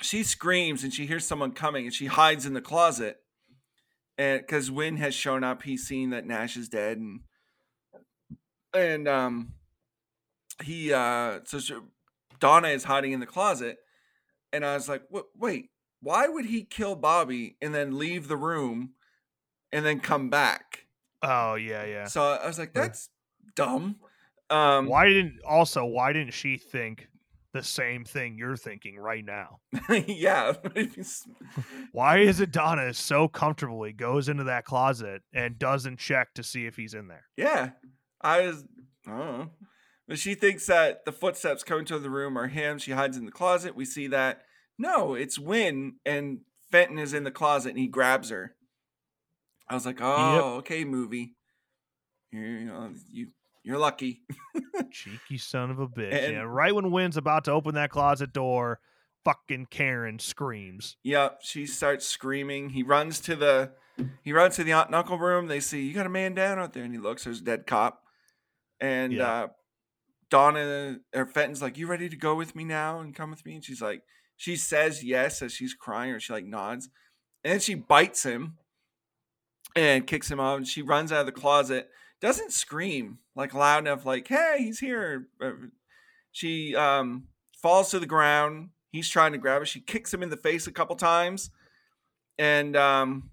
she screams and she hears someone coming and she hides in the closet and because Winn has shown up he's seen that nash is dead and and um he uh so she, donna is hiding in the closet and I was like, "What? Wait, why would he kill Bobby and then leave the room and then come back?" Oh yeah, yeah. So I was like, Yeah. "That's dumb." Um, why didn't also why didn't she think the same thing you're thinking right now? (laughs) yeah, (laughs) Why is it Donna so comfortably goes into that closet and doesn't check to see if he's in there? yeah. I was, I don't know. But she thinks that the footsteps coming to the room are him. She hides in the closet. We see that. No, it's Winn and Fenton is in the closet, and he grabs her. I was like, "Oh, okay, movie. You, you know, you you're lucky." (laughs) Cheeky son of a bitch. And- yeah, right when Winn's about to open that closet door, fucking Karen screams. Yep, she starts screaming. He runs to the he runs to the aunt and uncle room. They see you got a man down out there, and he looks. There's a dead cop, and Yeah. uh, Donna or Fenton's like, "You ready to go with me now and come with me?" And she's like, she says yes as she's crying, or she like nods, and then she bites him and kicks him out. And she runs out of the closet. Doesn't scream like loud enough, like "Hey, he's here." Uh, She um falls to the ground. He's trying to grab her. She kicks him in the face a couple times, and um,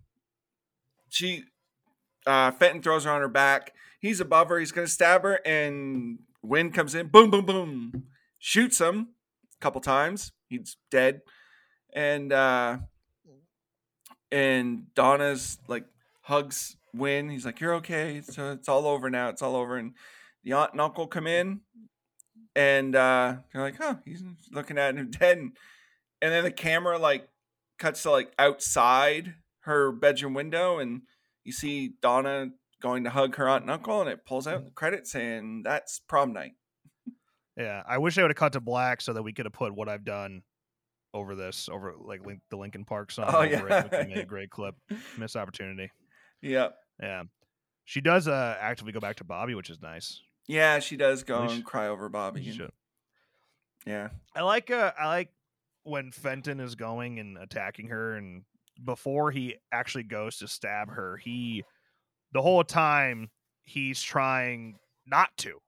she uh, Fenton throws her on her back. He's above her. He's gonna stab her, and Winn comes in. Boom, boom, boom. Shoots him a couple times. He's dead, and uh, and Donna's like hugs Winn. He's like, "You're okay. So it's all over now. It's all over." And the aunt and uncle come in, and uh, they're like, "Huh?" He's looking at him (laughs) dead, and, and then the camera like cuts to like outside her bedroom window, and you see Donna going to hug her aunt and uncle, and it pulls out the credits, and that's prom night. Yeah, I wish I would have cut to black so that we could have put what I've done over this, over like link, the Linkin Park song. Oh, (laughs) yeah. it. Would've made a great clip. Missed opportunity. Yeah, Yeah, she does uh actively go back to Bobby, which is nice. yeah, she does go and cry over Bobby. She and- yeah, I like uh I like when Fenton is going and attacking her, and before he actually goes to stab her, he the whole time he's trying not to.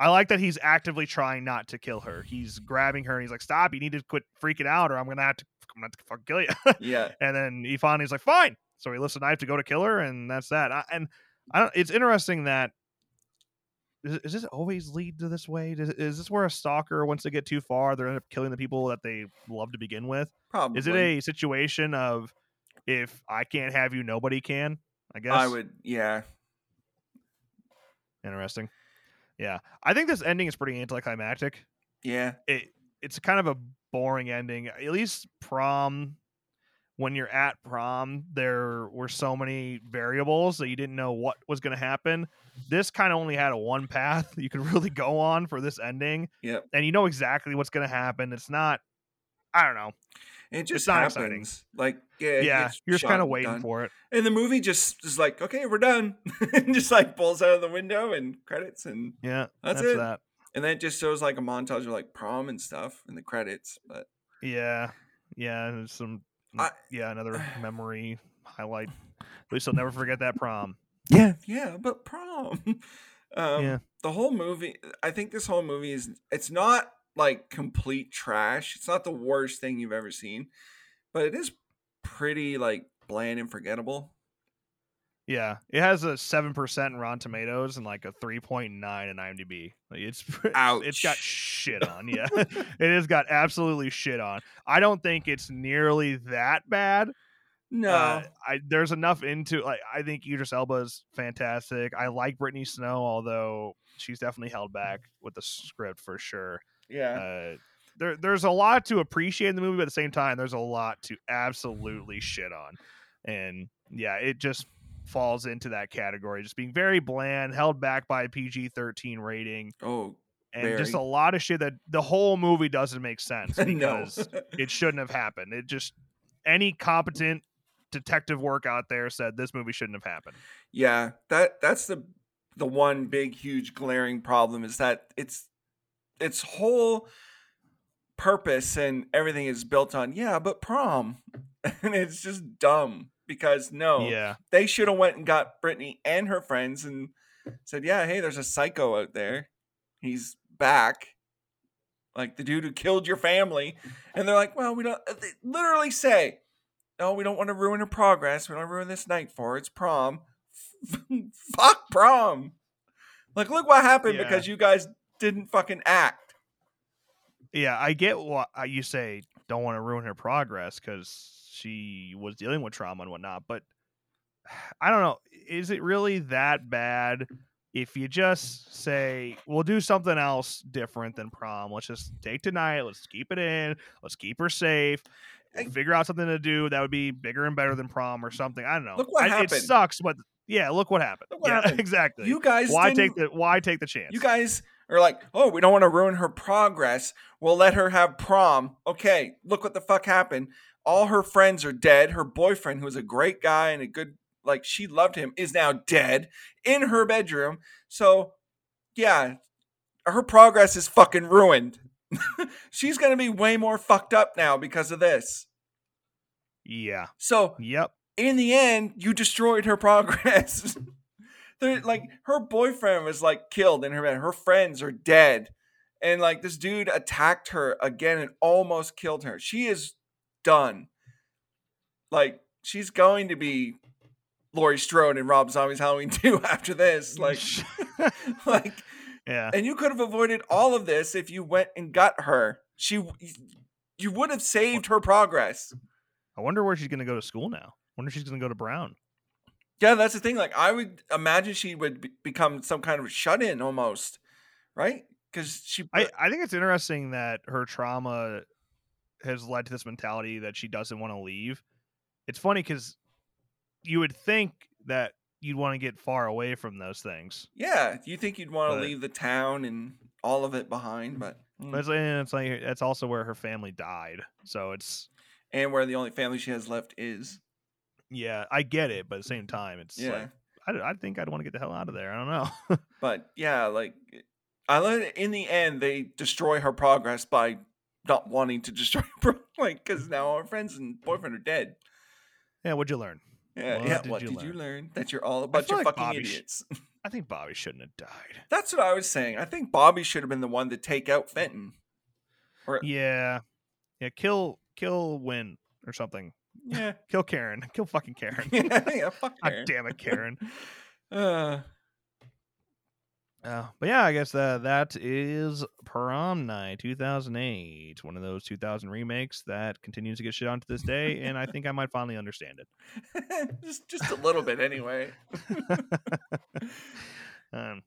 I like that he's actively trying not to kill her. He's grabbing her and he's like, "Stop! You need to quit freaking out, or I'm gonna have to, I'm gonna have to fucking kill you." (laughs) Yeah. and then he finally's like, "Fine." So he lifts a knife to go to kill her, and that's that. I, and I don't. It's interesting that is, is this always lead to this way? Is, is this where a stalker, once they get too far, they end up killing the people that they love to begin with? Probably. Is it a situation of if I can't have you, nobody can? I guess. I would. Yeah. Interesting. Yeah, I think this ending is pretty anticlimactic. Yeah. It it's kind of a boring ending. At least prom, when you're at prom, there were so many variables that you didn't know what was going to happen. This kind of only had a one (laughs) path you could really go on for this ending, Yep. and you know exactly what's going to happen. It's not. I don't know. It just not happens. exciting. Like yeah. yeah, you're just kind of waiting done. for it. And the movie just is like, okay, we're done. (laughs) and just like pulls out of the window and credits and Yeah, That's that's, it. that. and then it just shows like a montage of like prom and stuff in the credits. But Yeah, yeah, some. I- yeah, another (sighs) memory highlight. At least I'll never forget that prom. yeah, yeah, but prom. (laughs) um Yeah. the whole movie I think this whole movie is it's not like complete trash. It's not the worst thing you've ever seen, but it is pretty like bland and forgettable. Yeah, it has a seven percent in Rotten Tomatoes and like a three point nine in IMDb. Like it's (laughs) it's got shit on. Yeah, (laughs) (laughs) it has got absolutely shit on. I don't think it's nearly that bad. No. Uh, I there's enough into like I think Idris Elba is fantastic. I like Brittany Snow, although she's definitely held back with the script for sure. yeah. Uh, there there's a lot to appreciate in the movie, but at the same time, there's a lot to absolutely shit on. And yeah, it just falls into that category, just being very bland, held back by a PG 13 rating, oh, and just a lot of shit that the whole movie doesn't make sense (laughs) because it shouldn't have happened. It just any competent detective work out there said this movie shouldn't have happened. Yeah, that that's the the one big huge glaring problem is that it's its whole purpose and everything is built on yeah, but prom. (laughs) and it's just dumb because no, Yeah. they should have went and got Brittany and her friends and said, "Yeah, hey, there's a psycho out there. He's back." Like the dude who killed your family. And they're like, "Well, we don't they literally say, "No, we don't want to ruin her progress. We don't ruin this night for her. It's prom." (laughs) Fuck prom. Like look what happened Yeah. because you guys didn't fucking act. Yeah, I get what uh, you say. Don't want to ruin her progress because she was dealing with trauma and whatnot. But (sighs) I don't know. Is it really that bad if you just say we'll do something else different than prom? Let's just take tonight. Let's keep it in. Let's keep her safe. Figure out something to do that would be bigger and better than prom or something. I don't know. Look what I- It sucks, but yeah, look what happened. Look what yeah, (laughs) happened. exactly. You guys why take the why take the chance? You guys are like, oh, we don't want to ruin her progress. We'll let her have prom. Okay, look what the fuck happened. All her friends are dead. Her boyfriend, who was a great guy and a good, like, she loved him, is now dead in her bedroom. So, yeah, her progress is fucking ruined. (laughs) She's going to be way more fucked up now because of this. yeah. So, Yep. in the end, you destroyed her (laughs) progress. Like her boyfriend was like killed in her bed. Her friends are dead, and like this dude attacked her again and almost killed her. She is done. Like she's going to be Laurie Strode in Rob Zombie's Halloween 2 (laughs) after this. Like, (laughs) like, yeah. and you could have avoided all of this if you went and got her. She, you would have saved her progress. I wonder where she's going to go to school now. I wonder if she's going to go to Brown. Yeah, that's the thing. Like, I would imagine she would be- become some kind of shut in almost, right? Because she, I, I think it's interesting that her trauma has led to this mentality that she doesn't want to leave. It's funny because you would think that you'd want to get far away from those things. yeah, you think you'd want to leave the town and all of it behind, but mm. But it's, it's like that's also where her family died. So it's and where the only family she has left is. yeah, I get it, but at the same time, it's Yeah, like I, I think I'd want to get the hell out of there. I don't know. (laughs) but yeah, like I let in the end they destroy her progress by not wanting to destroy (laughs) Brooke, like because now our friends and boyfriend are dead. Yeah, what'd you learn? Yeah, What yeah. did what you did you learn? learn? That you're all a bunch of like fucking Bobby sh- idiots. (laughs) I think Bobby shouldn't have died. That's what I was saying. I think Bobby should have been the one to take out Fenton. Or Yeah, yeah. Kill, kill, win or something. yeah, (laughs) Kill Karen. Kill fucking Karen. yeah, yeah. Fuck God Karen. damn it, Karen. Uh, Uh, but yeah, I guess that that is Prom Night 2008, one of those 2000 remakes that continues to get shit on to this day, and I think I might finally understand it. (laughs) just just a little bit anyway. (laughs) um,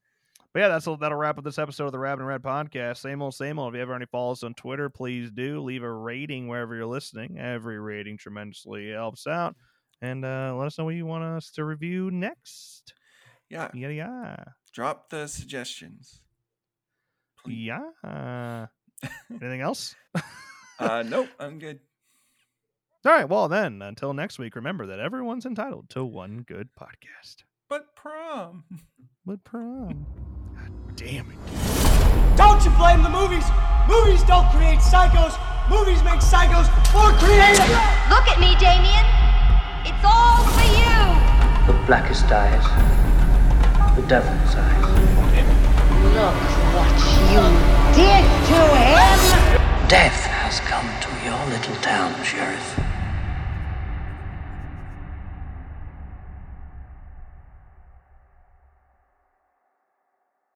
but yeah, that's that'll wrap up this episode of the Rabbit in Red podcast. Same old, same old. If you ever any follow us on Twitter, please do leave a rating wherever you're listening. Every rating tremendously helps out, and uh, let us know what you want us to review next. Yeah, Yada yada. Drop the suggestions. Please. Yeah. (laughs) Anything else? Uh, (laughs) nope, I'm good. All right. Well, then, until next week, remember that everyone's entitled to one good podcast. But prom. (laughs) But prom. God damn it. Don't you blame the movies. Movies don't create psychos. Movies make psychos more creative. Look at me, Damien. It's all for you. The blackest eyes. The devil's eyes. Look what you did to him! Death has come to your little town, Sheriff.